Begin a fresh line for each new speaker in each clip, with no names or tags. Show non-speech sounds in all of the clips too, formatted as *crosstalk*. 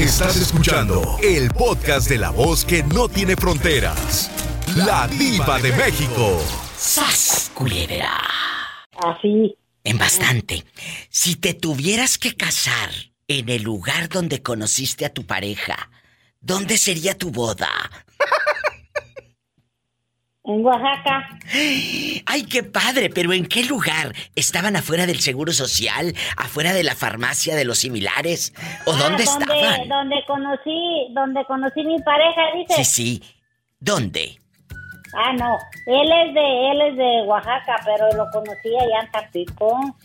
Estás escuchando el podcast de la voz que no tiene fronteras. La diva de México.
¡Sas, culebra!
Así.
En bastante. Si te tuvieras que casar en el lugar donde conociste a tu pareja, ¿dónde sería tu boda?
En Oaxaca.
¡Ay, qué padre! Pero ¿en qué lugar? ¿Estaban afuera del Seguro Social? ¿Afuera de la farmacia de los similares? ¿O
Ah,
dónde
donde,
estaban?
Donde conocí, donde conocí mi pareja, dice.
Sí, sí. ¿Dónde?
Ah, no. Él es de, él es de Oaxaca, pero lo conocí allá en Tampico.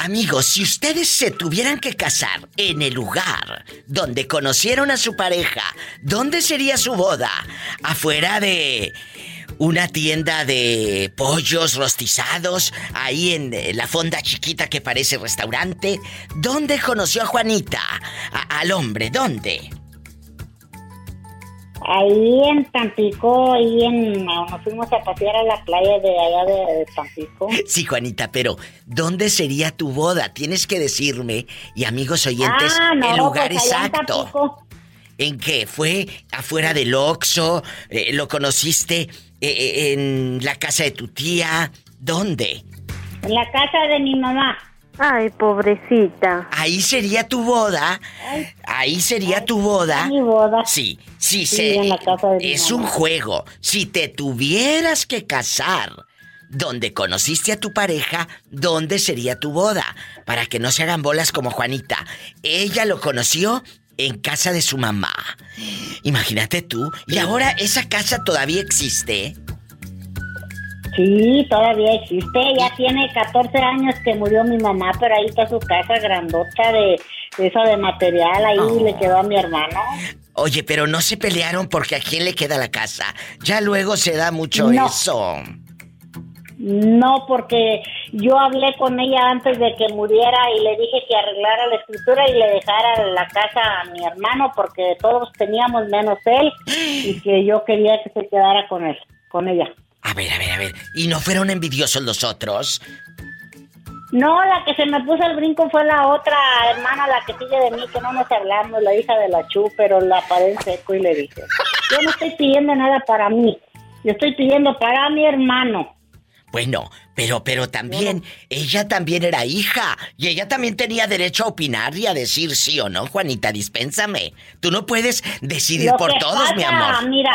Amigos, si ustedes se tuvieran que casar en el lugar donde conocieron a su pareja, ¿dónde sería su boda? ¿Afuera de una tienda de pollos rostizados? ¿Ahí en eh, la fonda chiquita que parece restaurante? ¿Dónde conoció a Juanita? A- al hombre, ¿dónde?
Ahí en Tampico, ahí en, nos fuimos a pasear a la playa de allá de, de Tampico.
Sí, Juanita, pero ¿dónde sería tu boda? Tienes que decirme, y amigos oyentes,
ah, no,
el lugar
pues en
exacto. ¿En qué? ¿Fue afuera del Oxxo? Eh, ¿Lo conociste eh, eh, en la casa de tu tía? ¿Dónde?
En la casa de mi mamá.
Ay, pobrecita.
Ahí sería tu boda. Ahí sería tu boda.
Mi boda.
Sí, sí,
Sí,
se-
en la casa de mi
es
mamá.
un juego. Si te tuvieras que casar donde conociste a tu pareja, ¿dónde sería tu boda? Para que no se hagan bolas como Juanita. Ella lo conoció en casa de su mamá. Imagínate tú. Y ahora esa casa todavía existe.
Sí, todavía existe. Ya tiene 14 años que murió mi mamá, pero ahí está su casa grandota de, de eso de material. Ahí
Oh.
le quedó a mi hermano.
Oye, pero no se pelearon porque a quién le queda la casa. Ya luego se da mucho
No.
eso.
No, porque yo hablé con ella antes de que muriera y le dije que arreglara la escritura y le dejara la casa a mi hermano porque todos teníamos menos él y que yo quería que se quedara con él, con ella.
A ver, a ver, a ver. ¿Y no fueron envidiosos los otros?
No, la que se me puso el brinco fue la otra hermana, la que sigue de mí, que no nos hablamos, la hija de la Chu, pero la paré en seco y le dije, yo no estoy pidiendo nada para mí, yo estoy pidiendo para mi hermano.
Bueno, pero, pero también, ella también era hija. Y ella también tenía derecho a opinar y a decir sí o no, Juanita, dispénsame. Tú no puedes decidir
Lo
por
que
todos,
pasa,
mi amor.
Mira,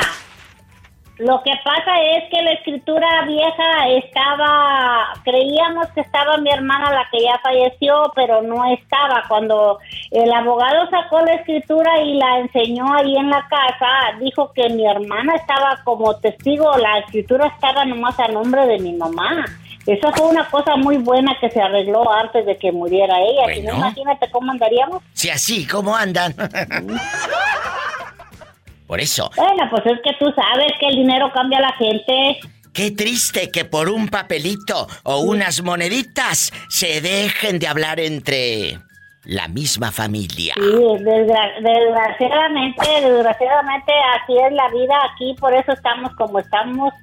lo que pasa es que la escritura vieja estaba, creíamos que estaba mi hermana la que ya falleció, pero no estaba. Cuando el abogado sacó la escritura y la enseñó ahí en la casa, dijo que mi hermana estaba como testigo, la escritura estaba nomás a nombre de mi mamá. Eso fue una cosa muy buena que se arregló antes de que muriera ella. Si no,
Bueno.
imagínate cómo andaríamos.
Si así, ¿cómo andan? *laughs* por eso,
Bueno, pues es que tú sabes que el dinero cambia a la gente.
qué triste que por un papelito o unas moneditas se dejen de hablar entre la misma familia.
Sí, desgra- desgraciadamente, desgraciadamente así es la vida aquí, por eso estamos como estamos,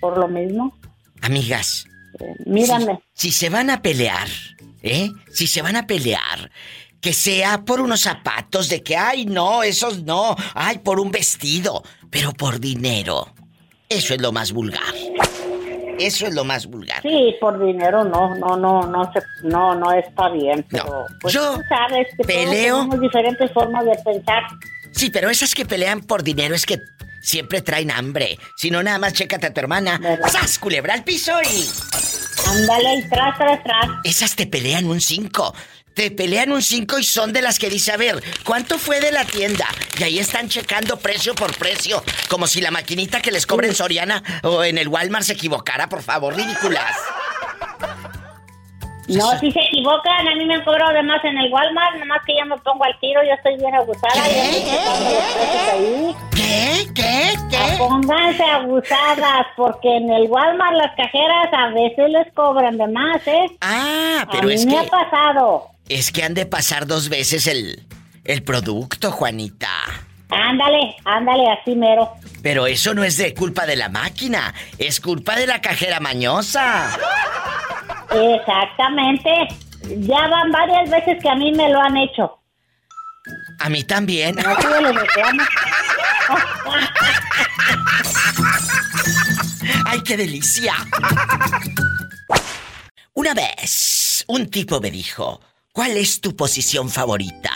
por lo mismo.
Amigas,
Eh, mírame.
Si, si se van a pelear, ¿eh? Si se van a pelear, que sea por unos zapatos de que, ay, no, esos no, ay, por un vestido, pero por dinero. Eso es lo más vulgar. Eso es lo más vulgar.
Sí, por dinero no, no, no, no se, no, no está bien,
No,
pero pues
yo
tú sabes que
peleo-
todos tenemos diferentes formas de pensar.
Sí, pero esas que pelean por dinero es que siempre traen hambre. Si no, nada más chécate a tu hermana.
¿Verdad?
¡Sas, culebra al piso y...
Ándale tras, tras, tras.
Esas te pelean un 5. Te pelean un 5 y son de las que dice, a ver, ¿cuánto fue de la tienda? Y ahí están checando precio por precio. Como si la maquinita que les cobra en Soriana o en el Walmart se equivocara, por favor, ridículas.
No, si se equivocan, a mí me han cobrado de más en el Walmart, nomás que yo me pongo al tiro, yo estoy bien abusada,
¿Qué?
ahí.
¿Qué? ¿Qué?
Ah,
¿Qué?
Pónganse abusadas, porque en el Walmart las cajeras a veces les cobran de más, ¿eh?
Ah,
a
pero
mí
es
me
que...
ha pasado.
Es que han de pasar dos veces el... El producto, Juanita.
Ándale, ándale, así mero.
Pero eso no es de culpa de la máquina, es culpa de la cajera mañosa.
Exactamente. Ya van varias veces que a mí me lo han hecho.
A mí también.
Reclamo.
¡Ay, qué delicia! Una vez, un tipo me dijo, ¿cuál es tu posición favorita?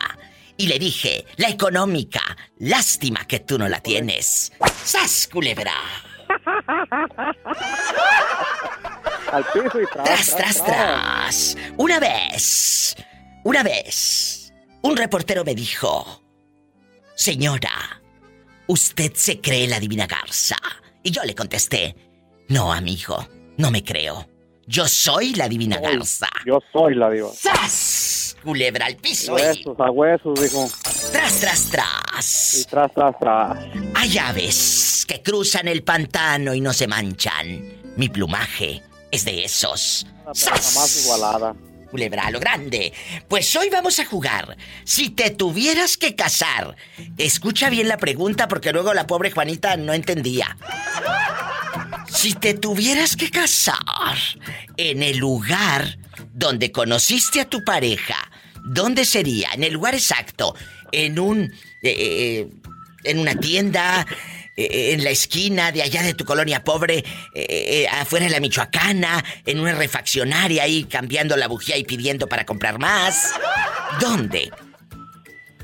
Y le dije, la económica. Lástima que tú no la tienes. ¡Sas, culebra!
Al piso y tras,
Tras, tras, tras. Una vez, una vez, un reportero me dijo, señora, ¿usted se cree la divina garza? Y yo le contesté, no, amigo, no me creo. Yo soy la divina garza.
Yo soy la diva.
¡Sas! Culebra al piso y
Huesos a huesos, dijo.
tras, tras,
Y
tras.
tras, tras, tras.
Hay aves que cruzan el pantano y no se manchan. Mi plumaje es de esos.
Persona más igualada.
Culebra a lo grande. Pues hoy vamos a jugar. Si te tuvieras que casar. Escucha bien la pregunta porque luego la pobre Juanita no entendía. Si te tuvieras que casar en el lugar donde conociste a tu pareja, ¿dónde sería? En el lugar exacto. En un. eh, eh, en una tienda. eh, En la esquina de allá de tu colonia pobre, eh, eh, afuera de la Michoacana, en una refaccionaria ahí cambiando la bujía y pidiendo para comprar más. ¿Dónde?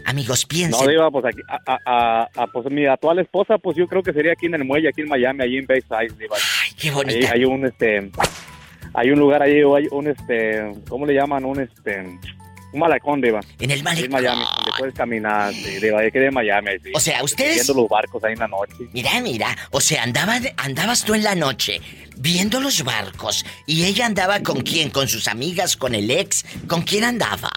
Amigos,
No,
piensen.
diva, pues aquí, a, a, a- a, pues mi actual esposa, pues yo creo que sería aquí en el muelle, aquí en Miami, allí en Bayside, diva.
Ay, qué
Ahí
bonita.
hay un, este, hay un lugar ahí, hay un, este, ¿cómo le llaman? Un, este, un malecón, diva.
En el
Ahí en
malecón.
Miami, donde puedes caminar, diva, ahí que de Miami, sí.
O sea, ustedes-
Viendo los barcos ahí en la noche.
Mira, mira, o sea, andaba, andabas tú en la noche viendo los barcos y ella andaba con quién, con sus amigas, con el ex, ¿con quién andaba?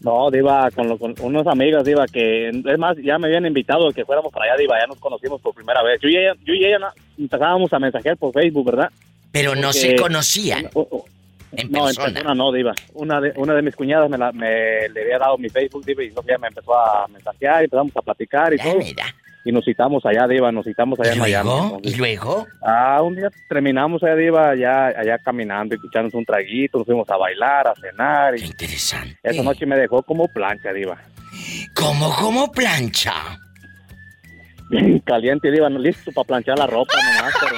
No, Diva, con, lo- con unos amigos, Diva, que es más, ya me habían invitado que fuéramos para allá, Diva, ya nos conocimos por primera vez. Yo y ella, yo y ella empezábamos a mensajear por Facebook, ¿verdad?
Pero no
Porque-
se conocían
O- o-
en
no,
persona.
en persona no, Diva. Una de, una de mis cuñadas me, la, me le había dado mi Facebook, Diva, y Sofía me empezó a mensajear, y empezamos a platicar y todo.
mira.
Y nos citamos allá, Diva, nos citamos allá
¿Y
en Miami.
¿Y luego?
Ah, un día terminamos allá, Diva, allá, allá caminando, echándose un traguito, nos fuimos a bailar, a cenar,
Qué
y
interesante.
esa noche me dejó como plancha, Diva.
¿Cómo, cómo plancha? *laughs*
Caliente, Diva, listo para planchar la ropa nomás, pero...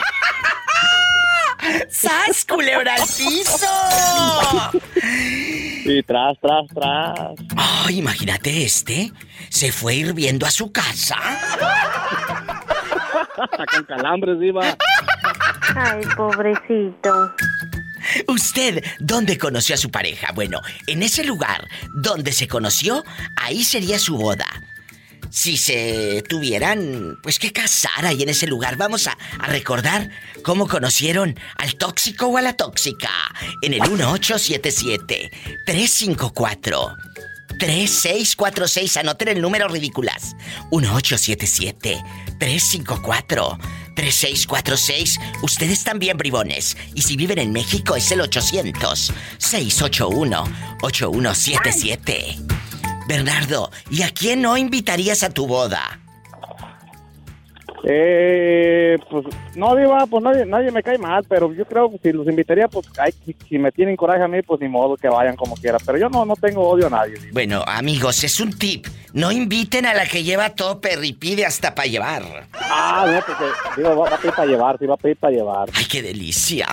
¡Sas, culebra al piso!
Y tras, tras, tras.
Ay, imagínate este. Se fue hirviendo a su casa.
Con calambres, Diva.
Ay, pobrecito.
¿Usted dónde conoció a su pareja? Bueno, en ese lugar donde se conoció, ahí sería su boda. Si se tuvieran, pues que casar ahí en ese lugar, vamos a, a recordar cómo conocieron al tóxico o a la tóxica. En el 1877-354. 3646, anoten el número ridículas. 1877-354-3646. Ustedes también, bribones. Y si viven en México es el 800-681-8177. Bernardo, ¿y a quién no invitarías a tu boda?
Eh, pues, no, Diva, pues nadie, nadie me cae mal, pero yo creo que si los invitaría, pues, ay, si, si me tienen coraje a mí, pues ni modo que vayan como quiera. Pero yo no, no tengo odio a nadie, Diva.
Bueno, amigos, es un tip. No inviten a la que lleva topper y pide hasta para llevar.
Ah, no, porque, Diva, va, va a pedir para llevar, sí, va a pedir para llevar.
¡Ay, qué delicia!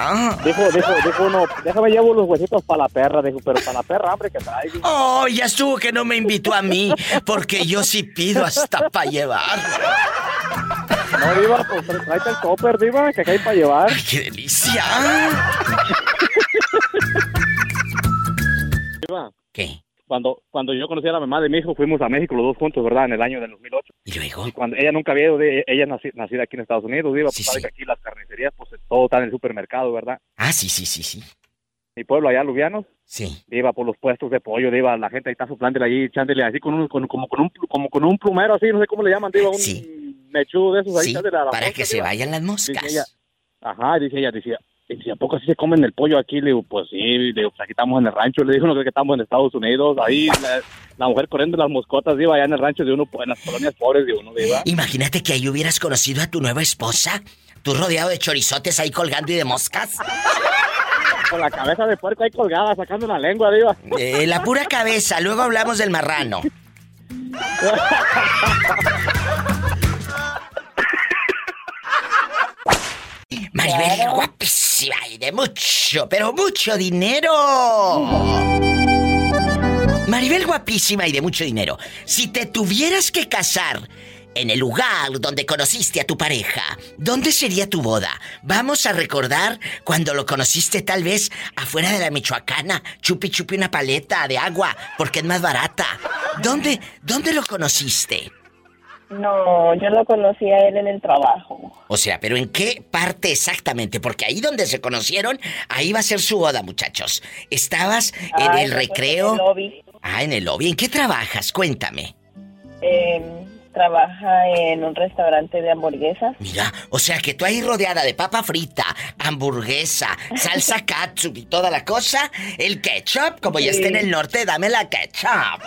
Dijo, dijo, dijo uno, déjame llevo los huesitos para la perra, dijo, pero para la perra, hambre que trae. dijo.
Oh, ya estuvo que no me invitó a mí, porque yo sí pido hasta para llevar.
No, Diva, pues tráete el topper, Diva, que acá hay para llevar.
¡Ay, qué delicia! *laughs*
Diva,
¿Qué?
cuando, cuando yo conocí a la mamá de mi hijo, fuimos a México los dos juntos, ¿verdad? En el año del 2008.
¿Y luego?
Y cuando ella nunca había ido, de, ella nací- nacida aquí en Estados Unidos, Diva, pues
Sí,
sabe
sí.
que aquí las carnicerías, pues todo está en el supermercado, ¿verdad?
Ah, sí, sí, sí, sí.
Mi pueblo allá, Lubianos,
Sí.
iba por los puestos de pollo, iba la gente ahí está soplándole ahí, echándole así con un, con, como, con un, como con un plumero así, no sé cómo le llaman, diva, un
Sí.
Mechudo de esos ahí.
Sí,
echándole a la
para
mosca,
que se vayan las
Dice ella,
moscas.
ajá, dice ella, decía, dice, ¿a poco así se comen el pollo aquí? Le digo, pues sí, le digo, pues aquí estamos en el rancho, le dijo, no creo que estamos en Estados Unidos, ahí la, la mujer corriendo las moscotas, iba allá en el rancho de uno, pues, en las colonias pobres de uno, diva.
Imagínate que ahí hubieras conocido a tu nueva esposa. Tú rodeado de chorizotes ahí colgando y de moscas.
Con la cabeza de puerco ahí colgada, sacando la lengua, diva.
Eh, la pura cabeza, luego hablamos del marrano. *laughs* Maribel, guapísima y de mucho, pero mucho dinero. Maribel, guapísima y de mucho dinero. Si te tuvieras que casar en el lugar donde conociste a tu pareja, ¿dónde sería tu boda? Vamos a recordar cuando lo conociste tal vez afuera de la Michoacana, chupi chupi una paleta de agua, porque es más barata. ¿Dónde, dónde lo conociste?
No, yo lo conocí a él en el trabajo.
O sea, pero ¿en qué parte exactamente? Porque ahí donde se conocieron, ahí va a ser su boda, muchachos. ¿Estabas en
Ay,
el recreo?
En el lobby.
Ah, en el lobby. ¿En qué trabajas? Cuéntame.
Eh, trabaja en un restaurante de hamburguesas.
Mira, o sea que tú ahí rodeada de papa frita, hamburguesa, salsa *laughs* katsup y toda la cosa, el ketchup, como ya está en el norte, dame la ketchup.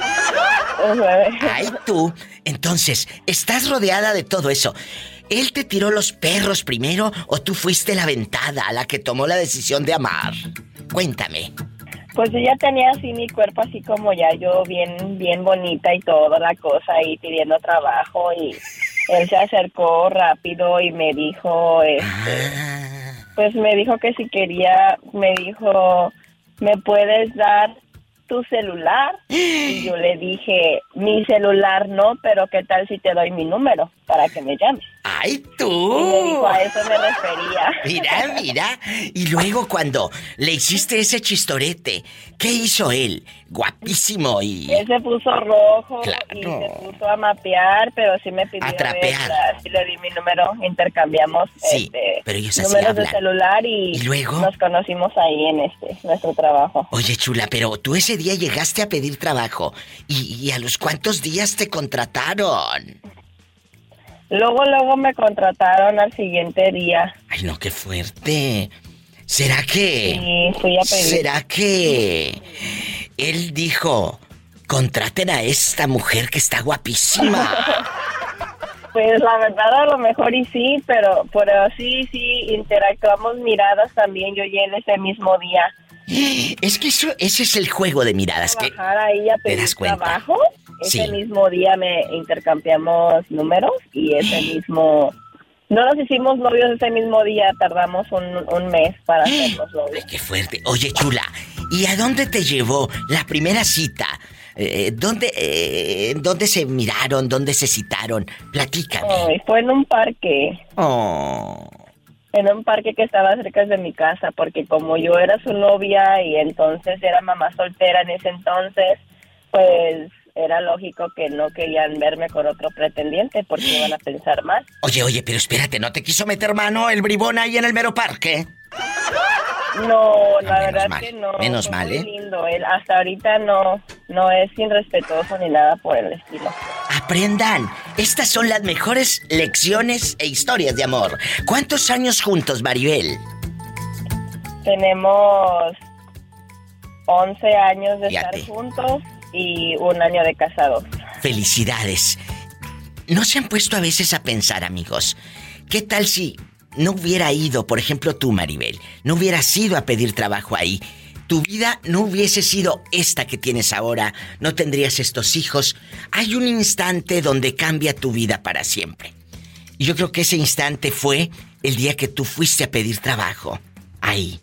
Ay, tú. Entonces, estás rodeada de todo eso. ¿Él te tiró los perros primero o tú fuiste la ventada, la que tomó la decisión de amar? Cuéntame.
Pues yo ya tenía así mi cuerpo así como ya yo bien bien bonita y toda la cosa y pidiendo trabajo y él se acercó rápido y me dijo este pues me dijo que si quería me dijo me puedes dar tu celular y yo le dije mi celular no pero qué tal si te doy mi número para que me llames
¡Ay,
y me
tú!
dijo a eso me refería *laughs*
Mira, mira. Y luego cuando le hiciste ese chistorete, ¿qué hizo él? Guapísimo y...
Él se puso rojo
Claro.
y se puso a mapear, pero sí me pidió
A trapear.
sí le di mi número, intercambiamos
Sí,
este,
pero ellos
números de celular y,
¿Y luego?
nos conocimos ahí en este nuestro trabajo.
Oye, chula, pero tú ese día llegaste a pedir trabajo. ¿Y, y a los cuántos días te contrataron?
Luego, luego me contrataron al siguiente día
Ay, no, qué fuerte. ¿Será que...
y fui a pedir.
¿Será que... Él dijo, contraten a esta mujer que está guapísima? *laughs*
Pues la verdad a lo mejor y sí, pero, pero sí, sí, interactuamos miradas también yo y él ese mismo día.
Es que eso, ese es el juego de miradas que...
ahí a
te das cuenta.
trabajo. Ese
Sí.
mismo día me intercambiamos números y ese mismo... No nos hicimos novios ese mismo día, tardamos un, un mes para hacernos *gasps* novios.
Qué fuerte. Oye, chula, ¿y a dónde te llevó la primera cita? Eh, ¿dónde, eh, ¿Dónde se miraron? ¿Dónde se citaron? Platícame.
Ay, fue en un parque,
Oh.
En un parque que estaba cerca de mi casa, porque como yo era su novia y entonces era mamá soltera en ese entonces, pues era lógico que no querían verme con otro pretendiente porque iban a pensar mal.
Oye, oye, pero espérate, ¿no te quiso meter mano el bribón ahí en el mero parque?
No, la
menos
verdad
mal,
que no.
menos mal,
muy
¿eh?
lindo. Él hasta ahorita no, no es irrespetuoso ni nada por el estilo.
Aprendan, estas son las mejores lecciones e historias de amor. ¿Cuántos años juntos, Maribel?
Tenemos 11 años de
Fíjate.
estar juntos y un año de casados.
Felicidades. ¿No se han puesto a veces a pensar, amigos? ¿Qué tal si no hubiera ido, por ejemplo tú, Maribel, no hubieras ido a pedir trabajo ahí? Tu vida no hubiese sido esta que tienes ahora, no tendrías estos hijos. Hay un instante donde cambia tu vida para siempre. Y yo creo que ese instante fue el día que tú fuiste a pedir trabajo. Ahí.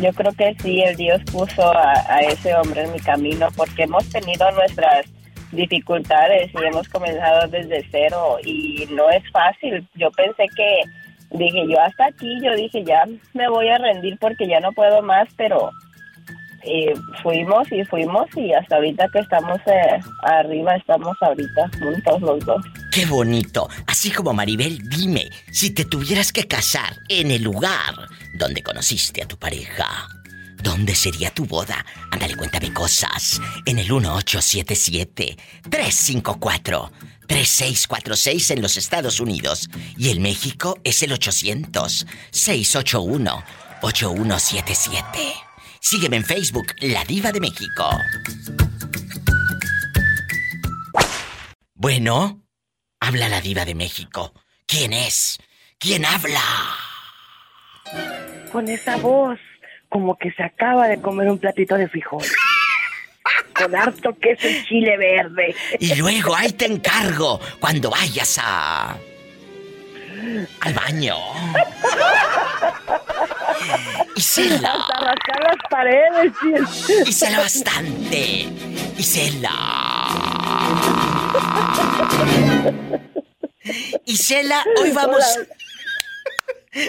Yo creo que sí, el Dios puso a, ese hombre en mi camino porque hemos tenido nuestras dificultades y hemos comenzado desde cero y no es fácil. Yo pensé que, dije yo hasta aquí, yo dije ya me voy a rendir porque ya no puedo más, pero eh, fuimos y fuimos y hasta ahorita que estamos eh, arriba, estamos ahorita juntos los dos.
Qué bonito. Así como Maribel, dime, si te tuvieras que casar en el lugar donde conociste a tu pareja, ¿dónde sería tu boda? Ándale, cuéntame cosas. En el 1877-354-3646 en los Estados Unidos. Y en México es el 800-681-8177. Sígueme en Facebook, La Diva de México. Bueno, habla la diva de México. ¿Quién es? ¿Quién habla?
Con esa voz, como que se acaba de comer un platito de frijol.
con harto queso y chile verde.
Y luego ahí te encargo cuando vayas a. al baño. Y cela.
Hasta rascar las paredes.
Y cela bastante. Y cela. Isela, hoy vamos.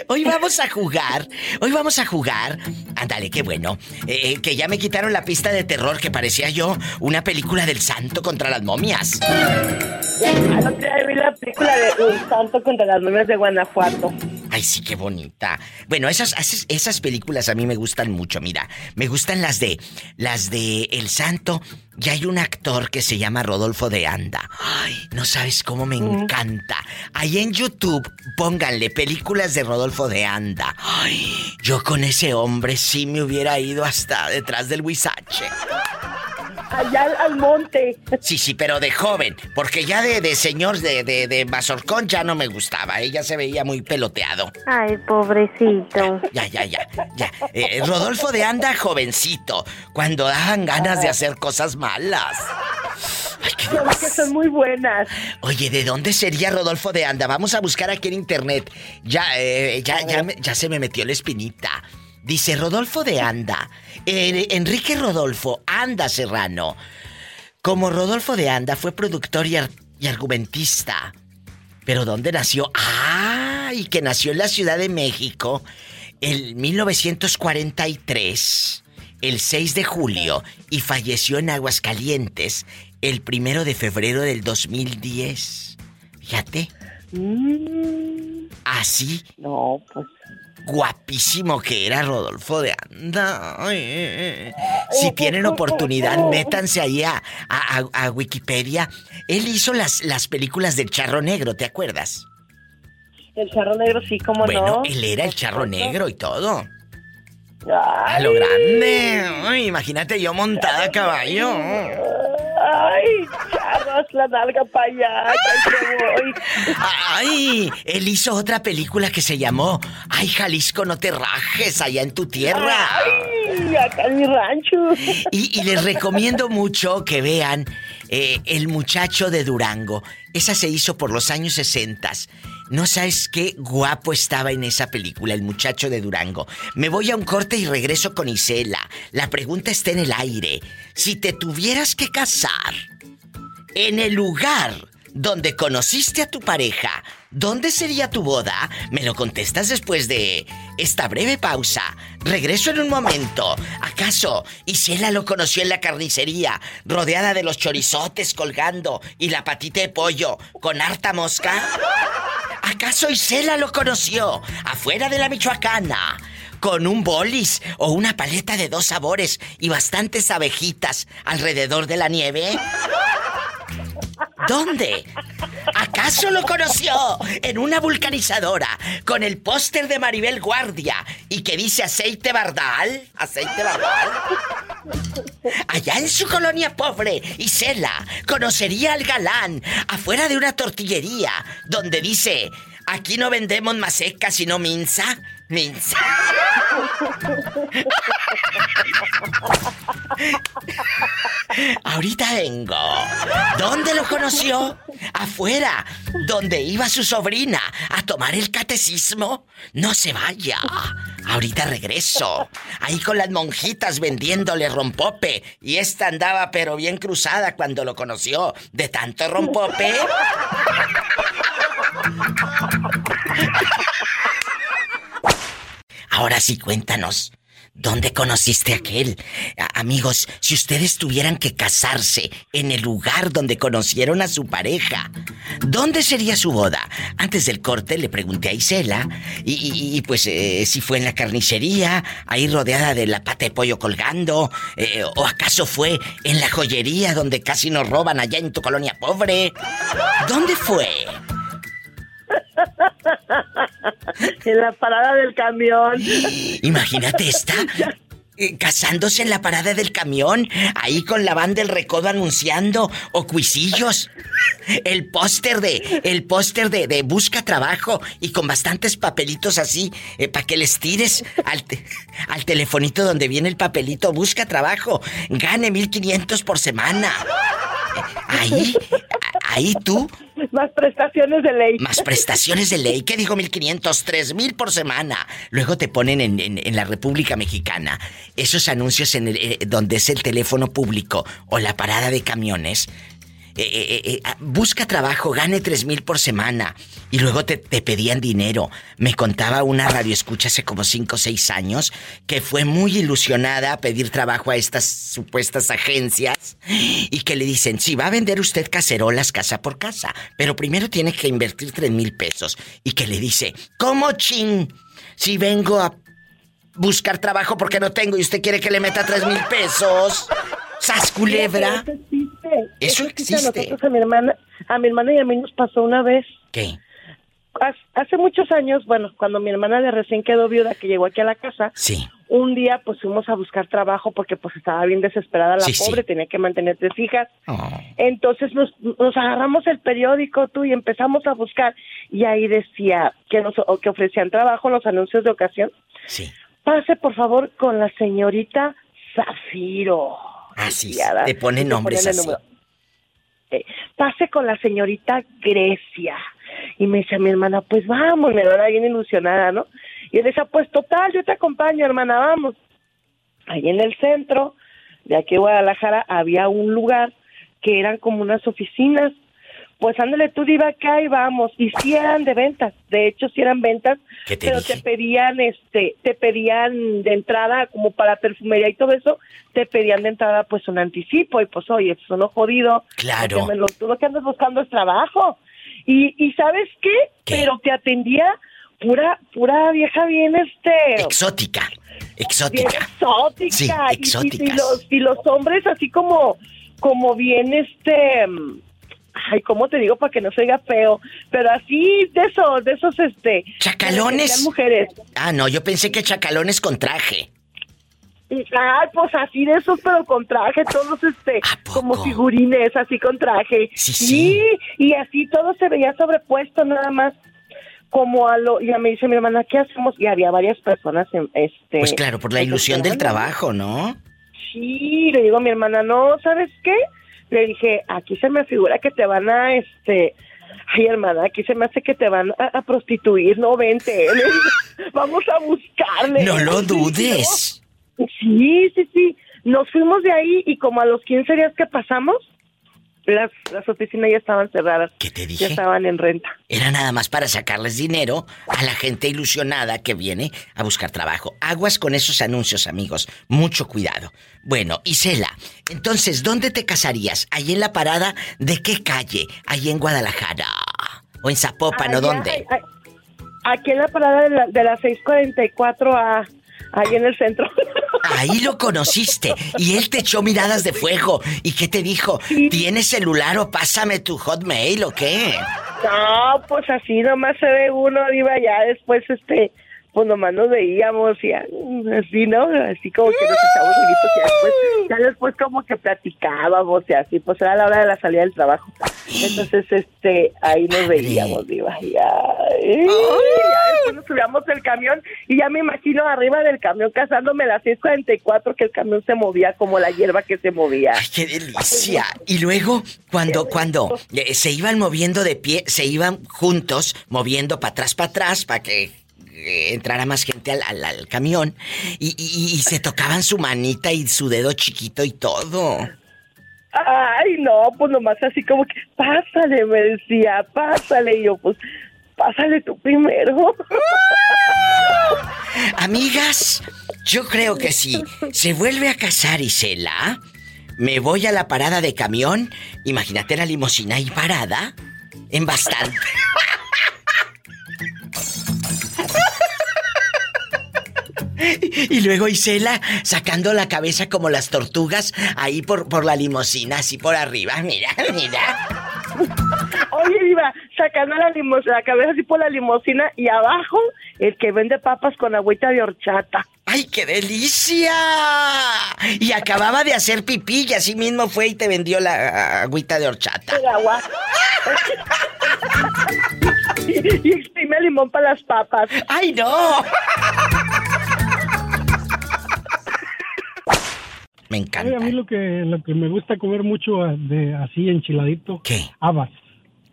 Hoy vamos a jugar. Hoy vamos a jugar. Ándale, qué bueno. Eh, que ya me quitaron la pista de terror que parecía yo una película del santo contra las momias.
Anoche vi la película de Un santo contra las momias de Guanajuato.
Ay, sí, qué bonita. Bueno, esas, esas, esas películas a mí me gustan mucho, mira. Me gustan las de. las de El Santo. Y hay un actor que se llama Rodolfo de Anda. Ay, no sabes cómo me encanta. Ahí en YouTube, pónganle películas de Rodolfo de Anda. Ay, yo con ese hombre sí me hubiera ido hasta detrás del huizache.
Allá al, monte.
Sí, sí, pero de joven, porque ya de, de señor de, de, de Mazorcón ya no me gustaba, ella se veía muy peloteado.
Ay, pobrecito. *laughs*
Ya, ya, ya, ya. Eh, Rodolfo de Anda, jovencito, cuando daban ganas de hacer cosas malas. Ay, qué
Pero que son muy buenas.
Oye, ¿de dónde sería Rodolfo de Anda? Vamos a buscar aquí en internet. Ya, eh, ya, ya, me- ya se me metió la espinita. Dice Rodolfo de Anda. Enrique Rodolfo Anda Serrano. Como Rodolfo de Anda fue productor y argumentista. ¿Pero dónde nació? Ah, y que nació en la Ciudad de México en 1943, el 6 de julio, y falleció en Aguascalientes el primero de febrero del 2010. Fíjate,
Mm,
así
no, pues.
guapísimo que era Rodolfo de Anda. Ay, eh, eh. Si tienen oportunidad, métanse ahí a, a- Wikipedia. Él hizo las, las películas del Charro Negro, ¿te acuerdas?
El charro negro, sí, como
Bueno,
no.
él era el Charro Negro y todo.
Ay,
A lo grande. Ay, imagínate yo montada a caballo.
Ay, charros, la nalga para allá, voy.
Ay, él hizo otra película que se llamó Ay, Jalisco, no te rajes allá en tu tierra.
Ay, acá en mi rancho.
Y, y les recomiendo mucho que vean eh, El muchacho de Durango. Esa se hizo por los años 60. No sabes qué guapo estaba en esa película, El muchacho de Durango. Me voy a un corte y regreso con Isela. La pregunta está en el aire. Si te tuvieras que casar en el lugar donde conociste a tu pareja, ¿dónde sería tu boda? Me lo contestas después de esta breve pausa. Regreso en un momento. ¿Acaso Isela lo conoció en la carnicería, rodeada de los chorizotes colgando y la patita de pollo con harta mosca? ¿Acaso Isela lo conoció afuera de la Michoacana? Con un bolis o una paleta de dos sabores y bastantes abejitas alrededor de la nieve? ¿Dónde? ¿Acaso lo conoció en una vulcanizadora con el póster de Maribel Guardia y que dice aceite bardal? ¿Aceite bardal? Allá en su colonia pobre, Isela conocería al galán afuera de una tortillería donde dice, aquí no vendemos masecas sino minza. Minza. Ahorita vengo. ¿Dónde lo conoció? Afuera, donde iba su sobrina a tomar el catecismo. No se vaya. Ahorita regreso. Ahí con las monjitas vendiéndole rompope. Y esta andaba pero bien cruzada cuando lo conoció. De tanto rompope. Ahora sí, cuéntanos. ¿Dónde conociste a aquel? Amigos, si ustedes tuvieran que casarse en el lugar donde conocieron a su pareja, ¿dónde sería su boda? Antes del corte le pregunté a Isela y, pues eh, si fue en la carnicería, ahí rodeada de la pata de pollo colgando, eh, o acaso fue en la joyería donde casi nos roban allá en tu colonia pobre. ¿Dónde fue?
En la parada del camión.
Imagínate esta. *laughs* eh, casándose en la parada del camión, ahí con la banda del recodo anunciando, o cuisillos. El póster de, el póster de, de, busca trabajo y con bastantes papelitos así, eh, para que les tires al, al telefonito donde viene el papelito, busca trabajo, gane 1500 por semana. Ahí, ahí tú. *laughs*
Más prestaciones de ley.
Más prestaciones de ley. ¿Qué digo 1500? 3000 por semana. Luego te ponen en, en, la República Mexicana esos anuncios en el, eh, donde es el teléfono público o la parada de camiones. Eh, eh, eh, ah, busca trabajo, gane tres mil por semana. Y luego te, pedían dinero. Me contaba una radio escucha hace como cinco o seis años que fue muy ilusionada a pedir trabajo a estas supuestas agencias y que le dicen, sí, va a vender usted cacerolas casa por casa, pero primero tiene que invertir tres mil pesos. Y que le dice, ¿cómo chin? Si vengo a buscar trabajo porque no tengo y usted quiere que le meta tres mil pesos. ¡Sas culebra! Eso existe.
A, mi hermana, a mi hermana y a mí nos pasó una vez.
¿Qué?
Hace muchos años, bueno, cuando mi hermana de recién quedó viuda, que llegó aquí a la casa,
sí.
un día pues fuimos a buscar trabajo porque pues estaba bien desesperada la pobre, tenía que mantener tres hijas.
Oh.
Entonces nos, nos agarramos el periódico tú y empezamos a buscar y ahí decía que nos que ofrecían trabajo los anuncios de ocasión.
Sí.
Pase por favor con la señorita Zafiro.
Así, te pone nombres así.
Eh, pase con la señorita Grecia. Y me dice mi hermana, pues vamos, me da bien ilusionada, ¿no? Y él decía, pues total, yo te acompaño, hermana, vamos. Ahí en el centro de aquí Guadalajara había un lugar que eran como unas oficinas pues ándale tú diva acá y vamos. Y si eran de ventas de hecho si eran ventas pero te pedían este te pedían de entrada como para perfumería y todo eso te pedían de entrada pues un anticipo y pues oye eso no jodido
claro.
me lo, tú lo que andas buscando es trabajo. Y y sabes qué, pero te atendía pura pura vieja bien este
exótica exótica.
exótica.
Sí, exótica
y, los y los hombres así como como bien este ay, ¿cómo te digo para que no se oiga feo? Pero así, de esos, de esos, este...
¿Chacalones?
mujeres.
Ah, no, yo pensé que chacalones con traje.
Ay, pues así de esos, pero con traje, todos, este, como figurines, así con traje.
Sí, sí.
Y, así todo se veía sobrepuesto, nada más como a lo, ya me dice mi hermana, ¿qué hacemos? Y había varias personas en este.
Pues claro, por la ilusión del trabajo, ¿no?
Sí, le digo a mi hermana, no, ¿sabes qué? Le dije, aquí se me figura que te van a, este, ay hermana, aquí se me hace que te van a, prostituir, no vente, *laughs* vamos a buscarle.
No lo dudes.
Sí, sí, sí, nos fuimos de ahí y como a los 15 días que pasamos, las, las oficinas ya estaban cerradas.
¿Qué te dije?
Ya estaban en renta.
Era nada más para sacarles dinero a la gente ilusionada que viene a buscar trabajo. Aguas con esos anuncios, amigos. Mucho cuidado. Bueno, Isela, entonces, ¿dónde te casarías? ¿Ahí en la parada de qué calle? ¿Ahí en Guadalajara? ¿O en Zapopan o dónde?
aquí en la parada de la, de la 644 a ahí en el centro.
Ahí lo conociste y él te echó miradas de fuego. ¿Y qué te dijo? ¿Tienes celular o pásame tu hotmail o qué?
No, pues así nomás se ve uno, iba ya después este pues nomás nos veíamos y así, ¿no? Así como que nos echábamos y después, ya después como que platicábamos y así, pues era la hora de la salida del trabajo. Entonces, este, ahí nos veíamos, diva, y ya, después nos subíamos del camión y ya me imagino arriba del camión casándome a las 6.44 que el camión se movía como la hierba que se movía.
¡Ay, qué delicia! Y luego, cuando, cuando eh, se iban moviendo de pie, se iban juntos, moviendo para atrás, para atrás, para que eh, entrara más gente al, al, camión y, y, se tocaban su manita y su dedo chiquito y todo.
Ay, no, pues nomás así como que, pásale, me decía, pásale. Y yo, pues, pásale tú primero. *laughs*
Amigas, yo creo que si se vuelve a casar Isela, me voy a la parada de camión. Imagínate la limusina ahí parada. En bastante. Y luego Isela sacando la cabeza como las tortugas ahí por, por la limosina, así por arriba. Mira, mira. *laughs*
Oye, Iba, sacando la, la cabeza así por la limosina y abajo el que vende papas con agüita de horchata.
¡Ay, qué delicia! Y acababa de hacer pipí y así mismo fue y te vendió la agüita de horchata.
El agua. y, *laughs* *laughs* y exprime limón para las papas.
¡Ay, no! Me encanta.
a mí lo que, lo que me gusta comer mucho ah, de así enchiladito.
¿Qué?
Habas.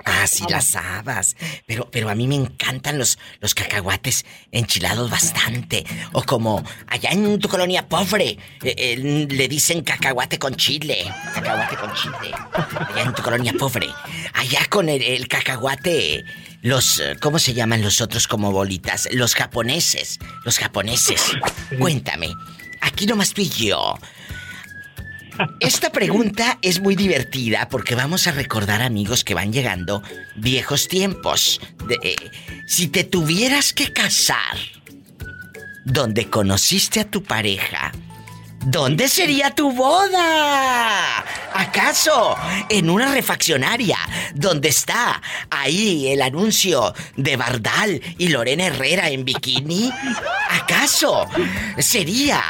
Ah, sí, las habas. Pero, pero a mí me encantan los, los cacahuates enchilados bastante. O como allá en tu colonia pobre, eh, eh, le dicen cacahuate con chile. Cacahuate con chile. Allá en tu colonia pobre. Allá con el, el cacahuate, los, ¿cómo se llaman los otros como bolitas? Los japoneses. Los japoneses. Cuéntame. Aquí nomás tú y yo. Esta pregunta es muy divertida porque vamos a recordar amigos que van llegando viejos tiempos. De, eh, si te tuvieras que casar donde conociste a tu pareja, ¿dónde sería tu boda? ¿Acaso en una refaccionaria donde está ahí el anuncio de Bardal y Lorena Herrera en bikini? ¿Acaso sería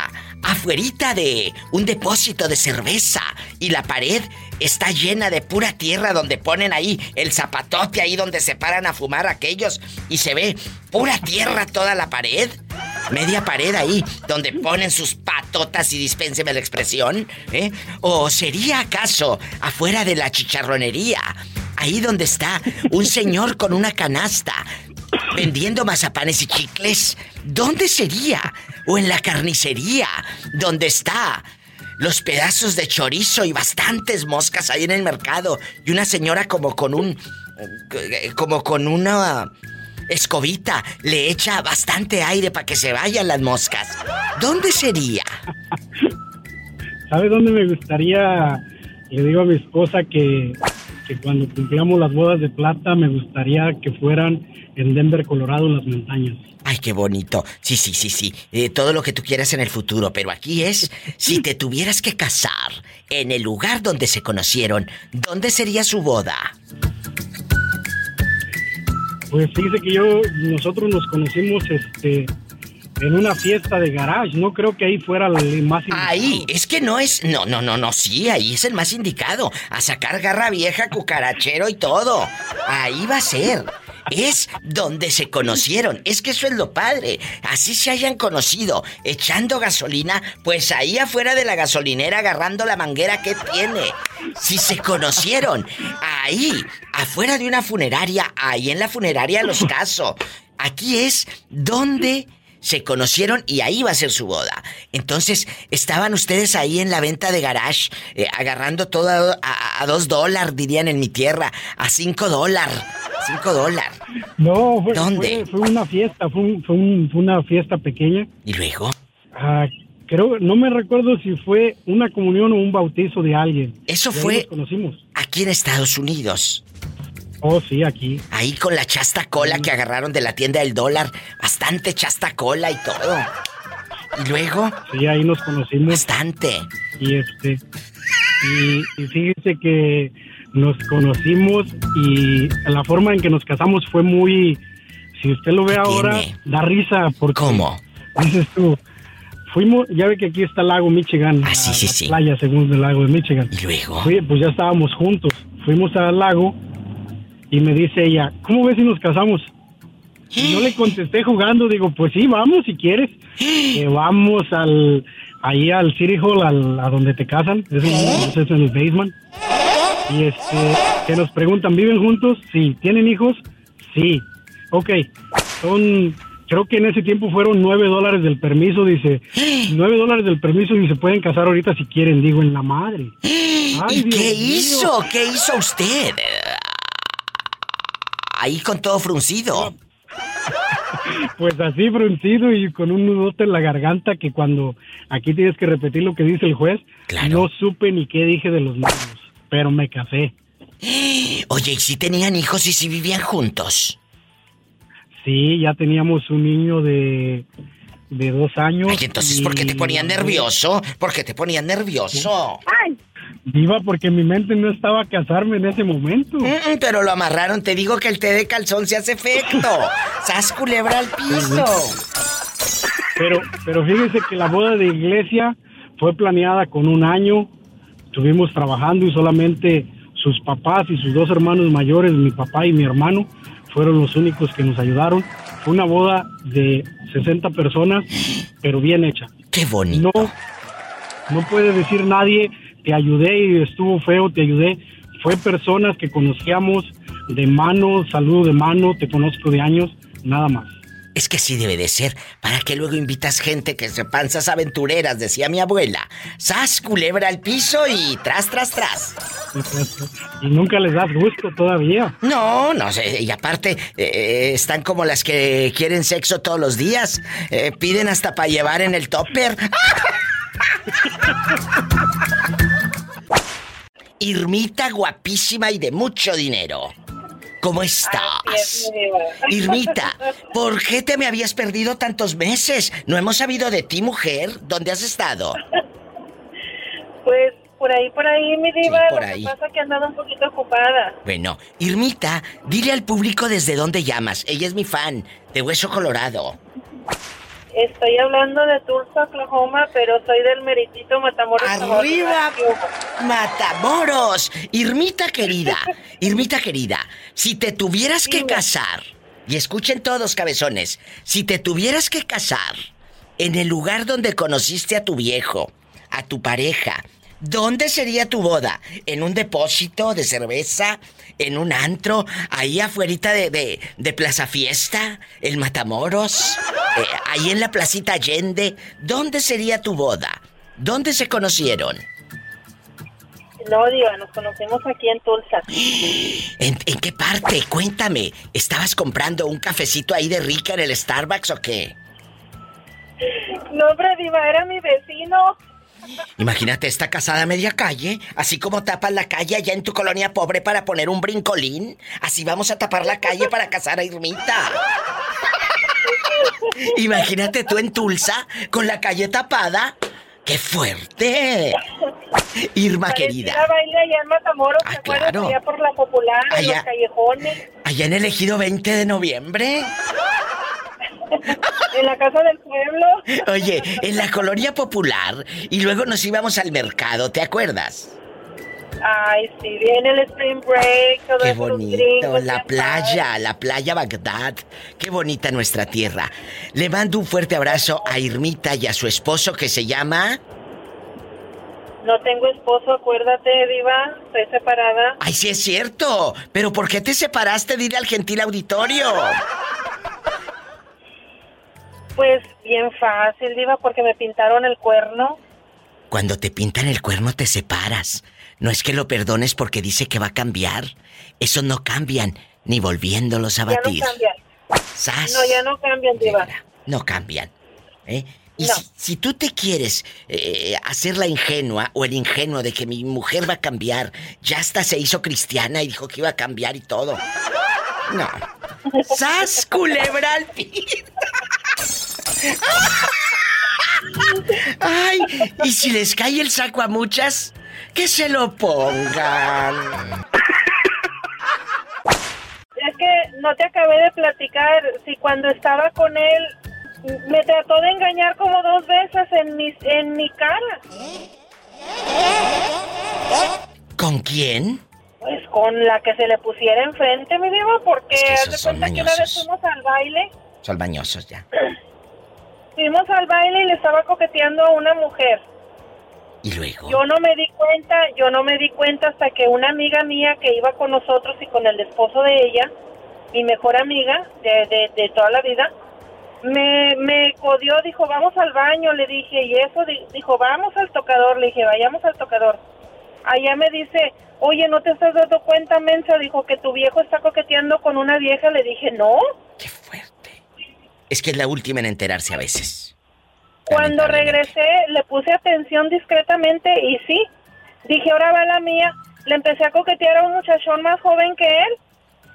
afuerita de un depósito de cerveza y la pared está llena de pura tierra donde ponen ahí el zapatote ahí donde se paran a fumar aquellos y se ve pura tierra toda la pared? Media pared ahí donde ponen sus patotas y dispénseme la expresión, ¿eh? ¿O sería acaso afuera de la chicharronería? Ahí donde está un señor con una canasta vendiendo mazapanes y chicles. ¿Dónde sería? ¿O en la carnicería? ¿Dónde está? Los pedazos de chorizo y bastantes moscas ahí en el mercado. Y una señora como con un... eh, como con una escobita le echa bastante aire para que se vayan las moscas. ¿Dónde sería?
¿Sabe dónde me gustaría? Le digo a mi esposa que, que cuando cumplamos las bodas de plata me gustaría que fueran en Denver, Colorado, en las montañas.
Ay, qué bonito. Sí, sí, sí, sí. Eh, todo lo que tú quieras en el futuro, pero aquí es, si te tuvieras que casar en el lugar donde se conocieron, ¿dónde sería su boda?
Pues fíjese que yo, nosotros nos conocimos este en una fiesta de garage, no creo que ahí fuera el más indicado.
Ahí, es que no es. No, no, no, no, sí, ahí es el más indicado. A sacar garra vieja, cucarachero y todo. Ahí va a ser. Es donde se conocieron. Es que eso es lo padre. Así se hayan conocido, echando gasolina, pues ahí afuera de la gasolinera agarrando la manguera que tiene. Si se conocieron, ahí, afuera de una funeraria, ahí en la funeraria los caso. Aquí es donde se conocieron y ahí va a ser su boda. Entonces, estaban ustedes ahí en la venta de garage, eh, agarrando todo a, a- a dos dólares, dirían en mi tierra, a cinco dólares. Cinco dólares.
No, fue,
¿Dónde?
Fue, fue una fiesta, fue, un- fue un- fue una fiesta pequeña.
¿Y luego?
Ah, creo, no me recuerdo si fue una comunión o un bautizo de alguien.
Eso fue-
nos conocimos.
Aquí en Estados Unidos.
Oh, sí, aquí.
Ahí con la chasta cola que agarraron de la tienda del dólar. Bastante chasta cola y todo. Y luego,
Sí, ahí nos conocimos.
bastante.
Y este. Y, y fíjese que nos conocimos y la forma en que nos casamos fue muy. Si usted lo ve
¿Qué
ahora,
tiene?
da risa porque.
¿Cómo?
Dices tú. Fuimos, ya ve que aquí está el lago Michigan.
Ah, sí, sí,
la
sí.
Playa, según el lago de Michigan.
¿Y luego?
Pues ya estábamos juntos. Fuimos al lago y me dice ella, ¿cómo ves si nos casamos? Y yo le contesté jugando, digo, pues sí, vamos si quieres. Vamos al, ahí al City Hall, al, a donde te casan, es en, es en el basement. Y este, que nos preguntan, ¿viven juntos? Sí. ¿Tienen hijos? Sí. Ok. Son, creo que en ese tiempo fueron nueve dólares del permiso, dice. Nueve dólares del permiso y se pueden casar ahorita si quieren, digo, en la madre. Ay,
¿Y
Dios
qué
mío.
hizo? ¿Qué hizo usted? Ahí con todo fruncido.
Pues así fruncido y con un nudote en la garganta que cuando aquí tienes que repetir lo que dice el juez,
Claro.
no supe ni qué dije de los niños, pero me casé. *gasps*
Oye, ¿y si tenían hijos y si vivían juntos?
Sí, ya teníamos un niño de, de dos años.
Ay, entonces, ¿por qué te ponían nervioso? ¿Por qué te ponían nervioso?
Diva, porque mi mente no estaba a casarme en ese momento.
Mm, pero lo amarraron, te digo que el té de calzón se hace efecto. ¡Sas culebra al piso!
Pero, pero fíjese que la boda de iglesia fue planeada con un año. Estuvimos trabajando y solamente sus papás y sus dos hermanos mayores, mi papá y mi hermano, fueron los únicos que nos ayudaron. Fue una boda de 60 personas, pero bien hecha.
Qué bonito.
No, no puede decir nadie, te ayudé y estuvo feo, te ayudé. Fue personas que conocíamos de mano, saludo de mano, te conozco de años, nada más.
Es que sí debe de ser. ¿Para que luego invitas gente que se panzas aventureras? Decía mi abuela. Sas, culebra al piso y tras, tras, tras. *laughs*
Y nunca les das gusto todavía.
No, no sé. Y aparte, eh, están como las que quieren sexo todos los días. Eh, piden hasta para llevar en el topper. *laughs* Irmita guapísima y de mucho dinero. ¿Cómo estás? *laughs* Irmita, ¿por qué te me habías perdido tantos meses? No hemos sabido de ti, mujer. ¿Dónde has estado?
Pues por ahí, por ahí, mi diva.
por
lo
ahí.
que pasa es que he andado un poquito ocupada.
Bueno, Irmita, dile al público desde dónde llamas. Ella es mi fan, de Hueso Colorado.
Estoy hablando de Tulsa, Oklahoma, pero soy del meritito Matamoros.
¡Arriba! ¡Matamoros! Irmita querida, *laughs* Irmita querida, si te tuvieras que casar, y escuchen todos, cabezones, si te tuvieras que casar en el lugar donde conociste a tu viejo, a tu pareja, ¿dónde sería tu boda? ¿En un depósito de cerveza? ¿En un antro? ¿Ahí afuerita de, de, de Plaza Fiesta? ¿El Matamoros? Eh, ¿Ahí en la Placita Allende? ¿Dónde sería tu boda? ¿Dónde se conocieron?
No, diva, nos conocemos aquí en Tulsa.
¿En, en qué parte? Cuéntame. ¿Estabas comprando un cafecito ahí de rica en el Starbucks o qué?
No, hombre, diva, era mi vecino.
Imagínate, está casada a media calle, así como tapas la calle allá en tu colonia pobre para poner un brincolín, así vamos a tapar la calle para casar a Irmita. Imagínate tú en Tulsa, con la calle tapada. ¡Qué fuerte! Irma querida.
Parecía baile allá en Matamoros, ¿te acuerdas?
claro.
Allá por la popular, en
Allá.
los callejones,
Allá en el ejido 20 de noviembre.
En la casa del pueblo.
Oye, en la colonia popular y luego nos íbamos al mercado, ¿te acuerdas?
Ay, sí, viene el Spring Break, todo
Qué bonito,
gringos,
la
ya
playa, la playa Bagdad. Qué bonita nuestra tierra. Le mando un fuerte abrazo a Irmita y a su esposo que se llama...
No tengo esposo, acuérdate, Diva. Estoy separada.
Ay, sí es cierto. Pero ¿por qué te separaste? Dile al gentil auditorio. *laughs*
Pues bien fácil, Diva, porque me pintaron el cuerno.
Cuando te pintan el cuerno te separas. No es que lo perdones porque dice que va a cambiar. Eso no cambian, ni volviéndolos a
Ya no
batir.
cambian.
¡Sas!
No, ya no cambian, Diva.
No cambian. ¿eh? Y
No.
si, si tú te quieres eh, hacer la ingenua o el ingenuo de que mi mujer va a cambiar, ya hasta se hizo cristiana y dijo que iba a cambiar y todo. No. *laughs* ¡Sas, culebra al! ¡Ay! ¿Y si les cae el saco a muchas? Que se lo pongan.
Es que no te acabé de platicar si cuando estaba con él me trató de engañar como dos veces en mi, en mi cara.
¿Con quién?
Pues con la que se le pusiera enfrente, mi diva, porque
Es que
haz de cuenta que una vez fuimos al baile,
Son bañosos ya. *clears throat*
fuimos al baile y le estaba coqueteando a una mujer.
¿Y luego?
Yo no me di cuenta, yo no me di cuenta hasta que una amiga mía que iba con nosotros y con el esposo de ella, mi mejor amiga de, de, de toda la vida, me, me codió, dijo, vamos al baño, le dije, y eso, Di- dijo, vamos al tocador, le dije, vayamos al tocador. Allá me dice, oye, ¿no te estás dando cuenta, mensa? Dijo que tu viejo está coqueteando con una vieja, le dije, no.
Es que es la última en enterarse a veces.
Cuando regresé, le puse atención discretamente y sí, dije, ahora va la mía. Le empecé a coquetear a un muchachón más joven que él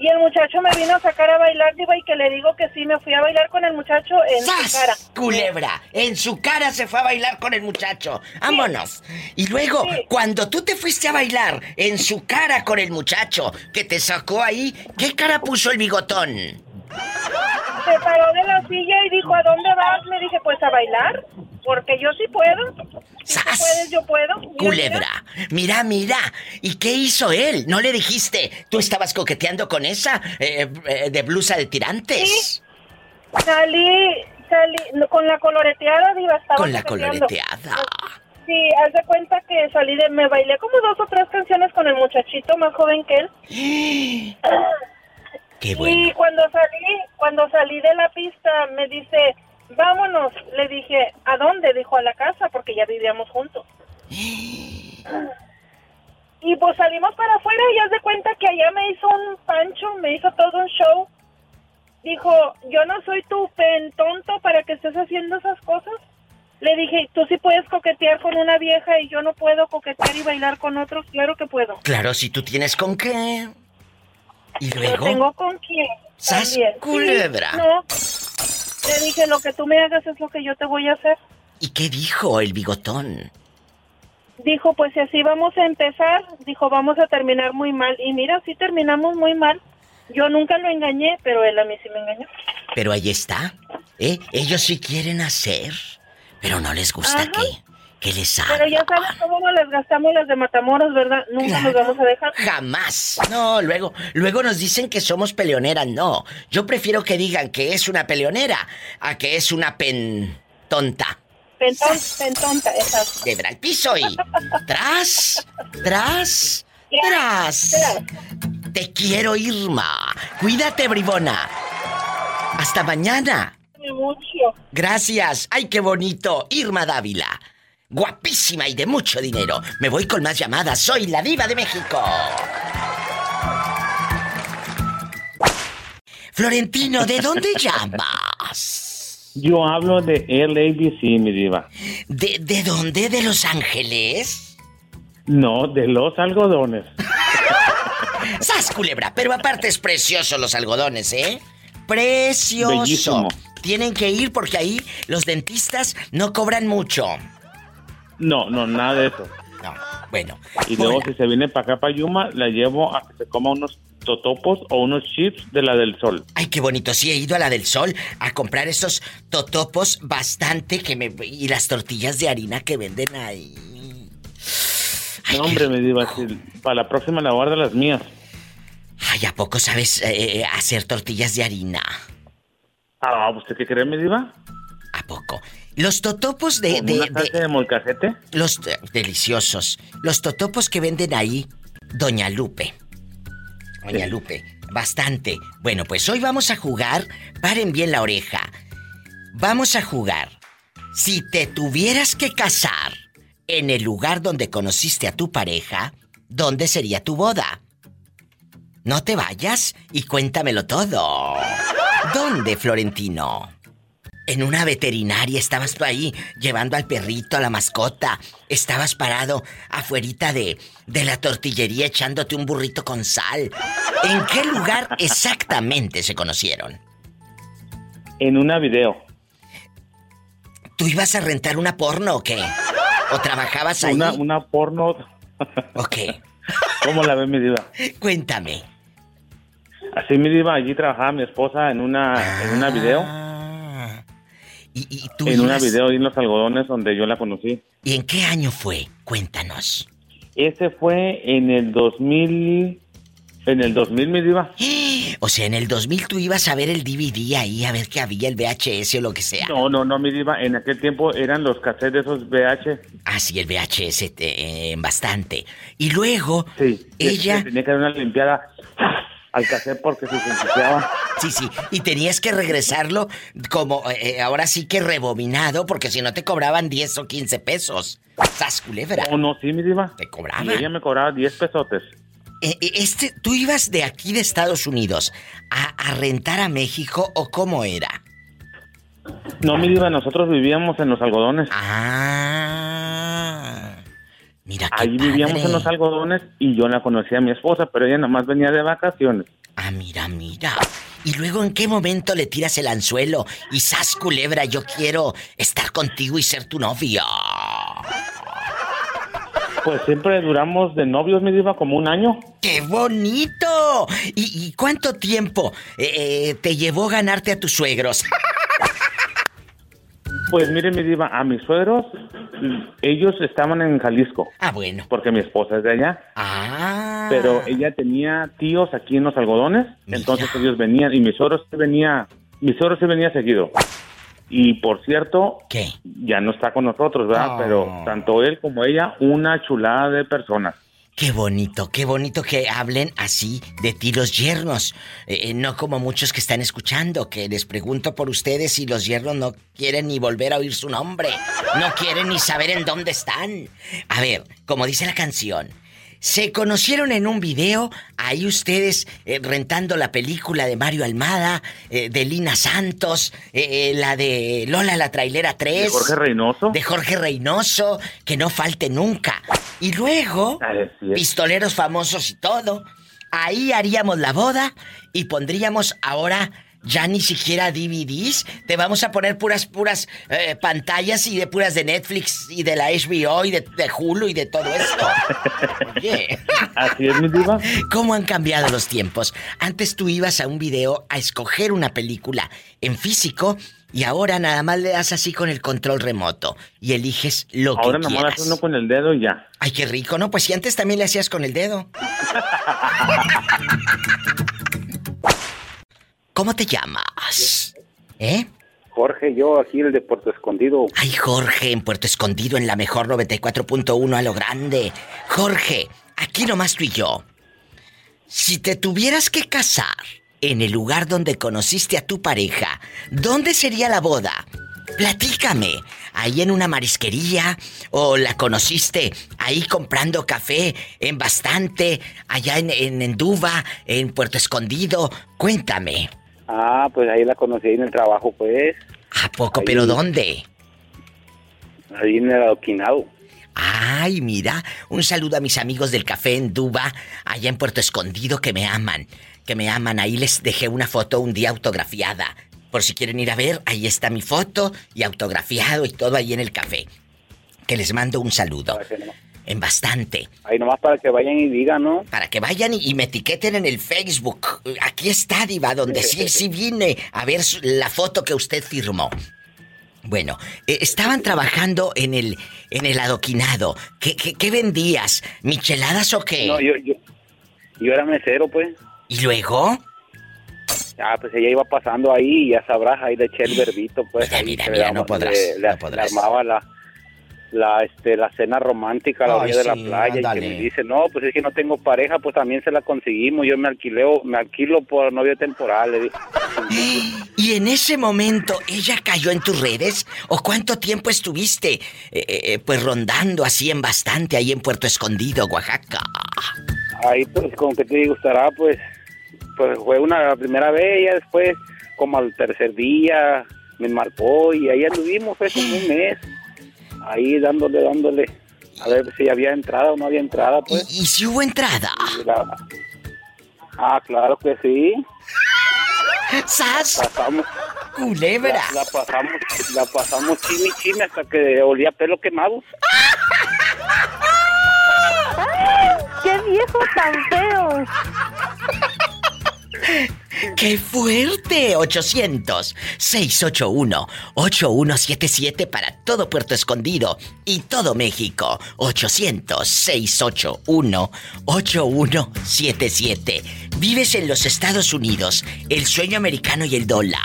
y el muchacho me vino a sacar a bailar, diva, y que le digo que sí, me fui a bailar con el muchacho en su cara.
Culebra, en su cara se fue a bailar con el muchacho. Vámonos. Y luego, cuando tú te fuiste a bailar en su cara con el muchacho que te sacó ahí, ¿qué cara puso el bigotón?
Se paró de la silla y dijo, ¿a dónde vas? Le dije, pues a bailar, porque yo sí puedo. Si tú puedes, yo puedo. Mira,
Culebra, mira, mira. ¿Y qué hizo él? ¿No le dijiste? ¿Tú estabas coqueteando con esa eh, eh, de blusa de tirantes?
Salí, salí, con la coloreteada, diva, estaba
Con la coloreteada.
Sí, haz de cuenta que salí de, me bailé como dos o tres canciones con el muchachito más joven que él. *gasps* *clears throat*
Qué bueno.
Y cuando salí, cuando salí de la pista, me dice, vámonos. Le dije, ¿a dónde? Dijo, a la casa, porque ya vivíamos juntos. *gasps* Y pues salimos para afuera y haz de cuenta que allá me hizo un pancho, me hizo todo un show. Dijo, yo no soy tu pen tonto para que estés haciendo esas cosas. Le dije, tú sí puedes coquetear con una vieja y yo no puedo coquetear y bailar con otros. Claro que puedo.
Claro, si tú tienes con qué. Y luego.
tengo con quién.
¡Sas.
Sí,
culebra!
no. Le dije, lo que tú me hagas es lo que yo te voy a hacer.
¿Y qué dijo el bigotón?
Dijo, pues si así vamos a empezar, dijo, vamos a terminar muy mal. Y mira, sí terminamos muy mal. Yo nunca lo engañé, pero él a mí sí me engañó.
Pero ahí está. ¿Eh? Ellos sí quieren hacer. Pero no les gusta
Ajá.
que. Que les
Pero
hagan.
ya sabes cómo nos les gastamos las de Matamoros, ¿verdad? Nunca nos vamos a dejar.
Jamás. No, luego, luego nos dicen que somos peleoneras. No. Yo prefiero que digan que es una peleonera a que es una pen tonta.
Pentón, pentonta, esas.
De al piso y. Tras, tras, tras. Te quiero, Irma. Cuídate, bribona. Hasta mañana. Gracias. Ay, qué bonito. Irma Dávila. Guapísima y de mucho dinero. Me voy con más llamadas. Soy la diva de México. Florentino, ¿de dónde *laughs* llamas?
Yo hablo de LABC, mi diva.
¿De, ¿De dónde? ¿De Los Ángeles?
No, de los algodones. *laughs*
¡Sas, culebra! Pero aparte es precioso los algodones, ¿eh? Precioso.
Bellísimo.
Tienen que ir porque ahí los dentistas no cobran mucho.
No, no, nada de eso.
No, bueno.
Y luego si se viene para acá, para Yuma, la llevo a que se coma unos totopos o unos chips de la del sol.
Ay, qué bonito. Sí, he ido a la del sol a comprar esos totopos bastante que me... Y las tortillas de harina que venden ahí.
No, hombre, me diva, para la próxima la guarda las mías.
Ay, ¿a poco sabes eh, hacer tortillas de harina?
Ah, ¿usted qué cree, mi diva?
¿A poco? Los totopos de...
¿Con
de,
una
de-
de molcajete?
los eh, deliciosos. Los totopos que venden ahí, Doña Lupe. Doña
Sí.
Lupe, bastante. Bueno, pues hoy vamos a jugar. Paren bien la oreja. Vamos a jugar. Si te tuvieras que casar en el lugar donde conociste a tu pareja, ¿dónde sería tu boda? No te vayas y cuéntamelo todo. ¿Dónde, Florentino? En una veterinaria estabas tú ahí llevando al perrito, a la mascota. Estabas parado afuerita de, de la tortillería echándote un burrito con sal. ¿En qué lugar exactamente se conocieron?
En una video.
¿Tú ibas a rentar una porno o qué? ¿O trabajabas ahí?
Una, una porno.
¿O qué?
¿Cómo la ve mi diva?
Cuéntame.
Así mi diva, allí trabajaba mi esposa en una, en una video.
¿Y, y tú
En
ibas-
video en los algodones donde yo la conocí.
¿Y en qué año fue? Cuéntanos.
Ese fue en el 2000. En el 2000, mi diva.
O sea, en el 2000 tú ibas a ver el DVD ahí, a ver qué había, el VHS o lo que sea.
No, no, no, mi diva. En aquel tiempo eran los cassettes de esos VH.
Ah, sí, el VHS eh, bastante. Y luego,
Sí.
ella...
Tenía que dar una limpiada al cassette porque se ensuciaba.
Sí, sí, y tenías que regresarlo como, eh, ahora sí que rebobinado, porque si no te cobraban 10 o 15 pesos. ¡Sas, culebra!
No, no, sí, mi diva.
Te cobraban.
Y ella me cobraba 10 pesotes.
Eh, eh, este, ¿Tú ibas de aquí de Estados Unidos a, a rentar a México o cómo era?
No, mi diva, nosotros vivíamos en los algodones.
Ah. Mira qué
Ahí vivíamos
padre.
en los algodones y yo la conocía a mi esposa, pero ella nada más venía de vacaciones.
Ah, mira, mira. ¿Y luego en qué momento le tiras el anzuelo y sas culebra, yo quiero estar contigo y ser tu novio?
Pues siempre duramos de novios, mi diva, como un año.
¡Qué bonito! ¿Y, y cuánto tiempo eh, eh, te llevó ganarte a tus suegros? *laughs*
Pues mire, mi diva, a mis suegros, ellos estaban en Jalisco.
Ah, bueno.
Porque mi esposa es de allá.
Ah.
Pero ella tenía tíos aquí en los algodones, entonces ellos venían y mis suegros sí venía, mis suegros sí venía seguido. Y por cierto,
¿Qué?
ya no está con nosotros, ¿verdad?
Oh.
Pero tanto él como ella, una chulada de personas.
Qué bonito, qué bonito que hablen así de ti los yernos. Eh, eh, no como muchos que están escuchando, que les pregunto por ustedes y los yernos no quieren ni volver a oír su nombre. No quieren ni saber en dónde están. A ver, como dice la canción. Se conocieron en un video, ahí ustedes eh, rentando la película de Mario Almada, eh, de Lina Santos, la de Lola la Trailera 3.
¿De Jorge Reynoso?
De Jorge Reynoso, que no falte nunca. Y luego, pistoleros famosos y todo. Ahí haríamos la boda y pondríamos ahora ya ni siquiera DVDs. Te vamos a poner puras, puras eh, pantallas y de puras de Netflix y de la HBO y de, de Hulu y de todo esto. Oye.
Así es, mi diva.
¿Cómo han cambiado los tiempos? Antes tú ibas a un video a escoger una película en físico y ahora nada más le das así con el control remoto y eliges lo
Ahora
que quieras.
hace uno con el dedo y ya.
Ay, qué rico, ¿no? Pues si antes también le hacías con el dedo. *laughs* ¿Cómo te llamas? ¿Eh?
Jorge, yo aquí el de Puerto Escondido.
Ay, Jorge, en Puerto Escondido, en la mejor 94.1 a lo grande. Jorge, aquí nomás tú y yo. Si te tuvieras que casar en el lugar donde conociste a tu pareja, ¿dónde sería la boda? Platícame. ¿Ahí en una marisquería? ¿O la conociste ahí comprando café en bastante? ¿Allá en, en Enduba? ¿En Puerto Escondido? Cuéntame.
Ah, pues ahí la conocí en el trabajo, pues.
¿A poco?
Ahí.
¿Pero dónde?
Ahí en el adoquinado.
Ay, mira, un saludo a mis amigos del café en Duba, allá en Puerto Escondido, que me aman, que me aman. Ahí les dejé una foto un día autografiada. Por si quieren ir a ver, ahí está mi foto y autografiado y todo ahí en el café. Que les mando un saludo. En bastante.
Ahí nomás para que vayan y digan, ¿no?
Para que vayan y, y me etiqueten en el Facebook. Aquí está, Diva, donde sí, *laughs* sí vine a ver la foto que usted firmó. Bueno, eh, estaban trabajando en el, en el adoquinado. ¿Qué, qué, qué vendías? ¿Micheladas o qué?
No, yo, yo, yo era mesero, pues.
¿Y luego?
Ah, pues ella iba pasando ahí y ya sabrás, ahí le eché el verbito, pues.
Mira,
ahí
mira, mira, no podrás,
Le, le-
no podrás.
le armaba la, la, este, la cena romántica a la
Ay,
orilla de la playa y
ándale.
que me dice, no, pues es que no tengo pareja, pues también se la conseguimos, yo me alquileo, me alquilo por novio temporal, le dije. *gasps*
¿Y en ese momento ella cayó en tus redes? ¿O cuánto tiempo estuviste, eh, eh, pues rondando así en bastante ahí en Puerto Escondido, Oaxaca?
Ahí pues como que te gustará pues pues fue una la primera vez y ya después como al tercer día me marcó y ahí anduvimos fue como un mes ahí dándole dándole a ver si había entrada o no había entrada pues
¿Y si hubo entrada?
La- ah claro que sí
¡Sas!
pasamos
culebra
la, la pasamos la pasamos chimi chimi hasta que olía a pelo quemado
¡Qué viejo tan feo!
¡Qué fuerte! 800-681-8177 para todo Puerto Escondido y todo México. 800-681-8177. Vives en los Estados Unidos, el sueño americano y el dólar.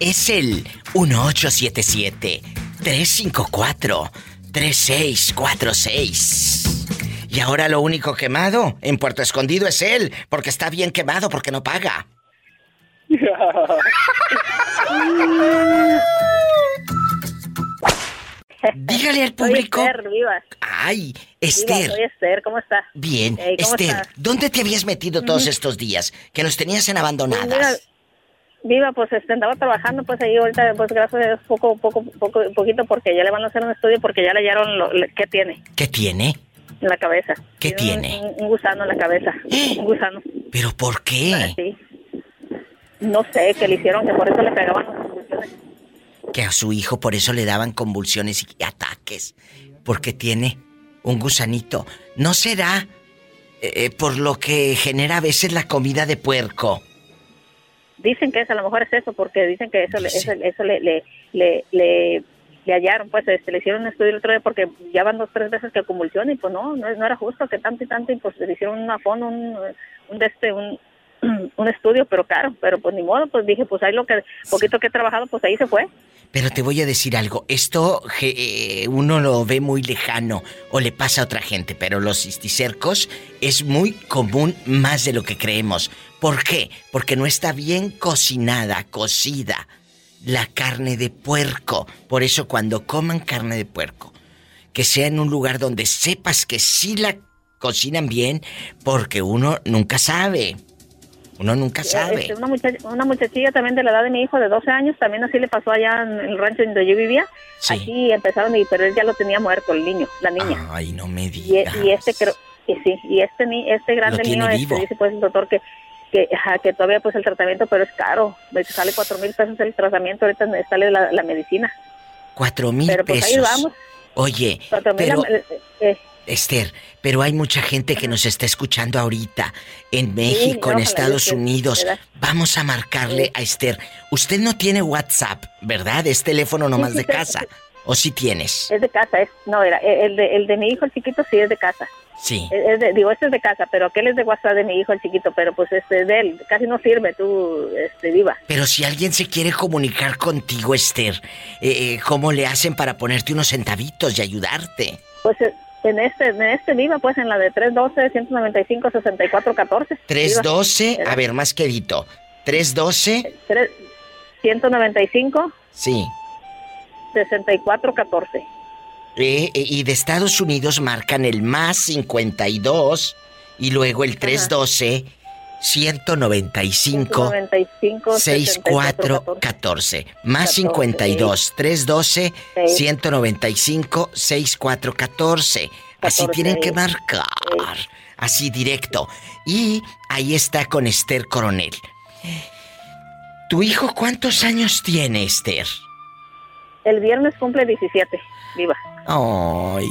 Es el 1877-354-3646. Y ahora lo único quemado en Puerto Escondido es él, porque está bien quemado porque no paga. *laughs* Dígale al público.
Soy Esther, viva.
Ay,
Viva,
Esther.
soy Esther, ¿cómo está?
Bien,
Ey, ¿cómo
Esther,
estás?
¿dónde te habías metido todos estos días? Que los tenías en
Mira,
abandonadas.
Viva, pues este, andaba trabajando, pues ahí ahorita, pues gracias a Dios, poco, poco, poco, poquito, porque ya le van a hacer un estudio, porque ya le hallaron lo, lo- qué tiene
¿Qué tiene?
En la cabeza.
¿Qué
Tiene? Un, un gusano en la cabeza, un gusano.
¿Pero por qué?
Sí. No sé, que le hicieron, que por eso le pegaban convulsiones.
Que a su hijo por eso le daban convulsiones y ataques. Porque tiene un gusanito. ¿No será eh, por lo que genera a veces la comida de puerco?
Dicen que es, a lo mejor es eso, porque dicen que eso, le- eso, eso le, le, le, le, le hallaron, pues este, le hicieron un estudio el otro día porque ya van dos, tres veces que convulsiona y pues no, no, no era justo que tanto y tanto y pues le hicieron una fondo, un, un de este, un, *clears throat* un estudio, pero caro, pero pues ni modo, pues dije, pues ahí lo que, poquito que he trabajado, pues ahí se fue.
Pero te voy a decir algo, esto eh, uno lo ve muy lejano o le pasa a otra gente, pero los cisticercos es muy común más de lo que creemos. ¿Por qué? Porque no está bien cocinada, cocida la carne de puerco. Por eso cuando coman carne de puerco, que sea en un lugar donde sepas que sí la cocinan bien, porque uno nunca sabe. Uno nunca sabe.
Este, una, muchacha, una muchachilla también de la edad de mi hijo, de 12 años, también así le pasó allá en el rancho donde yo vivía.
Sí.
Aquí empezaron, y, pero él ya lo tenía muerto, el niño, la niña.
Ay, no me digas.
y este creo, y sí, y este este grande mío, este, dice pues el doctor que que, ajá, que todavía pues el tratamiento, pero es caro, sale cuatro mil pesos el tratamiento, ahorita sale la, la medicina.
Cuatro mil
Pero pues
pesos.
ahí vamos.
Oye, pero
eh, eh,
Esther, pero hay mucha gente que nos está escuchando ahorita en México, en Estados Unidos.
¿verdad?
Vamos a marcarle a Esther. Usted no tiene WhatsApp, ¿verdad? Es teléfono nomás
sí,
de casa. ¿O sí tienes?
es de casa, es, no, era, el de, el de mi hijo, el chiquito, sí es de casa.
Sí.
Es- es de- digo, este es de casa, pero aquel es de WhatsApp de mi hijo, el chiquito, pero pues este de él, casi no sirve, tú, este, diva.
Pero si alguien se quiere comunicar contigo, Esther, eh, eh, ¿cómo le hacen para ponerte unos centavitos y ayudarte?
Pues eh, en este, en este viva, pues en la de 312-195-6414.
312, a ver, más quedito. 312,
3, 195
sí.
6414.
Eh, eh, y de Estados Unidos marcan el más 52 y luego el 312 195
195
6414 más 52 312
Sí.
195 6414 así
14,
tienen que
sí.
marcar. Así directo. Y ahí está con Esther Coronel. ¿Tu hijo cuántos años tiene Esther?
El viernes cumple 17, viva.
Ay,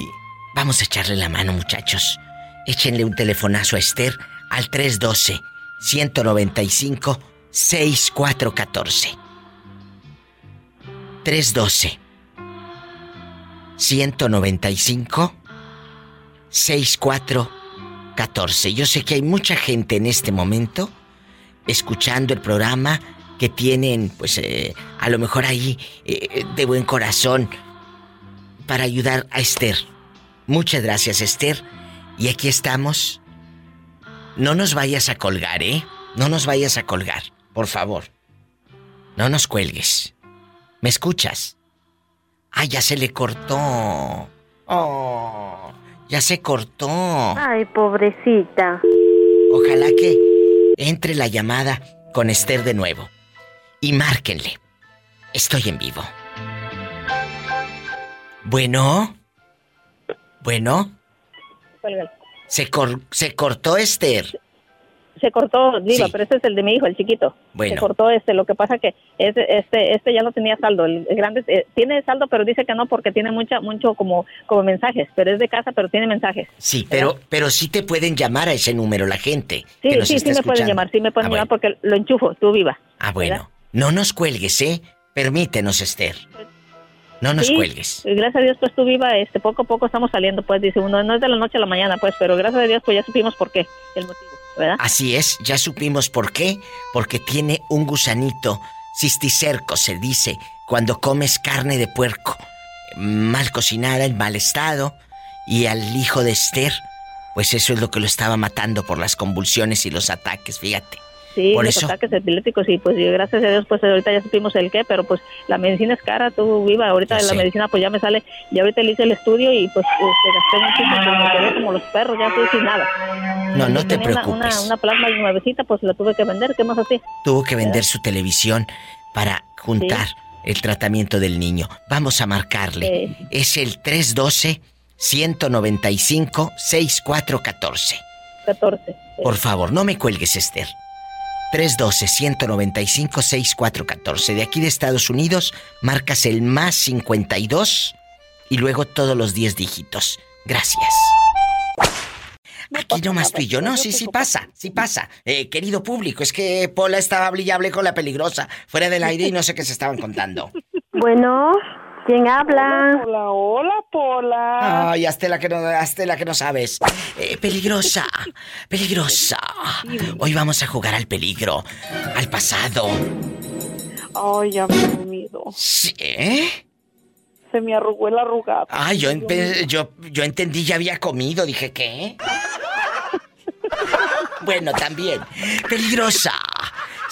vamos a echarle la mano, muchachos. Échenle un telefonazo a Esther al 312-195-6414. 312 195 6414. Yo sé que hay mucha gente en este momento escuchando el programa que tienen, pues, eh, a lo mejor ahí eh, de buen corazón para ayudar a Esther. Muchas gracias, Esther. Y aquí estamos. No nos vayas a colgar, ¿eh? No nos vayas a colgar, por favor. No nos cuelgues. ¿Me escuchas? Ah, ya se le cortó. Oh, ya se cortó.
Ay, pobrecita.
Ojalá que entre la llamada con Esther de nuevo. Y márquenle. Estoy en vivo. Bueno. Bueno. Se, cor- se cortó Esther.
Se cortó, diva,
Sí.
pero este es el de mi hijo, el chiquito.
Bueno.
Se cortó este, lo que pasa que este, este, este ya no tenía saldo. El, grande eh, tiene saldo, pero dice que no porque tiene mucha, mucho como, como mensajes. Pero es de casa, pero tiene mensajes.
Sí, pero, pero sí te pueden llamar a ese número la gente.
Sí,
que nos
sí,
está
sí me pueden llamar, sí me pueden
Ah,
llamar porque lo enchufo, tú viva.
Ah, bueno. No nos cuelgues, ¿eh? Permítenos, Esther. No nos
Sí,
cuelgues.
Gracias a Dios, pues tú viva, este, poco a poco estamos saliendo, pues dice uno, no es de la noche a la mañana, pues, pero gracias a Dios, pues ya supimos por qué, el motivo, ¿verdad?
Así es, ya supimos por qué. Porque tiene un gusanito cisticerco, se dice, cuando comes carne de puerco. Mal cocinada, en mal estado. Y al hijo de Esther, pues eso es lo que lo estaba matando por las convulsiones y los ataques, fíjate.
Sí,
por
los
eso-
ataques epilépticos y pues y gracias a Dios pues ahorita ya supimos el qué, pero pues la medicina es cara, tú viva, ahorita
Ya
la
sé.
medicina pues ya me sale, y ahorita le hice el estudio y pues este, gasté muchísimo, pues, me quedé como los perros, ya estoy sin nada.
No, no te
una-
preocupes.
Una, una plasma nuevecita pues la tuve que vender, ¿qué más así?
Tuvo que vender su televisión para juntar el tratamiento del niño. Vamos a marcarle.
Sí.
Es el 312-195-6414.
14.
Por favor, no me cuelgues, Esther. 312-195-6414. De aquí de Estados Unidos, marcas el más 52 y luego todos los 10 dígitos. Gracias. Aquí nomás tú y yo. No, sí, sí pasa, sí pasa. Eh, querido público, es que Pola estaba brillable con la peligrosa, fuera del aire y no sé qué se estaban contando. *laughs*
Bueno, ¿quién habla?
Hola, hola, Pola.
Ay, hazte la que no, hazte la que no sabes. Eh, peligrosa, *laughs* peligrosa. Hoy vamos a jugar al peligro, al pasado.
Ay, ya me he dormido.
¿Sí? ¿Eh?
Se me arrugó el arrugado.
Ay, yo, empe- yo, yo entendí, ya había comido. Dije, ¿qué? *laughs* bueno, también. Peligrosa.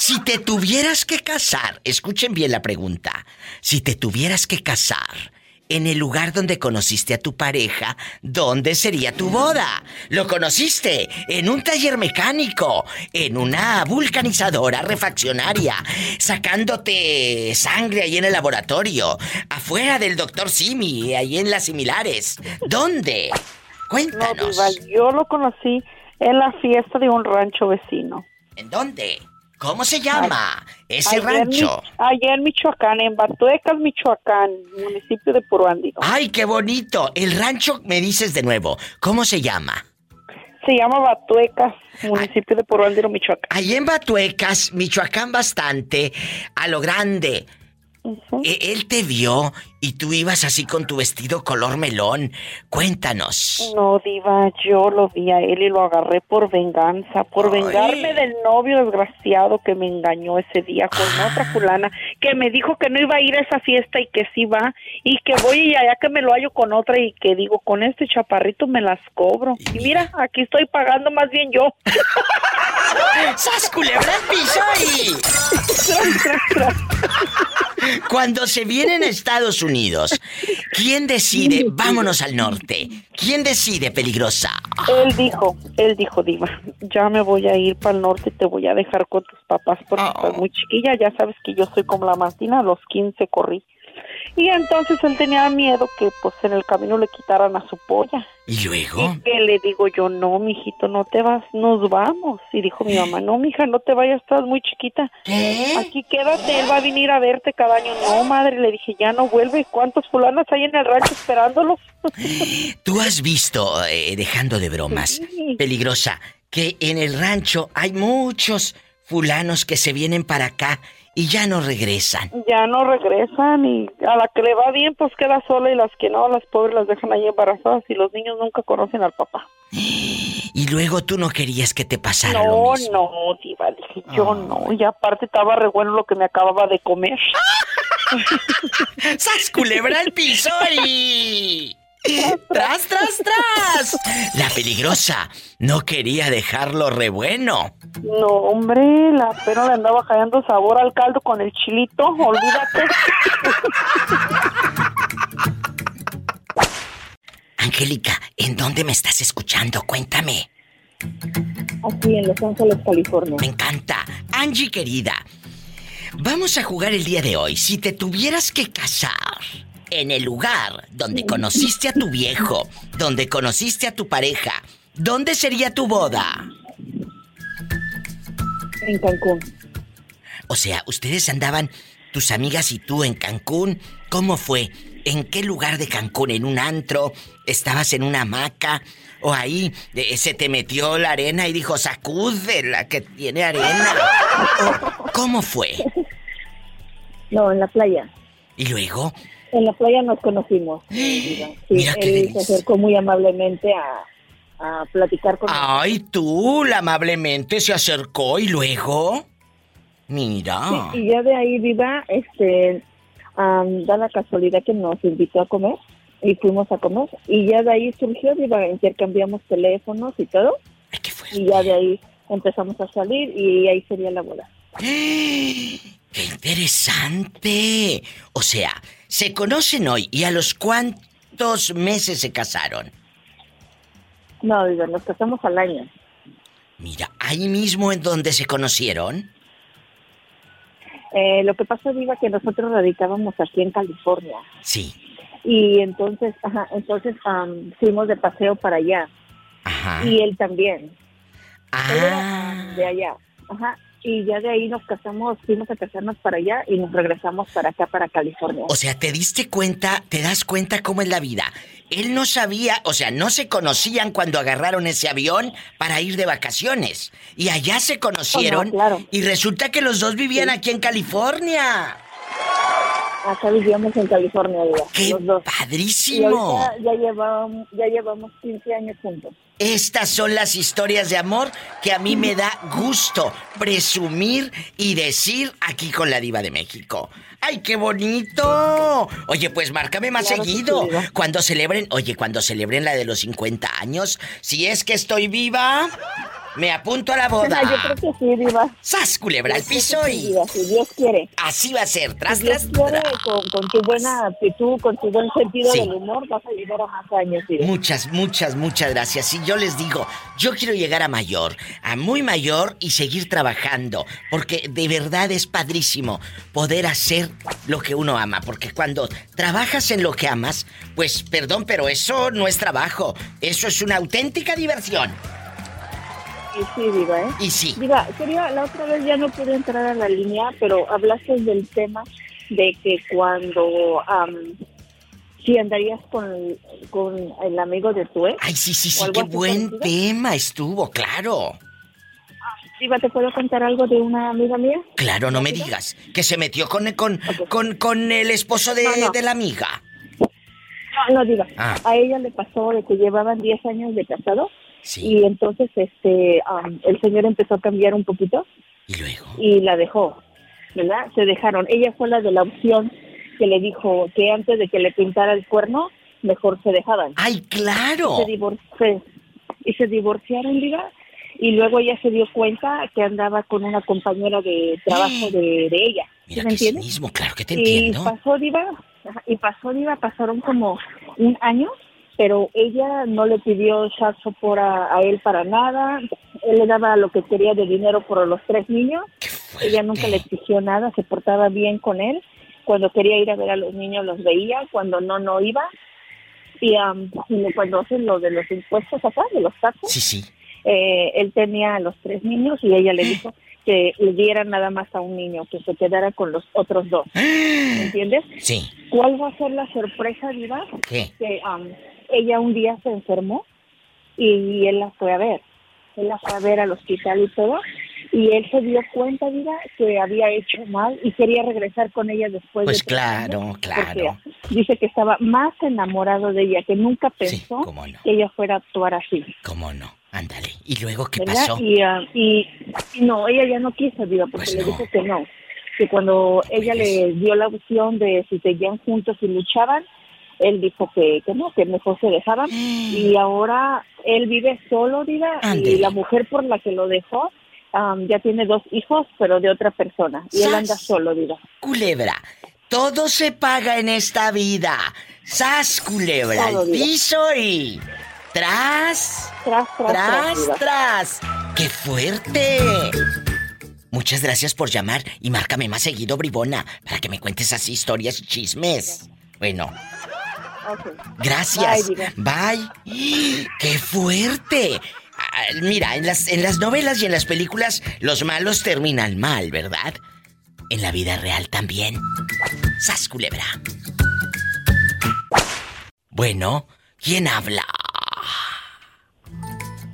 Si te tuvieras que casar, escuchen bien la pregunta. Si te tuvieras que casar en el lugar donde conociste a tu pareja, ¿dónde sería tu boda? ¿Lo conociste? En un taller mecánico, en una vulcanizadora refaccionaria, sacándote sangre ahí en el laboratorio, afuera del doctor Simi, ahí en las similares. ¿Dónde?
No,
Cuéntanos.
Diva, yo lo conocí en la fiesta de un rancho vecino.
¿En dónde? ¿Cómo se llama ese rancho?
Mi- allá en Michoacán, en Batuecas, Michoacán, municipio de Puro Andino.
¡Ay, qué bonito! El rancho, me dices de nuevo, ¿cómo se llama?
Se llama Batuecas, municipio de Puro Andino, Michoacán.
Ahí en Batuecas, Michoacán bastante, a lo grande. E- Él te vio y tú ibas así con tu vestido color melón. Cuéntanos.
No, Diva, yo lo vi a él y lo agarré por venganza, por
Ay.
vengarme del novio desgraciado que me engañó ese día con
Ah.
otra fulana, que me dijo que no iba a ir a esa fiesta y que sí va, y que voy y allá que me lo hallo con otra y que digo, con este chaparrito me las cobro. Y mira, aquí estoy pagando más bien yo. *laughs*
¡Sas culebra. *laughs* Cuando se vienen a Estados Unidos, ¿quién decide *laughs* vámonos al norte? ¿Quién decide peligrosa?
Él dijo, él dijo, Diva, ya me voy a ir para el norte y te voy a dejar con tus papás porque estás muy chiquilla, ya sabes que yo soy como la Martina, a los 15 corrí. Y entonces él tenía miedo que pues en el camino le quitaran a su polla.
¿Y luego?
Que le digo yo, no, mijito, no te vas, nos vamos. Y dijo mi mamá, no, mija, no te vayas, estás muy chiquita. Aquí quédate, él va a venir a verte cada año. No, madre, le dije, ya no vuelve. ¿Cuántos fulanos hay en el rancho esperándolos? *laughs*
Tú has visto, eh, dejando de bromas, peligrosa, que en el rancho hay muchos fulanos que se vienen para acá y ya no regresan.
Ya no regresan y a la que le va bien pues queda sola y las que no, las pobres las dejan ahí embarazadas y los niños nunca conocen al papá.
Y luego tú no querías que te pasara lo
No,
mismo.
no, diva, dije yo no. Y aparte estaba re bueno lo que me acababa de comer. *laughs*
¡Sas culebra al piso y... ¡Tras, tras, tras! La peligrosa no quería dejarlo re bueno.
No, hombre, la pero le andaba cayendo sabor al caldo con el chilito, olvídate.
Angélica, ¿en dónde me estás escuchando? Cuéntame.
Aquí en Los Ángeles, California.
Me encanta. Angie querida, vamos a jugar el día de hoy. Si te tuvieras que casar en el lugar donde conociste a tu viejo, donde conociste a tu pareja, ¿dónde sería tu boda?
En Cancún.
O sea, ustedes andaban, tus amigas y tú en Cancún. ¿Cómo fue? ¿En qué lugar de Cancún? ¿En un antro? ¿Estabas en una hamaca? ¿O ahí eh, se te metió la arena y dijo, sacude la que tiene arena? ¿Cómo fue?
No, en la playa.
¿Y luego?
En la playa nos conocimos. *gasps* Sí,
Mira qué
él se acercó muy amablemente a, a platicar con
Ay, tú, la amablemente se acercó y luego. Mira.
Sí, y ya de ahí, Viva, este, da la casualidad que nos invitó a comer y fuimos a comer. Y ya de ahí surgió, Viva, intercambiamos teléfonos y todo. Y ya de ahí empezamos a salir y ahí sería la boda. *gasps*
¡Qué interesante! O sea, se conocen hoy y a los cuántos meses se casaron.
No, Viva, nos casamos al año.
Mira, ahí mismo en donde se conocieron.
Eh, lo que pasa, Viva, que nosotros radicábamos aquí en California.
Sí.
Y entonces, ajá, entonces am, fuimos de paseo para allá.
Ajá.
Y él también.
Ah.
Era, de allá. Ajá. Y ya de ahí nos casamos, fuimos a casarnos para allá y nos regresamos para acá, para California.
O sea, te diste cuenta, te das cuenta cómo es la vida. él no sabía, o sea, no se conocían cuando agarraron ese avión para ir de vacaciones. Y allá se conocieron.
Oh, claro.
Y resulta que los dos vivían aquí en California.
Acá vivíamos en California.
¡Qué
los dos.
padrísimo!
Y ya llevamos, ya llevamos 15 años juntos.
Estas son las historias de amor que a mí me da gusto presumir y decir aquí con la diva de México. ¡Ay, qué bonito! Oye, pues márcame más
Claro
seguido.
sí.
Cuando celebren, oye, cuando celebren la de los 50 años, si es que estoy viva, me apunto a la boda. *laughs*
Yo creo que sí, Diva.
¡Sas, culebra al piso y...
Diva, si Dios quiere.
Así va a ser, tras,
Si Dios
tras,
quiere, con, con tu buena actitud, con tu buen sentido
Sí.
del humor, vas a llegar a más años, Diva.
Muchas, muchas, muchas gracias. Y yo les digo, yo quiero llegar a mayor, a muy mayor y seguir trabajando, porque de verdad es padrísimo poder hacer lo que uno ama, porque cuando trabajas en lo que amas, pues perdón, pero eso no es trabajo, eso es una auténtica diversión.
Y sí, Diva, ¿eh?
Y sí.
Diva, quería, la otra vez ya no pude entrar a la línea, pero hablaste del tema de que cuando... am, si andarías con, con el amigo de tu ex.
Ay, sí, sí, sí, qué buen tema estuvo, claro.
Diva, ¿te puedo contar algo de una amiga mía?
Claro, no me digas que se metió con, con, con, con el esposo de,
No, no.
de la amiga.
No, no, Diva.
Ah.
A ella le pasó de que llevaban 10 años de casado. Y entonces este el señor empezó a cambiar un poquito.
Y luego.
Y la dejó, ¿verdad? Se dejaron. Ella fue la de la opción que le dijo que antes de que le pintara el cuerno, mejor se dejaban.
¡Ay, claro!
Y se, divor- se- y se divorciaron, diga. Y luego ella se dio cuenta que andaba con una compañera de trabajo de, de ella. ¿Sí
Mira
me
sí
entiendes?
mismo, claro que te
y
entiendo.
pasó diva y pasó diva pasaron como un año pero ella no le pidió child support a, a él para nada él le daba lo que quería de dinero por los tres niños ella nunca le exigió nada se portaba bien con él cuando quería ir a ver a los niños los veía cuando no no iba y, y cuando hacen lo de los impuestos acá de los taxes
Sí, sí.
eh, él tenía a los tres niños y ella le *gasps* dijo que le diera nada más a un niño, que se quedara con los otros dos. ¿Me *gasps* entiendes?
Sí.
¿Cuál va a ser la sorpresa, Diva?
¿Qué?
Que um, ella un día se enfermó y él la fue a ver. Él la fue a ver al hospital y todo. Y él se dio cuenta, Diva, que había hecho mal y quería regresar con ella después
Pues
de años,
claro, claro.
dice que estaba más enamorado de ella, que nunca pensó que ella fuera a actuar así.
¿Cómo no? Ándale. ¿Y luego qué
¿verdad?
pasó?
Y, ah, y, no, ella ya no quiso, digo, porque
Pues
le
no.
dijo que no. Que cuando ella le dio la opción de si seguían juntos y luchaban, él dijo que, que no, que mejor se dejaban. Y ahora él vive solo, diga, y la mujer por la que lo dejó am, ya tiene dos hijos, pero de otra persona. Y él anda solo, diga.
Culebra, todo se paga en esta vida. ¡Sas, culebra!
Todo, diva.
piso y... ¡Tras!
Tras, tras,
¡Tras,
diva.
tras! ¡Qué fuerte! Muchas gracias por llamar y márcame más seguido, bribona, para que me cuentes así historias y chismes. Bueno, Gracias.
Bye.
Bye. *gasps* ¡Qué fuerte! Ah, Mira, en las, en las novelas y en las películas los malos terminan mal, ¿verdad? En la vida real también. ¡Sas, culebra! Bueno, ¿quién habla?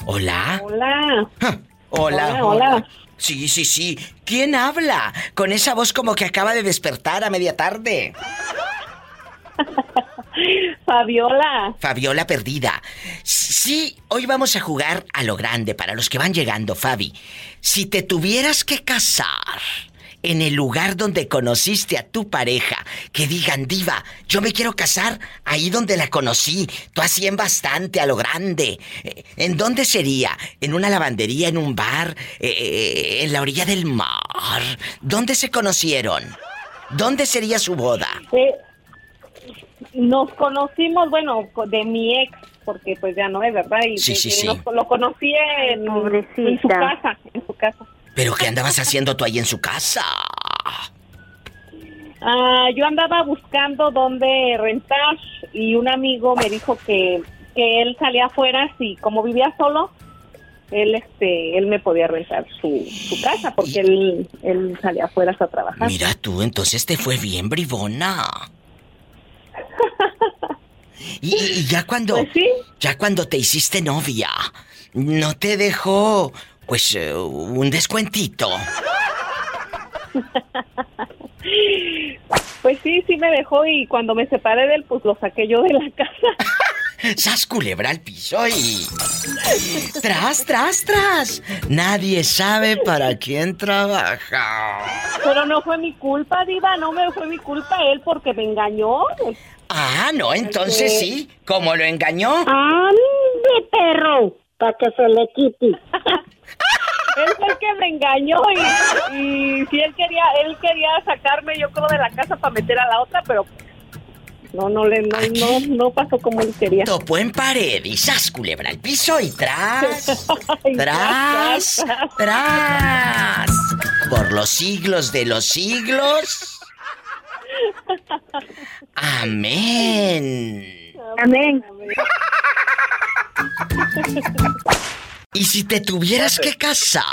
¿Hola?
Hola.
Ja, Hola,
Hola, hola.
Sí, sí, sí. ¿Quién habla? Con esa voz como que acaba de despertar a media tarde. *laughs*
Fabiola.
Fabiola perdida. Sí, hoy vamos a jugar a lo grande para los que van llegando, Fabi. Si te tuvieras que casar en el lugar donde conociste a tu pareja, que digan, diva, yo me quiero casar ahí donde la conocí, tú hacían bastante a lo grande. Eh, ¿En dónde sería? ¿En una lavandería, en un bar, eh, eh, en la orilla del mar? ¿Dónde se conocieron? ¿Dónde sería su boda?
Eh, nos conocimos, bueno, co- de mi ex, porque pues ya no es, ¿verdad? Y,
Sí, sí,
y
sí.
nos- lo conocí en, en su casa, en su casa.
¿Pero qué andabas haciendo tú ahí en su casa?
Ah, yo andaba buscando dónde rentar y un amigo me dijo que, que él salía afuera y como vivía solo, él este él me podía rentar su, su casa porque él, él salía afuera a trabajar.
Mira tú, entonces te fue bien, bribona. Y, y ya cuando.
Pues sí.
Ya cuando te hiciste novia, ¿no te dejó, pues, eh, un descuentito? *laughs*
Pues sí, sí me dejó y cuando me separé de él, pues lo saqué yo de la *laughs* casa.
¡Sas culebra al piso y. ¡Tras, tras, tras! Nadie sabe para quién trabaja.
Pero no fue mi culpa, Diva, no me fue mi culpa él porque me engañó.
Ah, no, entonces sí. ¿Cómo lo engañó?
¡Ande, perro! Para que se le quite. *laughs* él fue el que me engañó y, y si él quería, él quería sacarme yo creo de la casa para meter a la otra, pero no, no le, no, no, no pasó como él quería.
Topó en pared y sas culebra al piso y tras. *laughs* Tras,
tras,
tras. Por los siglos de los siglos. Amén.
Amén. *laughs*
Y si te tuvieras que casar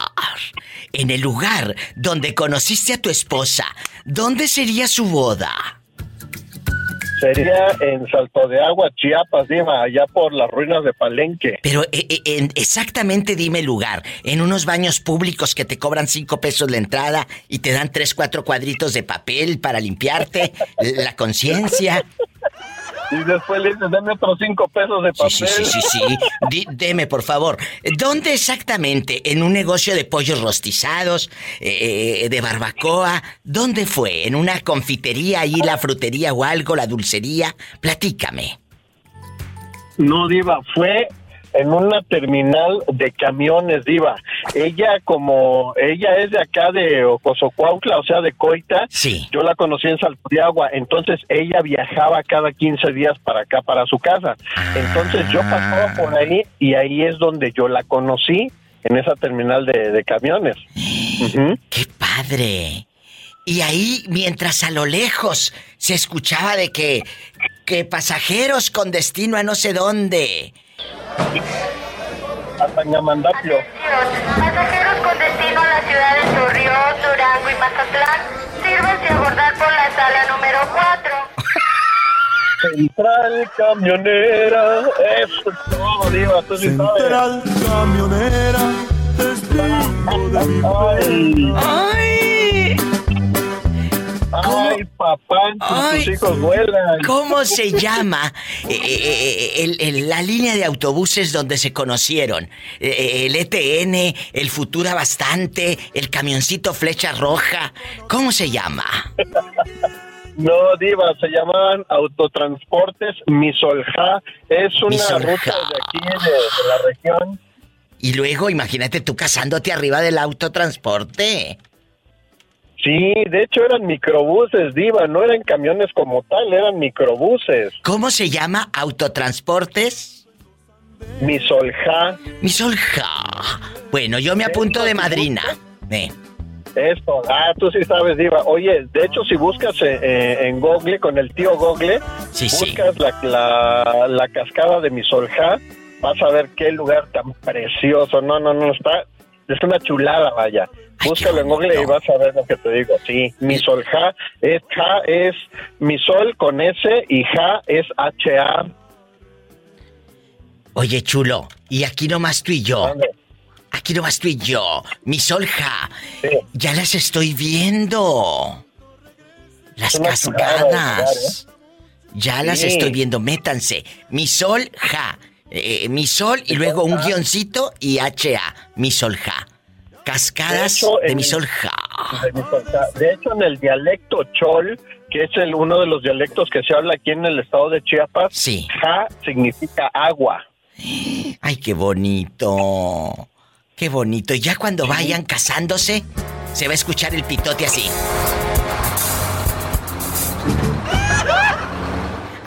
en el lugar donde conociste a tu esposa, ¿dónde sería su boda?
Sería en Salto de Agua, Chiapas, Diva, allá por las ruinas de Palenque.
Pero eh, eh, en- exactamente dime el lugar. En unos baños públicos que te cobran cinco pesos la entrada y te dan tres, cuatro cuadritos de papel para limpiarte la conciencia. *laughs*
Y después le dices, dame otros cinco pesos de papel.
Sí, sí, sí, sí, sí. Deme, por favor. ¿Dónde exactamente? ¿En un negocio de pollos rostizados? eh, ¿De barbacoa? ¿Dónde fue? ¿En una confitería ahí, la frutería o algo, la dulcería? Platícame.
No, Diva, fue en una terminal de camiones, Diva. Ella, como ella es de acá de Ocosocuautla, o sea, de Coita,
sí.
yo la conocí en Salto de Agua. Entonces ella viajaba cada 15 días para acá, para su casa. Entonces yo pasaba por ahí y ahí es donde yo la conocí, en esa terminal de, de camiones.
¡Qué padre! Y ahí, mientras a lo lejos se escuchaba de que, que pasajeros con destino a no sé dónde.
Tañamandapio.
Pasajeros con destino a la ciudad de Torreón, Durango y Mazatlán, sírvanse a abordar por la sala número 4.
Central camionera, eso es todo, Diva, tú sí sabes.
Central camionera, testigo de mi
¡Ay!
Ay, papá, tus hijos vuelan.
¿Cómo se llama *laughs* eh, eh, el- el- la línea de autobuses donde se conocieron? Eh, el ETN, el Futura Bastante, el camioncito Flecha Roja. ¿Cómo se llama? *laughs*
No, Diva, se llamaban autotransportes Misolja. Es una
Misolja.
ruta de aquí, de, de la región.
Y luego, imagínate tú casándote arriba del autotransporte.
Sí, de hecho eran microbuses, Diva, no eran camiones como tal, eran microbuses.
¿Cómo se llama autotransportes?
Misolja.
Misolja. Bueno, yo me apunto de madrina. Eh.
Esto, ah, tú sí sabes, Diva. Oye, de hecho, si buscas eh, eh, en Google, con el tío Google,
Sí, sí.
buscas la, la, la cascada de Misolja, vas a ver qué lugar tan precioso. No, no, no, está, es una chulada, vaya. Búscalo en Google y vas a ver lo que te digo. Sí, Misolja, es Ja es Misol con S y Ja es H-A.
Oye, chulo, y aquí nomás tú y yo. Aquí nomás tú y yo. Mi solja. Ya las estoy viendo. Las
Una lugar,
cascadas. Ya las
Sí.
estoy viendo. Métanse. Mi sol, ja. Eh, mi sol y luego un guioncito y H-A. Mi sol, ja. Cascadas
De hecho, Misolja. De hecho, en el dialecto chol, que es el uno de los dialectos que se habla aquí en el estado de Chiapas,
Sí.
Ja significa agua.
Ay, qué bonito. Qué bonito. Y ya cuando vayan casándose, se va a escuchar el pitote así.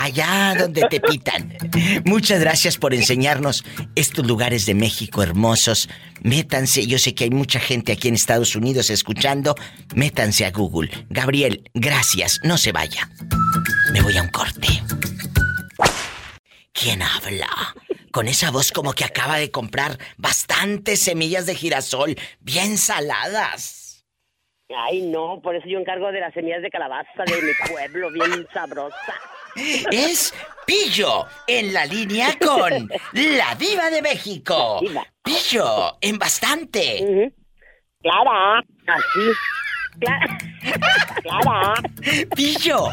Allá donde te pitan. Muchas gracias por enseñarnos estos lugares de México hermosos. Métanse, yo sé que hay mucha gente aquí en Estados Unidos escuchando. Métanse a Google. Gabriel, gracias. No se vaya. Me voy a un corte. ¿Quién habla? Con esa voz como que acaba de comprar bastantes semillas de girasol bien saladas.
Ay, no, por eso yo encargo de las semillas de calabaza de mi pueblo, bien sabrosa.
Es Pillo en la línea con la diva de México. Pillo, en bastante.
Clara, así. Clara. *laughs* Clara.
Pillo,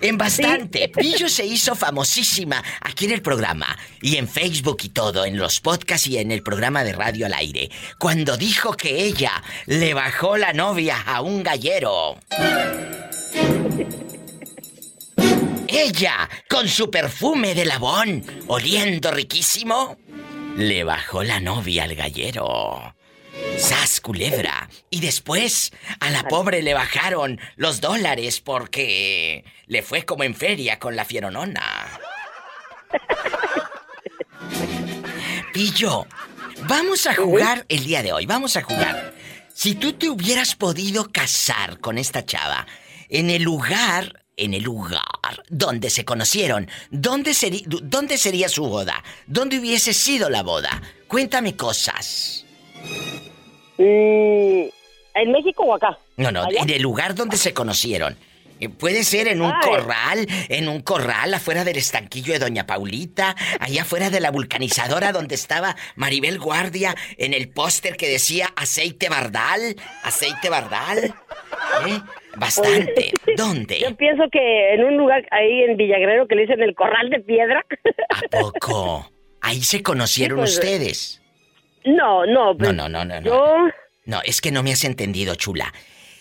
en bastante. Pillo se hizo famosísima aquí en el programa y en Facebook y todo, en los podcasts y en el programa de radio al aire, cuando dijo que ella le bajó la novia a un gallero. *laughs* Ella, con su perfume de labón, oliendo riquísimo, le bajó la novia al gallero. ¡Sas, culebra! Y después a la pobre le bajaron los dólares porque le fue como en feria con la fieronona. *laughs* Pillo, vamos a jugar el día de hoy, vamos a jugar. Si tú te hubieras podido casar con esta chava en el lugar, en el lugar donde se conocieron, ¿dónde, seri- dónde sería su boda? ¿Dónde hubiese sido la boda? Cuéntame cosas.
Mm, ¿En México o acá?
No, no,
¿Allá?
en el lugar donde se conocieron. Eh, Puede ser en un
Ay.
corral, en un corral afuera del estanquillo de Doña Paulita, allá afuera de la vulcanizadora donde estaba Maribel Guardia, en el póster que decía aceite bardal, aceite bardal. ¿Eh? Bastante. *laughs* ¿Dónde?
Yo pienso que en un lugar ahí en Villagrero que le dicen el Corral de Piedra. *laughs*
Poco. Ahí se conocieron
Sí, pues,
ustedes.
No, no, pues,
No, no, no, no, no.
Yo,
No, es que no me has entendido, chula.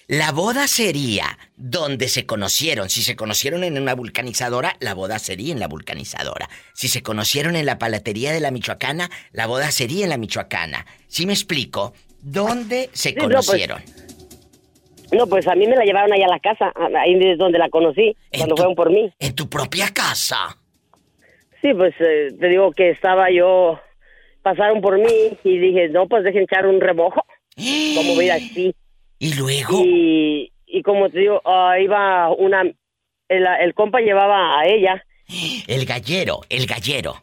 La boda sería donde se conocieron. Si se conocieron en una vulcanizadora, la boda sería en la vulcanizadora. Si se conocieron en la palatería de la Michoacana, la boda sería en la Michoacana. ¿Sí me explico? ¿Dónde se
no, pues,
conocieron?
No, pues a mí me la llevaron allá a la casa, ahí es donde la conocí, cuando fueron por mí.
¿En tu propia casa?
Sí, pues eh, te digo que estaba yo, pasaron por mí y dije, no, pues dejen echar un remojo. Como voy a ir *gasps* así.
¿Y luego?
Y, y como te digo, ah, iba una, el, el compa llevaba a ella, *gasps*
El gallero, el gallero.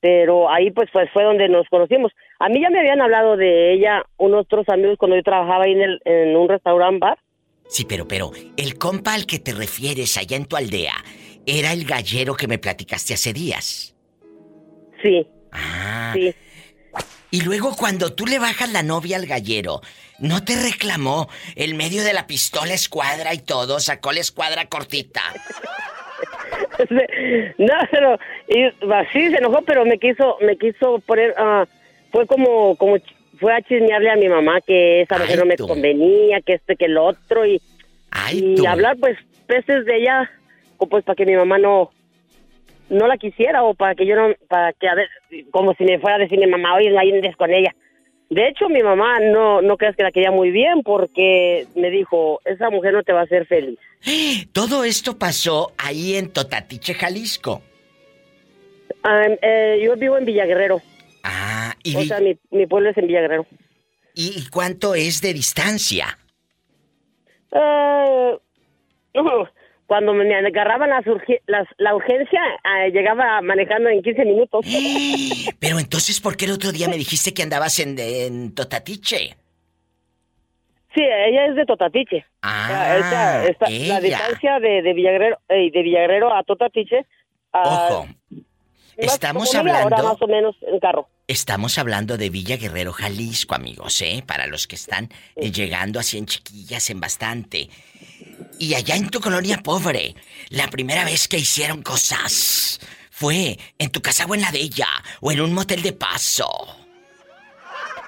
pero ahí pues, pues fue donde nos conocimos. A mí ya me habían hablado de ella unos otros amigos cuando yo trabajaba ahí en, el, en un restaurant bar.
Sí, pero, pero, el compa al que te refieres allá en tu aldea, ¿era el gallero que me platicaste hace días?
Sí.
Ah.
Sí.
Y luego cuando tú le bajas la novia al gallero, ¿no te reclamó el medio de la pistola escuadra y todo? Sacó la escuadra cortita. *laughs*
no, pero y, sí se enojó, pero me quiso, me quiso poner, ah, fue como, como fue a chismearle a mi mamá que esa mujer no me convenía, que este, que el otro y, y hablar pues peces de ella, pues para que mi mamá no, no la quisiera o para que yo no, para que a ver, como si me fuera a decir mi mamá, oye, no andes con ella. De hecho, mi mamá no, no creas que la quería muy bien porque me dijo, esa mujer no te va a hacer feliz. *gasps*
Todo esto pasó ahí en Totatiche, Jalisco.
Ah, eh, yo vivo en Villaguerrero.
Ah, y,
O
vi-
sea, mi, mi pueblo es en Villaguerrero.
¿y cuánto es de distancia?
No, *laughs* cuando me agarraban urge- las- la urgencia, eh, llegaba manejando en 15 minutos.
Pero entonces, ¿por qué el otro día me dijiste que andabas en, en Totatiche?
Sí, ella es de Totatiche.
Ah,
esta-
ella.
la distancia de, de Villaguerrero eh, de Villaguerrero a Totatiche. ah,
Ojo, estamos hablando-
más o menos en carro.
Estamos hablando de Villa Guerrero, Jalisco, amigos, ¿eh? Para los que están eh, llegando así en chiquillas, en bastante. Y allá en tu colonia pobre, la primera vez que hicieron cosas fue en tu casa o en la de ella, o en un motel de paso.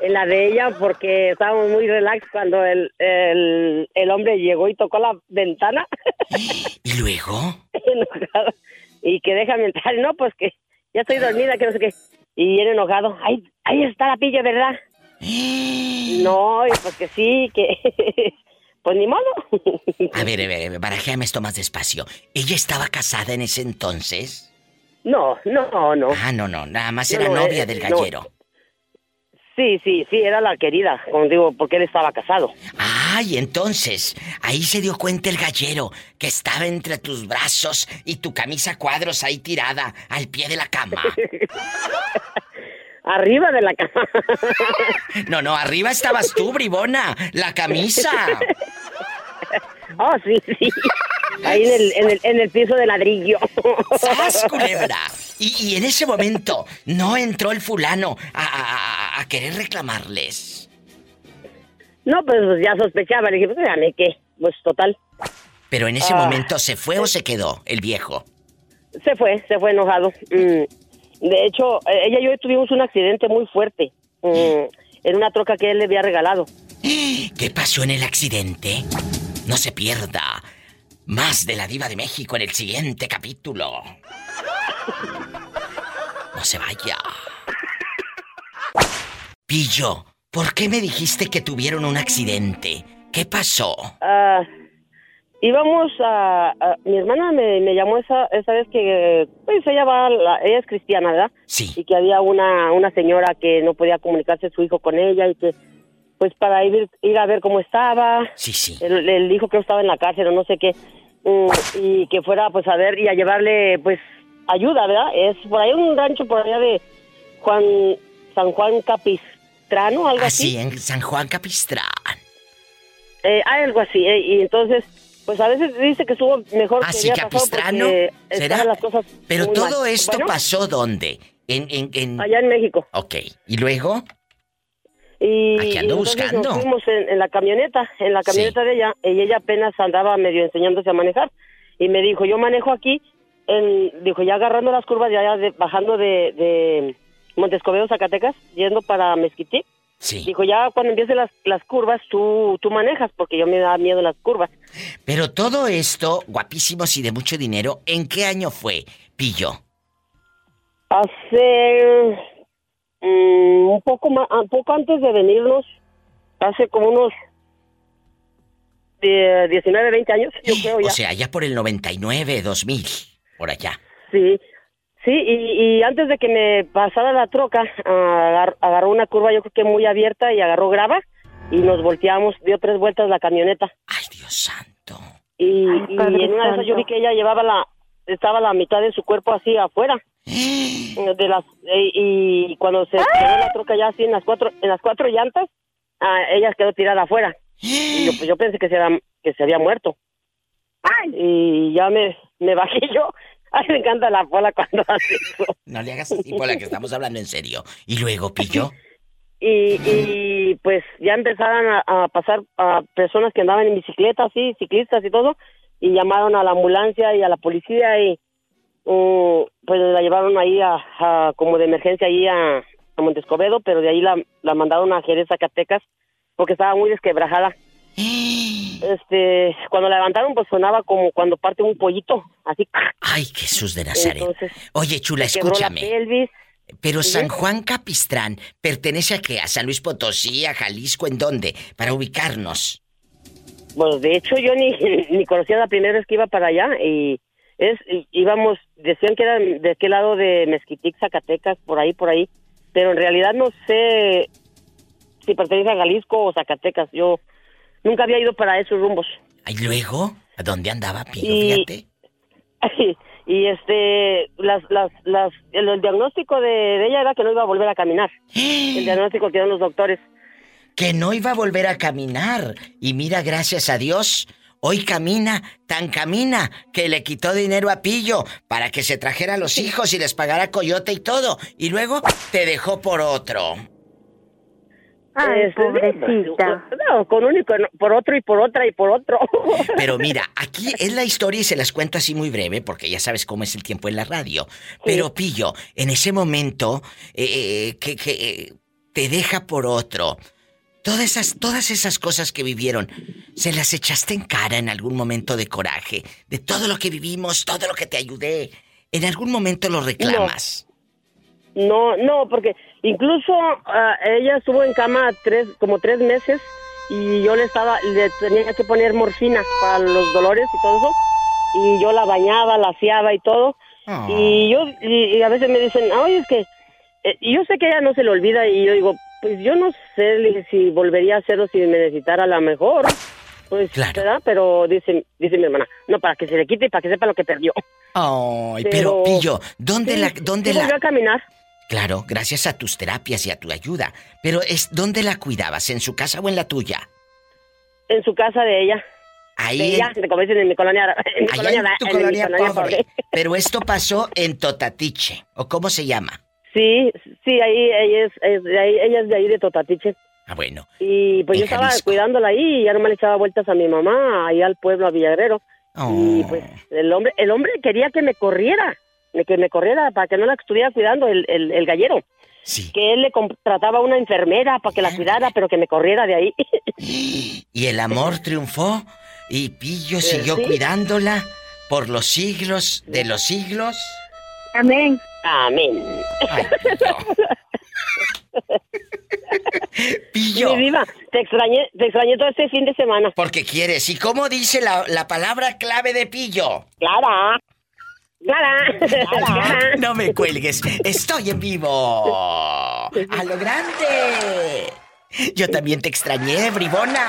En la de ella, porque estábamos muy relax cuando el, el, el hombre llegó y tocó la ventana.
¿Y luego? *laughs*
enojado. Y que déjame entrar. No, pues que ya estoy dormida, que no sé qué. Y bien enojado. Ay, ahí está la pilla, ¿verdad? *gasps* No, pues que sí, que... *laughs* pues ni modo.
A ver, a ver, barajéame esto más despacio. ¿Ella estaba casada en ese entonces?
No, no, no.
Ah, no, no, nada más
No,
era
no,
novia
eh,
del
no. Sí, sí, sí, era la querida, como digo, porque él estaba casado.
Ay, entonces, ahí se dio cuenta el gallero que estaba entre tus brazos y tu camisa cuadros ahí tirada al pie de la cama. *laughs*
Arriba de la cama. *laughs*
No, no, arriba estabas tú, bribona, la camisa. *laughs* *laughs*
Oh, sí, sí. Ahí en el, en el, en el piso de ladrillo.
¡Sas, *laughs* culebra! Y, y en ese momento no entró el fulano a, a- a- querer reclamarles.
No, pues ya sospechaba. Le dije, pues. Pues total.
Pero en ese
Ah.
momento se fue o se quedó el viejo.
Se fue, se fue enojado. Mm, De hecho, eh, ella y yo tuvimos un accidente muy fuerte. mm, En una troca que él le había regalado. *gasps*
¿Qué pasó en el accidente? No se pierda. Más de la diva de México en el siguiente capítulo. No se vaya. Pillo, ¿por qué me dijiste que tuvieron un accidente? ¿Qué pasó?
Ah, íbamos a, a- Mi hermana me, me llamó esa, esa vez que... Pues ella va... la- ella es cristiana, ¿verdad?
Sí.
Y que había una, una señora que no podía comunicarse su hijo con ella y que... Pues para ir, ir a ver cómo estaba.
Sí, sí.
Él, él dijo que estaba en la cárcel o no sé qué. Mm, y que fuera pues a ver y a llevarle pues ayuda, ¿verdad? Es por ahí un rancho por allá de Juan... San Juan Capistrano, algo así.
Así, en San Juan Capistrán.
Eh, hay algo así, eh, y entonces, pues a veces dice que estuvo mejor
Ah,
que
Capistrano. ¿Será?
las cosas
Pero todo
mal.
esto
Bueno,
pasó ¿dónde? En, en, en...
Allá en México.
Ok. ¿Y luego?
Y,
Aquí ando
y
buscando.
Nos fuimos en, en la camioneta, en la camioneta de ella, y ella apenas andaba medio enseñándose a manejar. Y me dijo, yo manejo aquí, en, dijo, ya agarrando las curvas, ya, ya de- bajando de, de Montescobedo, Zacatecas, yendo para Mezquití.
Sí.
Dijo, ya cuando empiecen las, las curvas, tú, tú manejas, porque yo me da miedo las curvas.
Pero todo esto, guapísimos y de mucho dinero, ¿en qué año fue, Pillo?
Hace mm, un poco más, un poco antes de venirnos, hace como unos de 19, 20 años, yo creo ya.
O sea, ya por el 99, 2000, por allá.
Sí, sí, y, y antes de que me pasara la troca, agar- agarró una curva yo creo que muy abierta y agarró grava y nos volteamos, dio tres vueltas la camioneta.
Ay, Dios santo.
Y,
Ay,
y en una de esas yo vi que ella llevaba la, estaba la mitad de su cuerpo así afuera. De las, eh, y cuando se quedó la troca ya así en las cuatro, en las cuatro llantas, ah, ella quedó tirada afuera. Y yo, pues yo pensé que se había, que se había muerto. Y ya me, me bajé yo. *laughs* Ay, me encanta la pola cuando *laughs* hace eso.
No le hagas así por la que estamos hablando en serio. Y luego, Pillo.
Y, y pues ya empezaron a, a pasar a personas que andaban en bicicleta, así, ciclistas y todo, y llamaron a la ambulancia y a la policía y mm, pues la llevaron ahí a, a- como de emergencia ahí a, a Montescobedo, pero de ahí la, la mandaron a Jerez, Zacatecas, porque estaba muy desquebrajada. *gasps* Este, cuando la levantaron, pues sonaba como cuando parte un pollito, así.
Ay, Jesús de Nazaret.
Entonces,
Oye, chula, escúchame.
pelvis.
Pero
Sí.
San Juan Capistrán pertenece a qué? ¿A San Luis Potosí? ¿A Jalisco? ¿En dónde? Para ubicarnos.
Pues de hecho yo ni, *laughs* ni conocía la primera vez que iba para allá y es íbamos decían que era de aquel lado de Mezquitic, Zacatecas, por ahí, por ahí, pero en realidad no sé si pertenece a Jalisco o Zacatecas. Yo nunca había ido para esos rumbos.
¿Y luego? ¿A dónde andaba, Pillo?
Y-
Fíjate. *laughs*
y este las las las el, el diagnóstico de, de ella era que no iba a volver a caminar. *gasps* El diagnóstico que dieron los doctores.
Que no iba a volver a caminar. Y mira, gracias a Dios, hoy camina, tan camina, que le quitó dinero a Pillo para que se trajera a los hijos y les pagara coyote y todo. Y luego te dejó por otro.
Ay,
Este,
pobrecita.
No, con uno y con- por otro y por otra y por otro. *laughs*
Pero mira, *laughs* aquí es la historia y se las cuento así muy breve porque ya sabes cómo es el tiempo en la radio. Pero Pillo, en ese momento eh, eh, que, que, eh, te deja por otro, todas esas, todas esas cosas que vivieron, ¿se las echaste en cara en algún momento de coraje? De todo lo que vivimos, todo lo que te ayudé. ¿En algún momento lo reclamas?
No, no, porque incluso ah, ella estuvo en cama tres, como tres meses y yo le estaba, le tenía que poner morfina para los dolores y todo eso y yo la bañaba, la aseaba y todo y yo y, y a veces me dicen, oye es que eh, y yo sé que ella no se le olvida y yo digo, pues yo no sé le dije, si volvería a hacerlo si me necesitara a la mejor, pues ¿verdad? Pero dice, dice mi hermana, no para que se le quite y para que sepa lo que perdió.
Ay, pero, Pillo, ¿dónde
Sí,
la, dónde
sí
la,
volvió a caminar.
Claro, gracias a tus terapias y a tu ayuda. Pero es ¿dónde la cuidabas? ¿En su casa o en la tuya?
En su casa de ella.
Ahí en-
ya, como dicen en mi colonia, en mi
Allá
colonia,
en tu
en mi
colonia
colonia
pobre. Pero esto pasó en Totatiche, ¿o cómo se llama?
Sí, sí, ahí ella es, es de ahí, ella es de ahí de Totatiche.
Ah, bueno.
Y pues yo estaba
Jalisco.
cuidándola ahí y ya nomás le echaba vueltas a mi mamá, ahí al pueblo, a Villagrero. Y
Oh.
pues el hombre, el hombre quería que me corriera, que me corriera para que no la estuviera cuidando el, el, el gallero. Que él le contrataba a una enfermera para que la cuidara, pero que me corriera de ahí. *gasps*
Y el amor triunfó y Pillo siguió
sí.
cuidándola por los siglos de los siglos.
Amén. Amén. *laughs*
Pillo.
Mi diva, te extrañé, te extrañé todo este fin de semana.
Porque quieres. ¿Y cómo dice la, la palabra clave de Pillo?
Clara. Clara. Clara.
No me cuelgues. Estoy en vivo. A lo grande. Yo también te extrañé, bribona.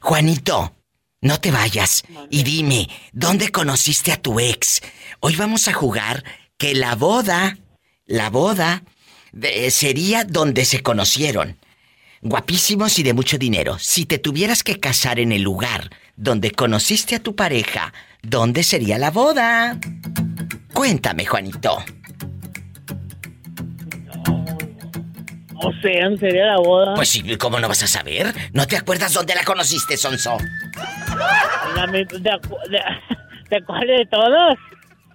Juanito, no te vayas y dime, ¿dónde conociste a tu ex? Hoy vamos a jugar que la boda, la boda, de- sería donde se conocieron. Guapísimos y de mucho dinero. Si te tuvieras que casar en el lugar donde conociste a tu pareja, ¿dónde sería la boda? Cuéntame, Juanito.
No sé, ¿dónde sería la boda?
Pues sí, ¿cómo no vas a saber? ¿No te acuerdas dónde la conociste, Sonso?
La de, de, *laughs* ¿De cuál de todos?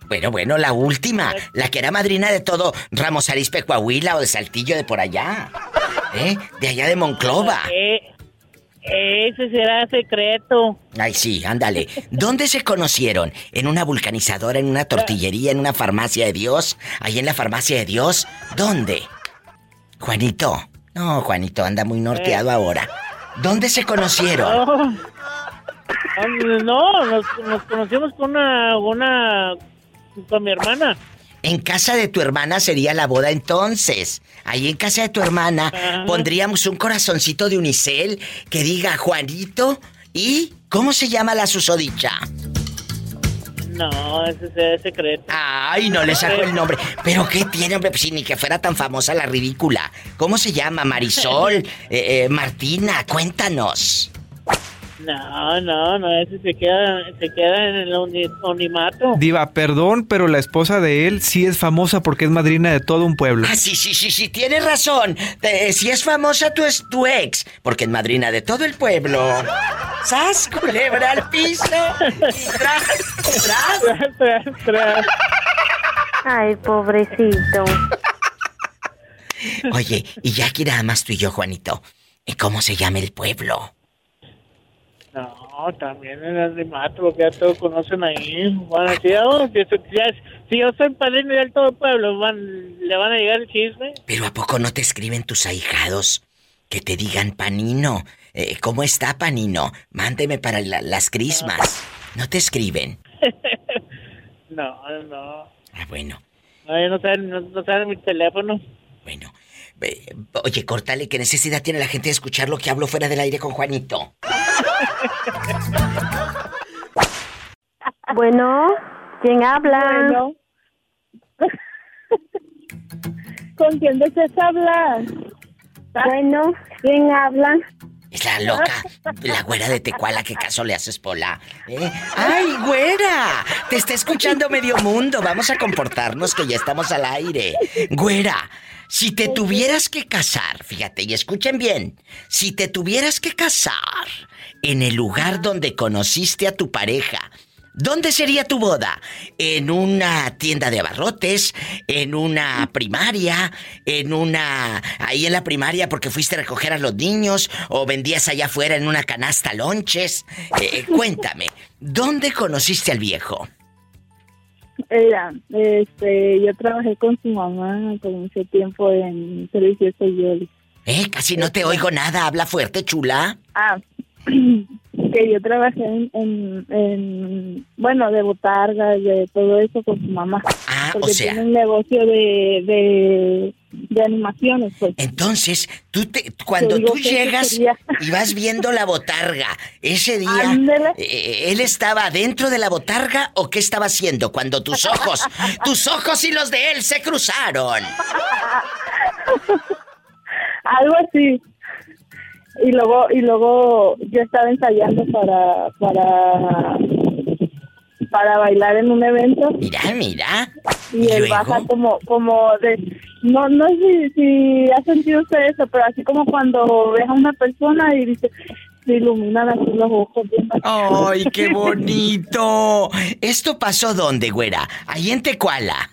Bueno, bueno, la última, la que era madrina de todo Ramos Arispe Coahuila o de Saltillo de por allá. ¿Eh? De allá de Monclova.
Eh, ese será secreto.
Ay, sí, ándale. ¿Dónde se conocieron? ¿En una vulcanizadora, en una tortillería, en una farmacia de Dios? ¿Ahí en la farmacia de Dios? ¿Dónde? Juanito. No, Juanito anda muy norteado ahora. ¿Dónde se conocieron?
No, Ah, no nos, nos conocimos con una, una, con mi hermana.
En casa de tu hermana sería la boda entonces. Ahí en casa de tu hermana
Ajá.
pondríamos un corazoncito de unicel que diga Juanito y ¿cómo se llama la susodicha?
No, ese será secreto.
Ay, no le saco el nombre. ¿Pero qué tiene, hombre? Pues si ni que fuera tan famosa la ridícula. ¿Cómo se llama? Marisol, *laughs* eh, eh, Martina, cuéntanos.
No, no, no, ese se queda, se queda en el onimato.
Diva, perdón, pero la esposa de él sí es famosa porque es madrina de todo un pueblo.
Ah, sí, sí, sí, sí, tienes razón. Eh, si es famosa, tú es tu ex, porque es madrina de todo el pueblo. ¡Sas, culebra al piso! Y tras, tras.
Ay, pobrecito.
Oye, y ya aquí nada más tú y yo, Juanito. ¿Y cómo se llama el pueblo?
No, también en el onimato, porque ya todos conocen ahí. Bueno, si yo, si, yo soy padrino del todo el pueblo, van, le van a llegar el chisme.
Pero ¿a poco no te escriben tus ahijados? Que te digan, Panino, eh, ¿cómo está Panino? Mándeme para la- las crismas. ¿No te escriben? *laughs*
No, no.
Ah, bueno.
No, saben, no, no saben mi teléfono.
Eh, Oye, córtale, ¿qué necesidad tiene la gente de escuchar lo que hablo fuera del aire con Juanito? *laughs*
Bueno, ¿quién habla?
Bueno. ¿Con quién deseas hablar?
Bueno, ¿quién habla?
Es la loca, la güera de Tecuala, ¿qué caso le haces, Pola? ¿Eh? ¡Ay, güera! Te está escuchando medio mundo. Vamos a comportarnos que ya estamos al aire. Güera, si te tuvieras que casar, fíjate, y escuchen bien, si te tuvieras que casar en el lugar donde conociste a tu pareja, ¿Dónde sería tu boda? ¿En una tienda de abarrotes? ¿En una primaria? ¿En una... ahí en la primaria porque fuiste a recoger a los niños? ¿O vendías allá afuera en una canasta lonches? Eh, cuéntame, ¿dónde conociste al viejo?
Era, este, yo trabajé con su mamá por mucho tiempo en servicio social.
Eh, casi no te oigo nada, habla fuerte, chula.
Ah, *clears throat* que yo trabajé en, en, en, bueno, de botargas, de todo eso con su mamá.
Ah,
porque
o sea-
tiene un negocio de, de, de animaciones, pues.
Entonces, tú te, cuando tú llegas
sería-
y vas viendo la botarga, ese día,
Ándale.
eh, ¿él estaba dentro de la botarga o qué estaba haciendo cuando tus ojos, *laughs* tus ojos y los de él se cruzaron? *laughs*
Algo así. y luego y luego yo estaba ensayando para para para bailar en un evento
Mira, mira.
y él baja como como de no no sé si, si ha sentido usted eso pero así como cuando ves a una persona y dice se iluminan así los ojos bien
¡Ay, *laughs* qué bonito! ¿Esto pasó dónde, güera? Ahí en Tecuala.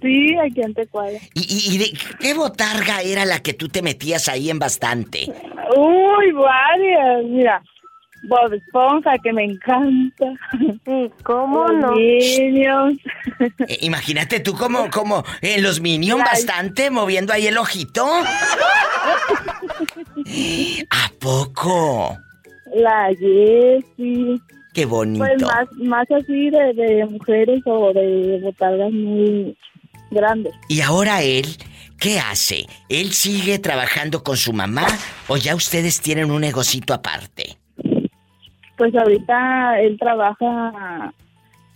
sí aquí en Tecuala
¿Y, y- y de qué botarga era la que tú te metías ahí en bastante?
uy varias mira Bob Esponja que me encanta
cómo
Los
no
Minions.
Eh, imagínate tú como, como en los Minions
Ay.
bastante moviendo ahí el ojito. ¿A poco?
la Jessie
Qué bonito.
Pues más, más así de, de mujeres o de botargas muy grandes.
Y ahora él, ¿qué hace? ¿Él sigue trabajando con su mamá o ya ustedes tienen un negocito aparte?
Pues ahorita él trabaja,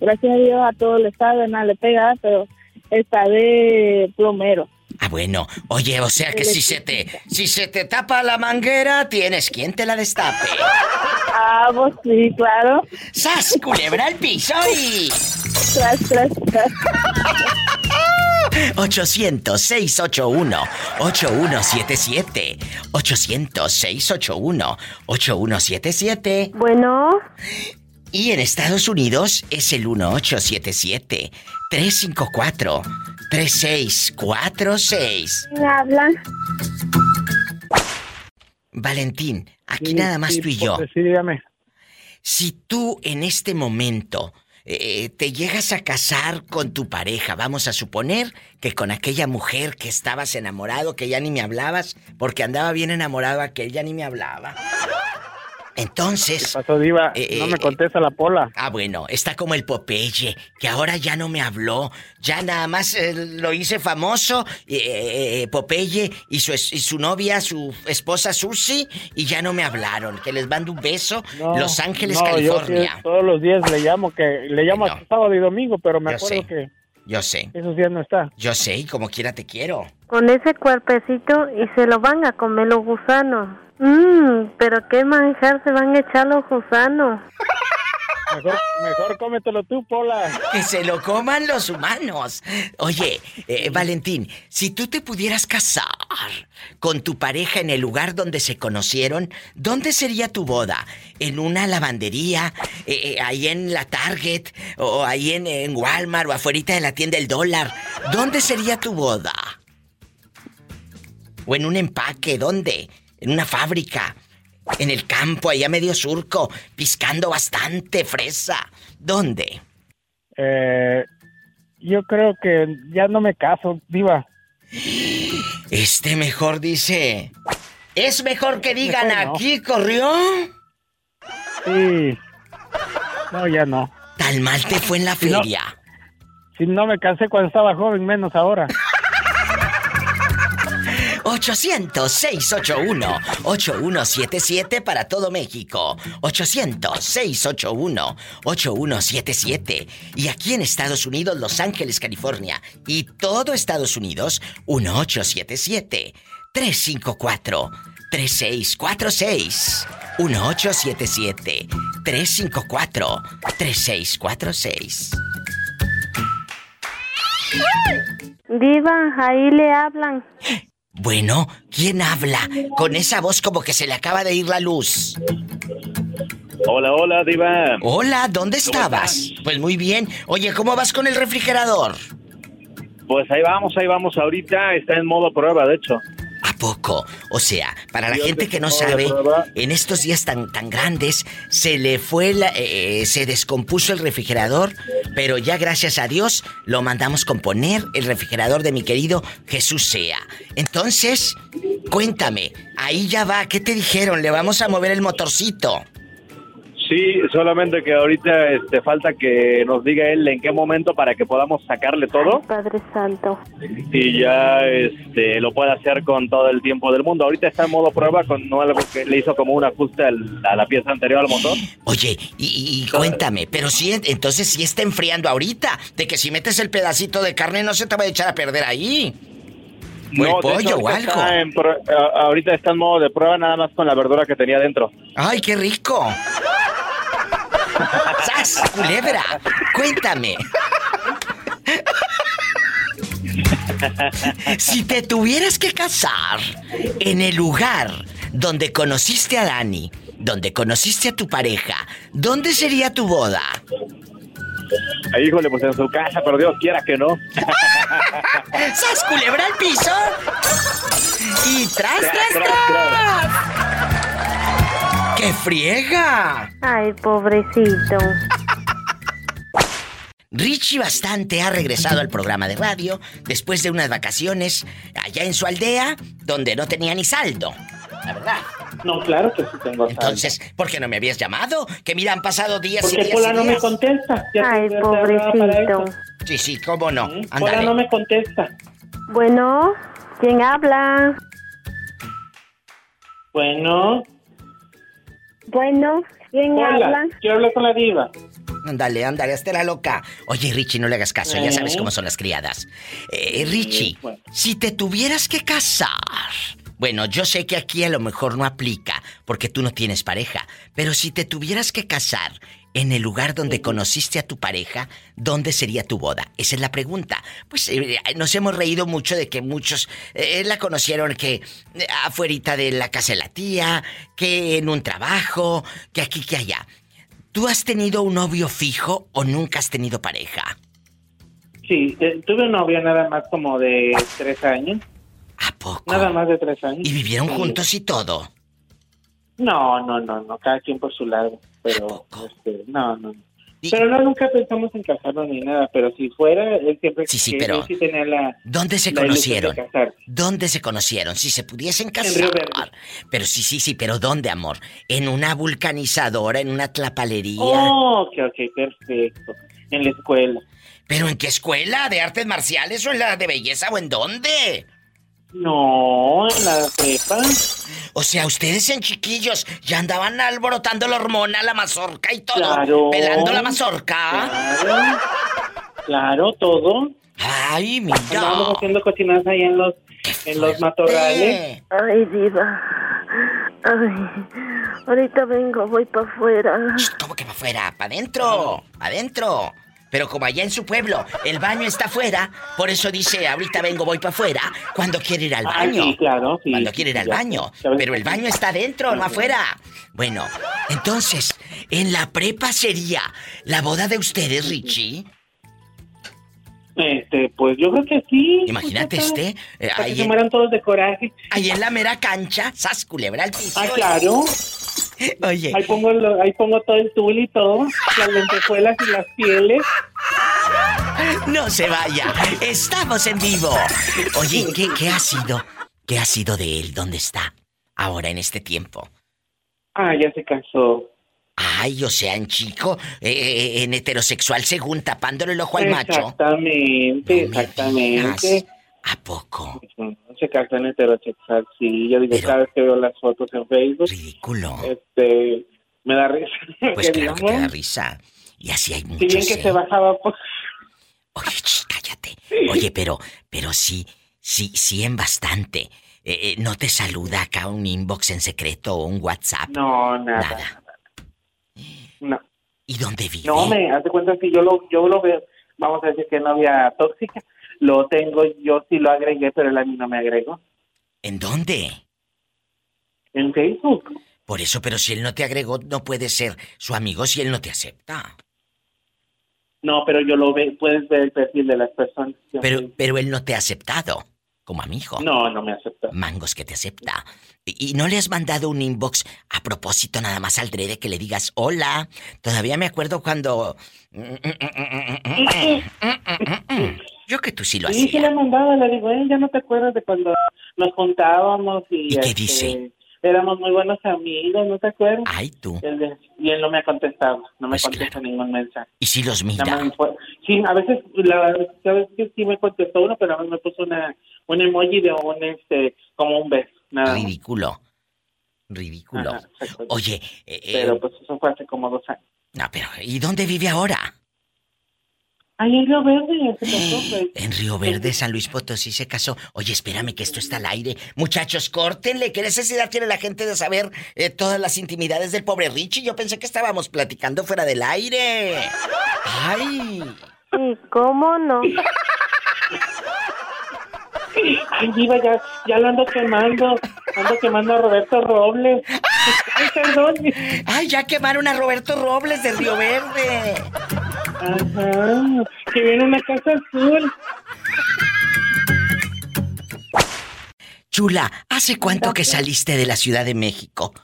gracias a Dios, a todo el estado, nada le pega, pero está de plomero.
Ah, bueno. Oye, o sea que si se te si se te tapa la manguera, tienes quien te la destape.
Ah, pues sí, claro.
¡Sas, culebra al piso y...
Tras, tras, tras.
800-681-8177. 800-681-8177.
Bueno.
Y en Estados Unidos es el 1877-354-3646.
¿Quién habla?
Valentín, aquí nada más tú y yo.
Sí, dígame.
Si tú en este momento eh, te llegas a casar con tu pareja, vamos a suponer que con aquella mujer que estabas enamorado, que ya ni me hablabas, porque andaba bien enamorado aquel, ya ni me hablaba. Entonces...
¿Qué pasó, Diva?
eh,
no me
eh,
contesta la pola.
Ah, bueno, está como el Popeye, que ahora ya no me habló. Ya nada más eh, lo hice famoso, eh, Popeye y su, y su novia, su esposa Susi, y ya no me hablaron. Que les mando un beso.
No,
Los Ángeles,
no,
California.
todos los días le llamo, que le llamo hasta sábado y domingo, pero me
Yo
acuerdo
sé.
que
Yo sé,
esos días no está.
yo sé, y como quiera te quiero.
Con ese cuerpecito y se lo van a comer los gusanos. Mmm, pero qué manjar se van a echar los gusanos.
Mejor, mejor cómetelo tú, Pola.
Que se lo coman los humanos. Oye, eh, Valentín, si tú te pudieras casar con tu pareja en el lugar donde se conocieron, ¿dónde sería tu boda? ¿En una lavandería? Eh, eh, ¿Ahí en la Target? ¿O ahí en, en Walmart? ¿O afuera de la tienda del dólar? ¿Dónde sería tu boda? ¿O en un empaque? ¿Dónde? ¿En una fábrica? ¿En el campo, allá medio surco, piscando bastante fresa? ¿Dónde?
Eh, yo creo que ya no me caso, Diva.
Este mejor dice. ¿Es mejor que digan
Mejor no.
aquí corrió?
Sí. No, ya no.
Tal mal te fue en la
no-
feria.
Si no me casé cuando estaba joven, menos ahora.
800-681-8177 para todo México. 800-681-8177. Y aquí en Estados Unidos, Los Ángeles, California. Y todo Estados Unidos, 1877-354-3646. 1877-354-3646.
Diva, ahí le hablan.
Bueno, ¿quién habla? Con esa voz como que se le acaba de ir la luz.
Hola, hola, Diva.
Hola, ¿dónde
¿Cómo
estabas? Pues muy bien. Oye, ¿cómo vas con el refrigerador?
Pues ahí vamos, ahí vamos. Ahorita está en modo prueba, de hecho.
¿A poco? O sea, para la gente
te
que no sabe, en estos días tan, tan grandes, se le fue la, eh, se descompuso el refrigerador, pero ya gracias a Dios lo mandamos componer el refrigerador de mi querido Jesús Sea. Entonces, cuéntame, ahí ya va, ¿qué te dijeron? Le vamos a mover el motorcito.
Sí, solamente que ahorita este, falta que nos diga él en qué momento para que podamos sacarle todo
Padre Santo.
y ya este, lo pueda hacer con todo el tiempo del mundo. Ahorita está en modo prueba con no algo que le hizo como un ajuste al- a la pieza anterior al motor.
Oye, y, y- y cuéntame, pero sí, entonces sí está enfriando ahorita, de que si metes el pedacito de carne no se te va a echar a perder ahí. O el
No,
pollo
hecho,
o algo.
está en ahorita está en modo de prueba nada más con la verdura que tenía dentro.
¡Ay, qué rico! ¡Sas, culebra! Cuéntame. Si te tuvieras que casar en el lugar donde conociste a Dani, donde conociste a tu pareja, ¿dónde sería tu boda?
Híjole, pues en su casa, pero Dios quiera que no.
¡Sas, culebra al piso! ¡Y tras, tras, tras! ¡Qué friega!
Ay, pobrecito.
Richie Bastante ha regresado al programa de radio después de unas vacaciones allá en su aldea donde no tenía ni saldo. La verdad.
No, claro que sí tengo saldo.
Entonces, ¿por qué no me habías llamado? Que mira, han pasado días y
Porque
días
Pola
y
no me contesta. Ya
Ay, pobrecito.
Sí, sí, cómo no.
Pola no me contesta.
Bueno, ¿quién habla?
Bueno,
Bueno, ¿quién
Hola,
habla?
quiero hablar con la diva.
Ándale, ándale, hazte la loca. Oye, Richie, no le hagas caso, ya
¿Eh?
sabes cómo son las criadas. Eh, Richie,
bueno.
si te tuvieras que casar. Bueno, yo sé que aquí a lo mejor no aplica, porque tú no tienes pareja, pero si te tuvieras que casar en el lugar donde conociste a tu pareja, ¿dónde sería tu boda? Esa es la pregunta. Pues eh, nos hemos reído mucho de que muchos eh, la conocieron que eh, afuerita de la casa de la tía, que en un trabajo, que aquí, que allá. ¿Tú has tenido un novio fijo o nunca has tenido pareja?
Sí, te- tuve un novio nada más como de tres años.
¿A poco?
Nada más de tres años.
¿Y vivieron
Sí.
juntos y todo?
No, no, no, no, cada quien por su lado. Pero, este, no, no. Pero no, nunca pensamos en casarnos ni nada, pero si fuera, él siempre
Sí, sí, pero-
sí tenía la...
¿Dónde se
la
conocieron? ¿Dónde se conocieron? Si se pudiesen
En
casar. Pero sí, sí, sí, pero ¿dónde, amor? ¿En una vulcanizadora, en una tlapalería?
Oh, ok, ok, perfecto. En la escuela.
¿Pero en qué escuela? ¿De artes marciales o en la de belleza o en dónde?
No, en la prepa.
O sea, ustedes en chiquillos ya andaban alborotando la hormona, la mazorca y todo.
Claro.
Pelando la mazorca.
Claro, claro, todo.
Ay, mira.
Estábamos haciendo cocinadas ahí en los, en los matorrales.
Ay, diva. Ay, ahorita vengo, voy para afuera.
¿Cómo que para afuera? ¿Para adentro? ¿Para adentro? Pero como allá en su pueblo el baño está afuera, por eso dice, ahorita vengo, voy para afuera, cuando quiere ir al
Ah,
baño.
sí, claro, sí,
Cuando quiere ir al
ya,
baño. Pero el baño está adentro, no afuera. Bueno, entonces, en la prepa sería la boda de ustedes, Richie.
Este, pues yo creo que sí.
Imagínate
pues,
este, eh,
Para que
ahí
se
en,
mueran todos de coraje.
ahí en la mera cancha, sas culebra al piso.
Ah, claro. *laughs*
Oye.
Ahí pongo, lo- ahí pongo todo el tul y todo, las lentejuelas y las pieles.
No se vaya, estamos en vivo. Oye, ¿qué, qué ha sido? ¿Qué ha sido de él? ¿Dónde está? Ahora en este tiempo.
Ah, ya se casó.
Ay, o sea, en chico, eh, eh, en heterosexual según tapándole el ojo al macho.
Exactamente, exactamente.
¿A poco?
Se casó en heterosexual, sí. Yo digo, cada vez que veo las fotos en Facebook.
Ridículo.
Este, me da risa. *laughs*
Pues
que
claro que
digamos.
te da risa. Y así hay
Si
muchos.
bien que
¿eh?
se bajaba, pues.
Oye, ch, cállate. *laughs* Oye, pero, pero sí, sí, sí en bastante. Eh, eh, ¿No te saluda acá un inbox en secreto o un WhatsApp?
No, nada. No.
¿Y dónde vive?
No, me hace cuenta que yo lo, yo lo veo, vamos a decir que novia tóxica, lo tengo, yo sí lo agregué, pero él a mí no me agregó.
¿En dónde?
En Facebook.
Por eso, pero si él no te agregó, no puede ser su amigo si él no te acepta.
No, pero yo lo veo, puedes ver el perfil de las personas.
Pero, pero él no te ha aceptado como amigo.
No, no me acepta.
Mangos que te acepta. Y, y no le has mandado un inbox a propósito nada más al drede que le digas hola. Todavía me acuerdo cuando... *clears throat* *clears throat* *clears throat* Yo que tú sí lo
Sí, sí
hacías.
le he mandado, le digo, eh, ya no te acuerdas de cuando nos juntábamos y...
¿Y qué
este,
dice?
Éramos muy buenos amigos, ¿no te acuerdas?
Ay, tú.
Él y él no me ha contestado, no me
Pues
contesta ningún mensaje.
Y si los mira.
me Sí, a veces, la sabes que sí me contestó uno, pero a mí me puso una, un emoji de un, este, como un beso, nada.
Ridículo. Ridículo.
Ajá.
Oye, eh, eh,
Pero pues eso fue hace como dos años.
no, pero ¿y dónde vive ahora?
Ahí en Río Verde se casó, pues.
En Río Verde, San Luis Potosí se casó. Oye, espérame que esto está al aire. Muchachos, córtenle. ¿Qué necesidad tiene la gente de saber eh, todas las intimidades del pobre Richie? Yo pensé que estábamos platicando fuera del aire. ¡Ay!
¿Y cómo no?
Ay, Diva, ya, ya lo ando quemando. Ando quemando a Roberto Robles. Ay, perdón.
¡Ay, ya quemaron a Roberto Robles de Río Verde!
Ajá. Que viene una casa azul.
Chula, ¿hace cuánto que saliste de la Ciudad de México?
Ay,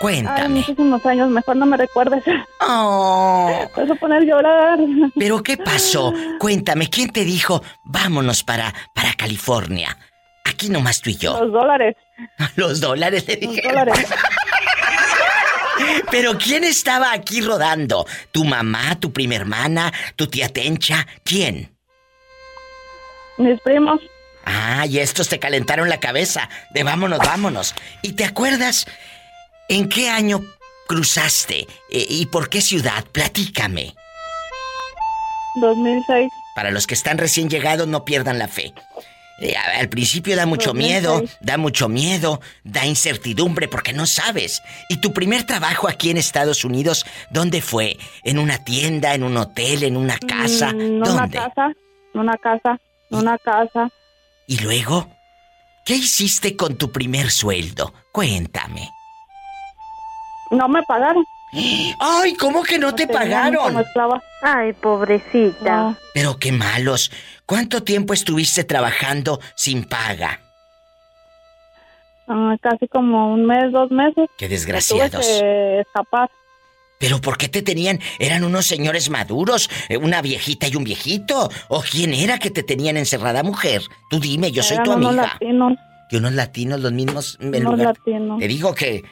Cuéntame.
muchísimos años, mejor no me recuerdes.
Oh.
Vas a poner llorar.
¿Pero qué pasó? Cuéntame, ¿quién te dijo vámonos para, para California? Aquí nomás tú y yo.
Los dólares. *laughs*
Los dólares le
Los
dije.
dólares. *laughs*
Pero ¿quién estaba aquí rodando? ¿Tu mamá, tu prima hermana, tu tía Tencha? ¿Quién?
Mis primos.
Ah, y estos te calentaron la cabeza de vámonos, vámonos. ¿Y te acuerdas en qué año cruzaste Eh, y por qué ciudad? Platícame.
2006.
Para los que están recién llegados, no pierdan la fe. Eh, al principio da mucho
2006.
miedo, da mucho miedo, da incertidumbre porque no sabes. ¿Y tu primer trabajo aquí en Estados Unidos, dónde fue? ¿En una tienda, en un hotel, en una casa?
Mm, en una casa. En una casa. En una casa.
¿Y luego? ¿Qué hiciste con tu primer sueldo? Cuéntame.
No me pagaron.
Ay, ¿cómo que no te pagaron?
Ay, pobrecita.
Pero qué malos. ¿Cuánto tiempo estuviste trabajando sin paga?
Ah, casi como un mes, dos meses.
Qué desgraciados.
Tuve que escapar.
¿Pero por qué te tenían? ¿Eran unos señores maduros? Eh, ¿Una viejita y un viejito? ¿O quién era que te tenían encerrada, mujer? Tú dime, yo soy
Eran
tu
unos
amiga.
latinos.
Que unos latinos, los mismos en
Unos
lugar-
latinos.
Te digo que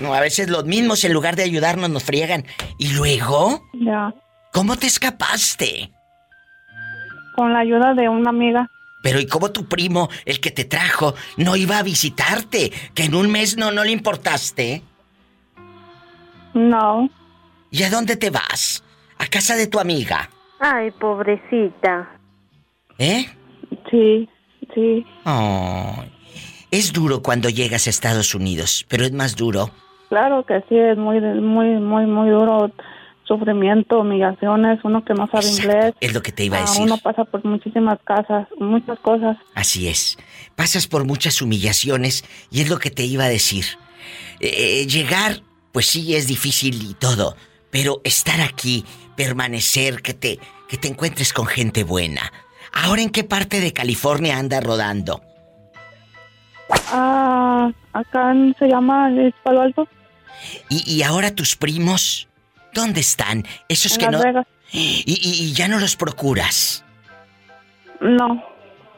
no, a veces los mismos en lugar de ayudarnos nos friegan. ¿Y luego?
Ya.
¿Cómo te escapaste?
Con la ayuda de una amiga.
Pero ¿y cómo tu primo, el que te trajo, no iba a visitarte? Que en un mes no, no le importaste.
No.
¿Y a dónde te vas? ¿A casa de tu amiga?
Ay, pobrecita.
¿Eh?
Sí, sí.
Ay. Es duro cuando llegas a Estados Unidos, pero es más duro.
Claro que sí, es muy, muy, muy, muy duro. Sufrimiento, humillaciones, uno que no sabe inglés.
Es lo que te iba a
Ah,
decir.
uno pasa por muchísimas casas, muchas cosas.
Así es. Pasas por muchas humillaciones y es lo que te iba a decir. Eh, eh, llegar, pues sí, es difícil y todo, pero estar aquí, permanecer, que te, que te encuentres con gente buena. ¿Ahora en qué parte de California anda rodando?
Ah, acá se llama el Palo Alto.
¿Y, y ahora tus primos? ¿Dónde están? Esos
En
que
Las
no...
Vegas. *gasps*
Y, y- y ya no los procuras.
No.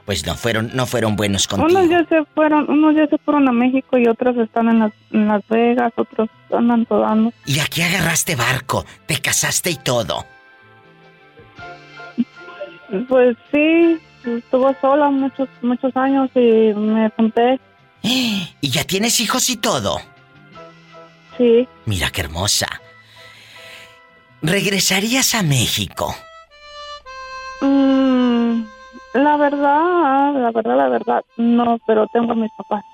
Pues no fueron, no fueron buenos contigo.
Unos ya se fueron, unos ya se fueron a México y otros están en Las, en Las Vegas, otros andan rodando.
Y aquí agarraste barco, te casaste y todo.
Pues sí, estuvo sola muchos, muchos años y me junté. *gasps*
Y ya tienes hijos y todo.
Sí.
Mira qué hermosa. ¿Regresarías a México?
Mm, la verdad, la verdad, la verdad, no, pero tengo a mis papás.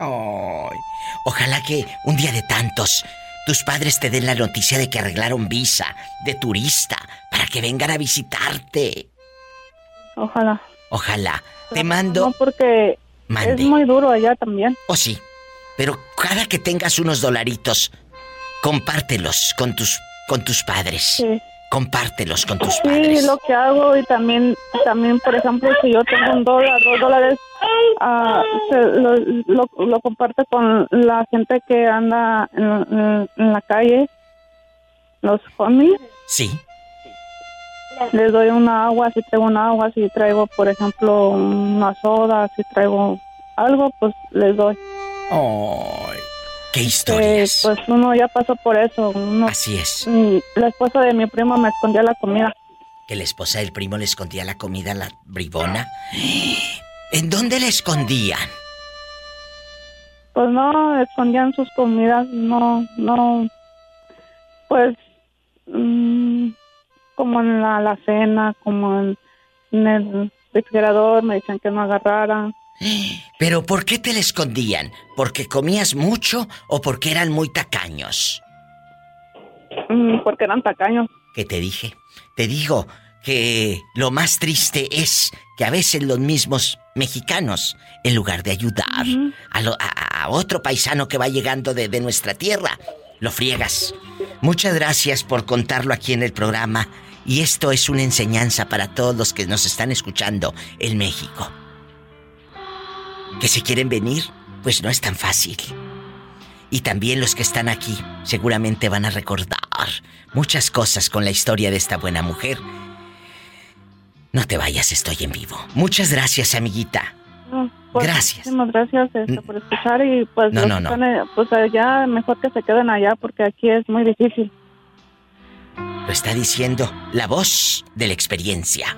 Ay, Ojalá que un día de tantos tus padres te den la noticia de que arreglaron visa de turista para que vengan a visitarte.
Ojalá.
Ojalá. Te mando.
No, porque
Mande.
es muy duro allá también.
Oh, sí. Pero cada que tengas unos dolaritos, compártelos con tus con tus padres.
Sí.
Compártelos con tus
Sí,
padres.
lo que hago y también, también por ejemplo, si yo tengo un dólar, dos dólares, ah, se- lo, lo, lo comparto con la gente que anda en, en- en la calle, los homies.
Sí.
Les doy una agua, si traigo una agua, si traigo, por ejemplo, una soda, si traigo algo, pues les doy.
Ay, qué
Eh,
historias.
pues uno ya pasó por eso. Uno,
Así es.
La esposa de mi primo me escondía la comida.
Que la esposa del primo le escondía la comida a la bribona. ¿En dónde le escondían?
Pues no, escondían sus comidas, no, no, pues, mm, como en la, la cena, como en, en el refrigerador, me decían que no agarrara. *gasps*
Pero ¿por qué te la escondían? ¿Porque comías mucho o porque eran muy tacaños?
Mm, porque eran tacaños.
¿Qué te dije? Te digo que lo más triste es que a veces los mismos mexicanos, en lugar de ayudar a, lo- a- a otro paisano que va llegando de, de nuestra tierra, lo friegas. Muchas gracias por contarlo aquí en el programa. Y esto es una enseñanza para todos los que nos están escuchando en México. Que si quieren venir, pues no es tan fácil. Y también los que están aquí seguramente van a recordar muchas cosas con la historia de esta buena mujer. No te vayas, estoy en vivo. Muchas gracias, amiguita.
No, pues,
Gracias.
Muchísimas gracias este, por escuchar y pues,
No,
los
no, no.
están, eh, pues allá mejor que se queden allá porque aquí es muy difícil.
Lo está diciendo la voz de la experiencia.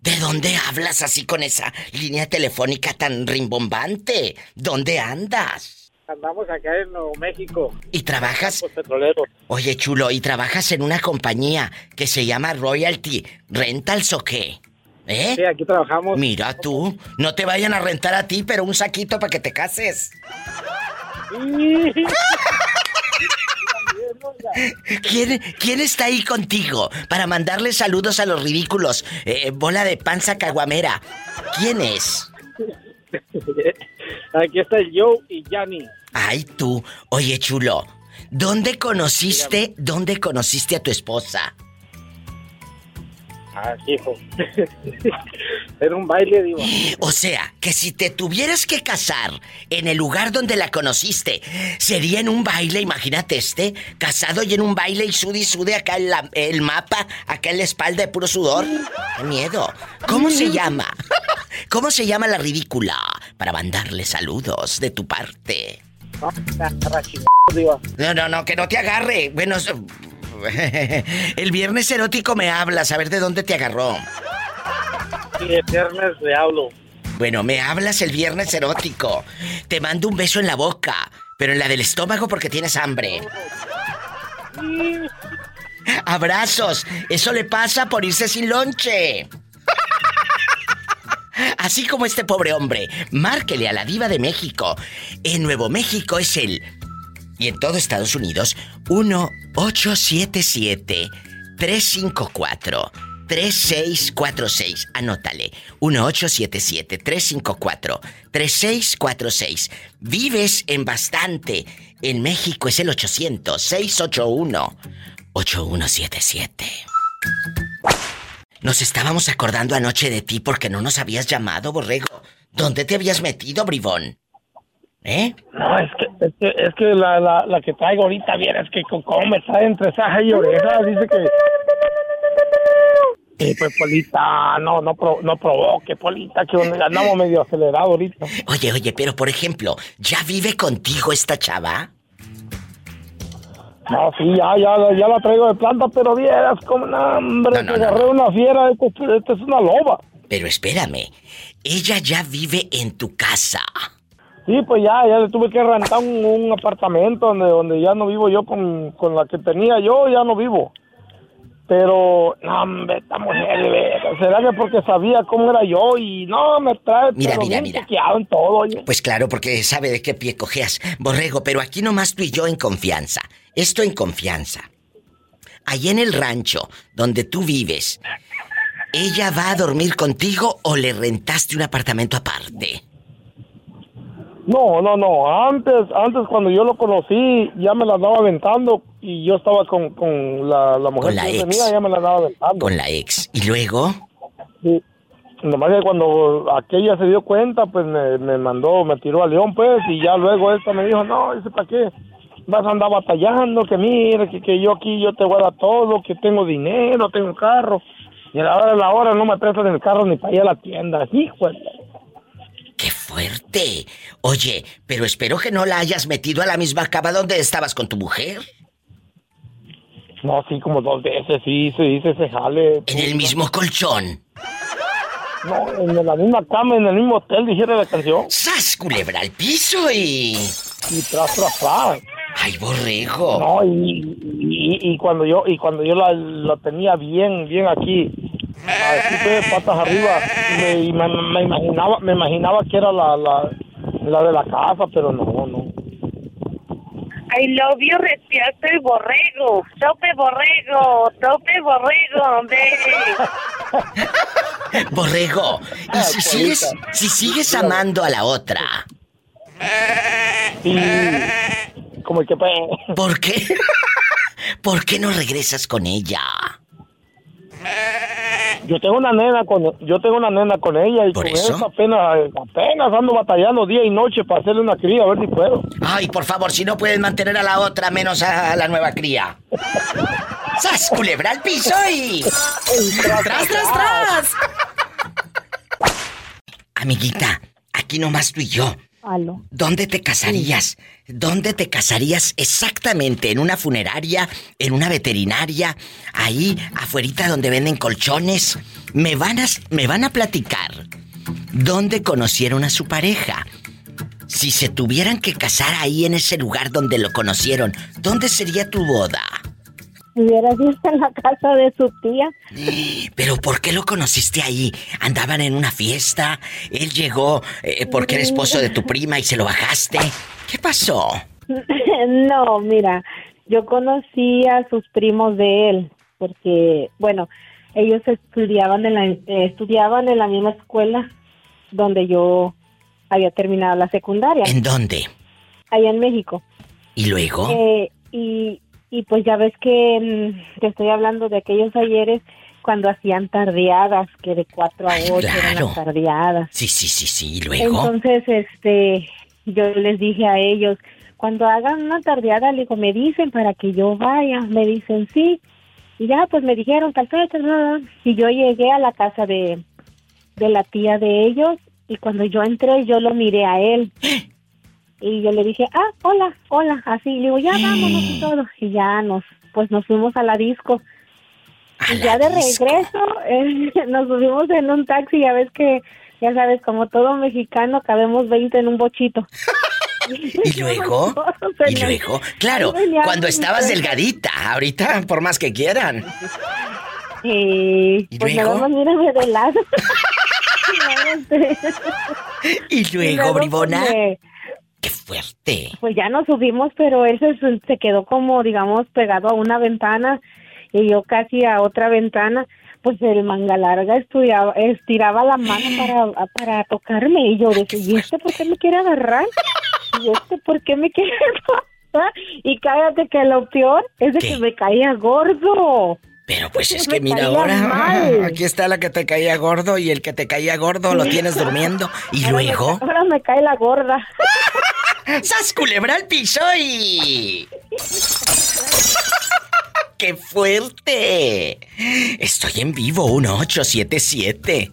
¿De dónde hablas así con esa línea telefónica tan rimbombante? ¿Dónde andas?
Andamos acá en Nuevo México.
¿Y trabajas?
Los petroleros.
Oye, chulo, ¿y trabajas en una compañía que se llama Royalty Rentals o qué? ¿Eh?
Sí, aquí trabajamos.
Mira tú, no te vayan a rentar a ti, pero un saquito para que te cases. ¿Quién, quién está ahí contigo para mandarle saludos a los ridículos? Eh, bola de panza caguamera. ¿Quién es?
Aquí está el Joe y Yanni.
Ay, tú. Oye, chulo. ¿Dónde conociste, dónde conociste a tu esposa?
Ah, hijo. *laughs* Era un baile, digo.
O sea, que si te tuvieras que casar en el lugar donde la conociste, sería en un baile, imagínate este, casado y en un baile y sude y sude acá en la- el mapa, acá en la espalda de puro sudor. ¡Qué miedo! ¿Cómo se llama? ¿Cómo se llama la ridícula? Para mandarle saludos de tu parte. No, no, no, que no te agarre. Bueno, *laughs* el viernes erótico me hablas, a ver de dónde te agarró.
De viernes le hablo.
Bueno, me hablas el viernes erótico. Te mando un beso en la boca, pero en la del estómago porque tienes hambre. Abrazos. Eso le pasa por irse sin lonche. Así como este pobre hombre, márquele a la diva de México. En Nuevo México es el... Y en todo Estados Unidos, 1-877-354-3646. Anótale. 1-877-354-3646. Vives en bastante. En México es el 800-681-8177. Nos estábamos acordando anoche de ti porque no nos habías llamado, Borrego. ¿Dónde te habías metido, bribón? ¿Eh?
No, es que, es que, es que la, la, la que traigo ahorita, vieras que co- como me trae entre ceja y oreja, dice que... Y pues, Polita, no, no, pro- no provoque, Polita, que andamos *laughs* medio acelerado ahorita.
Oye, oye, pero por ejemplo, ¿ya vive contigo esta chava?
No, sí, ya, ya, ya la traigo de planta, pero vieras como, no, hombre,
No, no,
que
no,
agarré una fiera, esta esta es una loba.
Pero espérame, ella ya vive en tu casa.
Sí, pues ya, ya le tuve que rentar un, un apartamento donde, donde ya no vivo yo con, con la que tenía yo, ya no vivo. Pero, no, hombre, esta mujer, será que porque sabía cómo era yo y no, me trae
Mira, mira, mira.
en todo, oye.
Pues claro, porque sabe de qué pie cojeas, Borrego, pero aquí nomás tú y yo en confianza. Esto en confianza. Allí en el rancho donde tú vives, ¿ella va a dormir contigo o le rentaste un apartamento aparte?
No, no, no, antes, antes cuando yo lo conocí, ya me la andaba aventando y yo estaba con, con la, la mujer
Con la
que
ex.
tenía, ya me la andaba aventando.
Con la ex. ¿Y luego?
Sí. Nomás que cuando aquella se dio cuenta, pues me, me mandó, me tiró a León, pues, y ya luego esta me dijo, no, dice, ¿para qué? Vas a andar batallando, que mira, que, que yo aquí yo te voy a dar todo, que tengo dinero, tengo carro. Y a la hora de la hora no me prestan el carro ni para ir a la tienda. Hijo de-
¡Qué fuerte! Oye, pero espero que no la hayas metido a la misma cama donde estabas con tu mujer.
No, sí, como dos veces, sí, se dice ese jale.
En el mismo colchón.
No, en la misma cama, en el mismo hotel, dijera la canción.
¡Sas, culebra al piso y...
Y tras, tras, tras.
Ay, borrego.
No, y, y, y cuando yo y cuando yo la, la tenía bien, bien aquí, así pues, patas arriba, me, y me, me imaginaba, me imaginaba que era la, la, la de la casa, pero no, no.
I love you, respierto y borrego. Tope borrego, tope borrego, baby. *laughs*
Borrego, y si sigues, si sigues amando a la otra, *laughs*
Y como que pues,
¿por qué? *laughs* ¿Por qué no regresas con ella?
yo tengo una nena con yo tengo una nena con ella y con
eso?
eso apenas apenas ando batallando día y noche para hacerle una cría a ver si puedo.
Ay, por favor, si no puedes mantener a la otra, menos a la nueva cría. ¡Sas, culebra al piso y... ¡Tras, tras, tras! Amiguita, aquí nomás tú y yo. ¿Dónde te casarías? ¿Dónde te casarías exactamente? ¿En una funeraria? ¿En una veterinaria? Ahí, afuerita donde venden colchones. Me van a, me van a platicar dónde conocieron a su pareja. Si se tuvieran que casar ahí en ese lugar donde lo conocieron, ¿dónde sería tu boda?
Hubieras *laughs* visto en la casa de su tía.
Pero ¿por qué lo conociste ahí? ¿Andaban en una fiesta? ¿Él llegó eh, porque era esposo de tu prima y se lo bajaste? ¿Qué pasó? *laughs*
no, mira, yo conocí a sus primos de él, porque, bueno, ellos estudiaban en la, eh, estudiaban en la misma escuela donde yo había terminado la secundaria,
¿En dónde?
allá en México.
¿Y luego?
Eh, y, y pues ya ves que mm, te estoy hablando de aquellos ayeres cuando hacían tardeadas, que de 4 a 8 eran las tardeadas.
Sí, sí, sí, sí. ¿Y luego?
Entonces, este, yo les dije a ellos, cuando hagan una tardeada, le digo, me dicen para que yo vaya, me dicen sí. Y ya, pues me dijeron tal bla. y yo llegué a la casa de, de la tía de ellos, y cuando yo entré, yo lo miré a él. Y yo le dije, ah, hola, hola, así, le digo, ya vámonos y todo. Y ya nos, pues nos fuimos a la disco. y ya de regreso, eh, *laughs* nos subimos en un taxi, ya ves que, ya sabes, como todo mexicano, cabemos 20 en un bochito. *laughs*
¿Y luego? *laughs* ¿Y luego? Claro, cuando estabas delgadita, ahorita por más que quieran.
Y,
¿Y
pues
luego?
nada más mírame de lado.
¿Y luego, bribona?
Pues, me-
¡Qué fuerte!
pues ya nos subimos, pero él se, se quedó como, digamos, pegado a una ventana y yo casi a otra ventana. Pues el manga larga estudiaba, estiraba la mano *gasps* para, para tocarme y yo decía, ¿y este por qué me quiere agarrar? ¿Y este por qué me quiere *laughs* tocar? Y cállate que lo peor es de que me caía gordo.
Pero pues es *laughs* que mira ahora,
mal. *laughs*
aquí está la que te caía gordo y el que te caía gordo lo tienes durmiendo. ¿Y
Ahora me-
luego?
ahora me cae la gorda. *laughs*
¡Sas culebra al piso y... ¡Qué fuerte! Estoy en vivo, 1877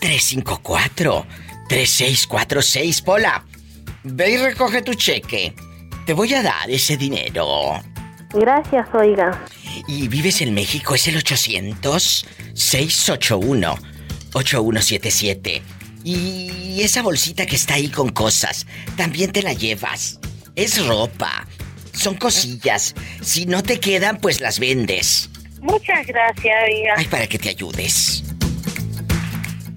354 3646 Pola, ve y recoge tu cheque. Te voy a dar ese dinero.
Gracias, oiga.
¿Y vives en México? ¿Es el 800-681-8177? Y esa bolsita que está ahí con cosas, también te la llevas. Es ropa. Son cosillas. Si no te quedan, pues las vendes.
Muchas gracias, oiga.
Ay, para que te ayudes.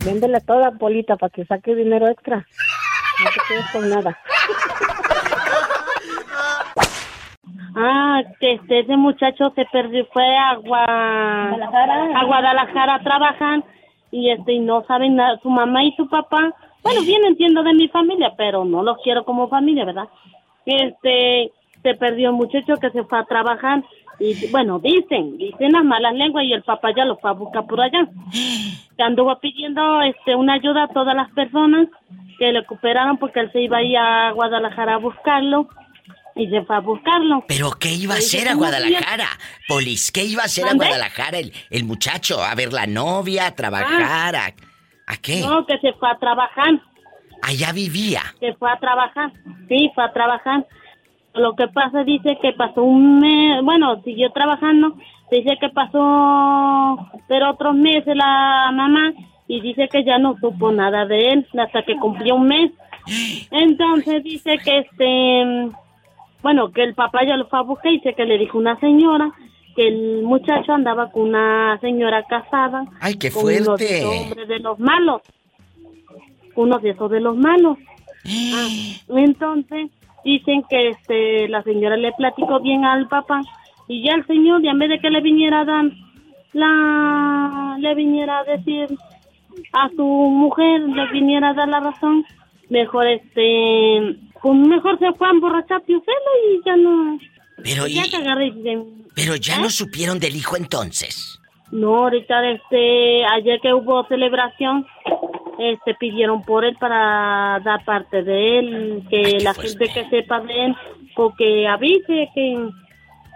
Véndela toda, Polita, para que saque dinero extra. No te quedes con nada. *laughs*
Ah, que este, ese muchacho se perdió, fue a, Gua- a Guadalajara a trabajar y este y no saben nada, su mamá y su papá, bueno, bien entiendo de mi familia, pero no los quiero como familia, ¿verdad? Este, se perdió un muchacho que se fue a trabajar y bueno, dicen, dicen las malas lenguas y el papá ya lo fue a buscar por allá. *gasps* Que anduvo pidiendo este una ayuda a todas las personas que le cooperaran porque él se iba a ir a Guadalajara a buscarlo y se fue a buscarlo.
¿Pero qué iba a hacer a
"¿Cómo se
Guadalajara? Polis, ¿qué iba a hacer a. Guadalajara el, el muchacho? ¿A ver la novia? ¿A trabajar? ¿A, a qué?
No, que se fue a trabajar,
Allá vivía.
que fue a trabajar. Sí, fue a trabajar. Lo que pasa, dice que pasó un mes, bueno, siguió trabajando, dice que pasó, pero otros meses la mamá, y dice que ya no supo nada de él hasta que cumplió un mes. *gasps* Entonces dice que este, bueno, que el papá ya lo fue a buscar y que le dijo una señora que el muchacho andaba con una señora casada.
Ay, qué
con uno de
fuerte.
hombres de los malos. Uno de esos de los malos. *gasps* Ah, entonces, dicen que este la señora le platicó bien al papá y ya el señor, y en vez de que le viniera a dar la le viniera a decir a su mujer, le viniera a dar la razón, mejor este pues mejor se fue a emborrachar Pio Felo y ya no
Pero
ya
y-
que agarré de-
Pero ya no supieron del hijo entonces.
no ahorita este ayer que hubo celebración este pidieron por él para dar parte de él que la gente que sepa de él porque avise que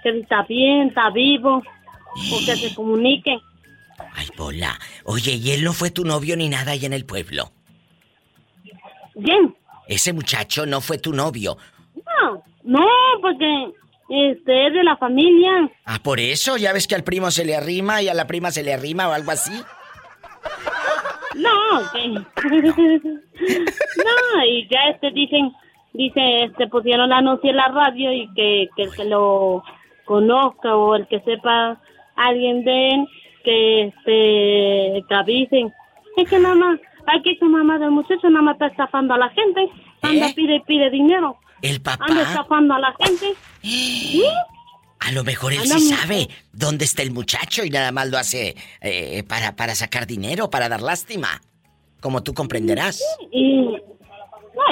que está bien está vivo o que se comuniquen
Ay, Pola. Oye, ¿y él no fue tu novio ni nada ahí en el pueblo?
bien
Ese muchacho no fue tu novio.
no no porque este es de la familia
Ah, por eso, ya ves que al primo se le arrima y a la prima se le arrima o algo así.
No, que... *laughs* no, y ya este dicen, dice, este pusieron la anuncio en la radio y que, que el que lo conozca o el que sepa alguien de él, que este, que avisen. Es que nada más, aquí su mamá del muchacho nada más está estafando a la gente, anda pide y pide dinero,
El papá.
anda estafando a la gente. ¿Sí?
A lo mejor él sí sabe dónde está el muchacho y nada más lo hace eh, para, para sacar dinero, para dar lástima. Como tú comprenderás.
Y,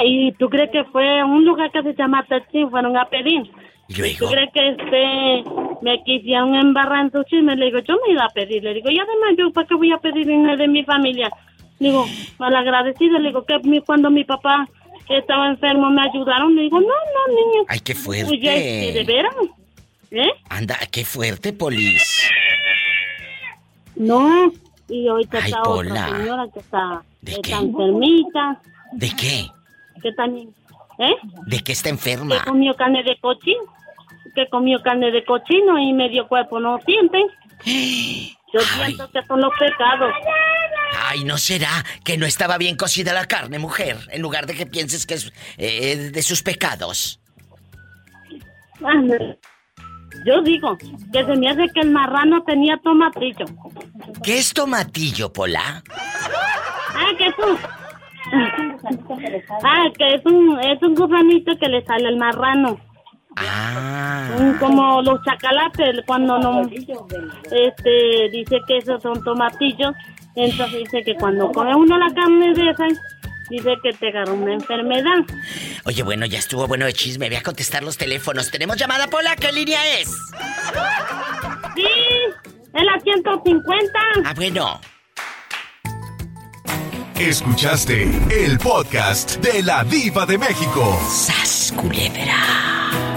y tú crees que fue un lugar que se llama Tetsin, fueron a pedir.
¿Y luego?
¿Tú crees que este me quisieron embarrar en su chisme? Le digo, yo no iba a pedir. Le digo, y además, ¿yo para qué voy a pedir dinero de mi familia? Digo, mal agradecido. Le digo, que mi- cuando mi papá estaba enfermo me ayudaron. Le digo, no, no, niño.
Ay, qué
Pues ya,
fuerte.
¿de veras? ¿Eh?
Anda, qué fuerte, Polis.
No. Y ahorita
Ay,
está
Pola.
otra señora que está, está enfermita.
¿De qué?
Que también, ¿eh?
¿De qué está
que
enferma?
comió carne de cochino, que comió carne de cochino y medio cuerpo no siente. *gasps* Yo siento que son los pecados.
Ay, ¿no será que no estaba bien cocida la carne, mujer? En lugar de que pienses que es eh, de sus pecados.
Yo digo que se me hace que el marrano tenía tomatillo.
¿Qué es tomatillo, Pola?
Ah, que es un... *laughs* Ah, que es un, es un gusanito que le sale al marrano.
Ah.
Un- Como los chacalates, cuando no... Este, dice que esos son tomatillos. Entonces dice que cuando come uno la carne de esa, dice que te agarra una enfermedad.
Oye, bueno, ya estuvo bueno de chisme. Voy a contestar los teléfonos. ¿Tenemos llamada, Pola? ¿Qué línea es?
Sí, es la 150.
Ah, bueno.
Escuchaste el podcast de la Diva de México.
¡Sas, culebra!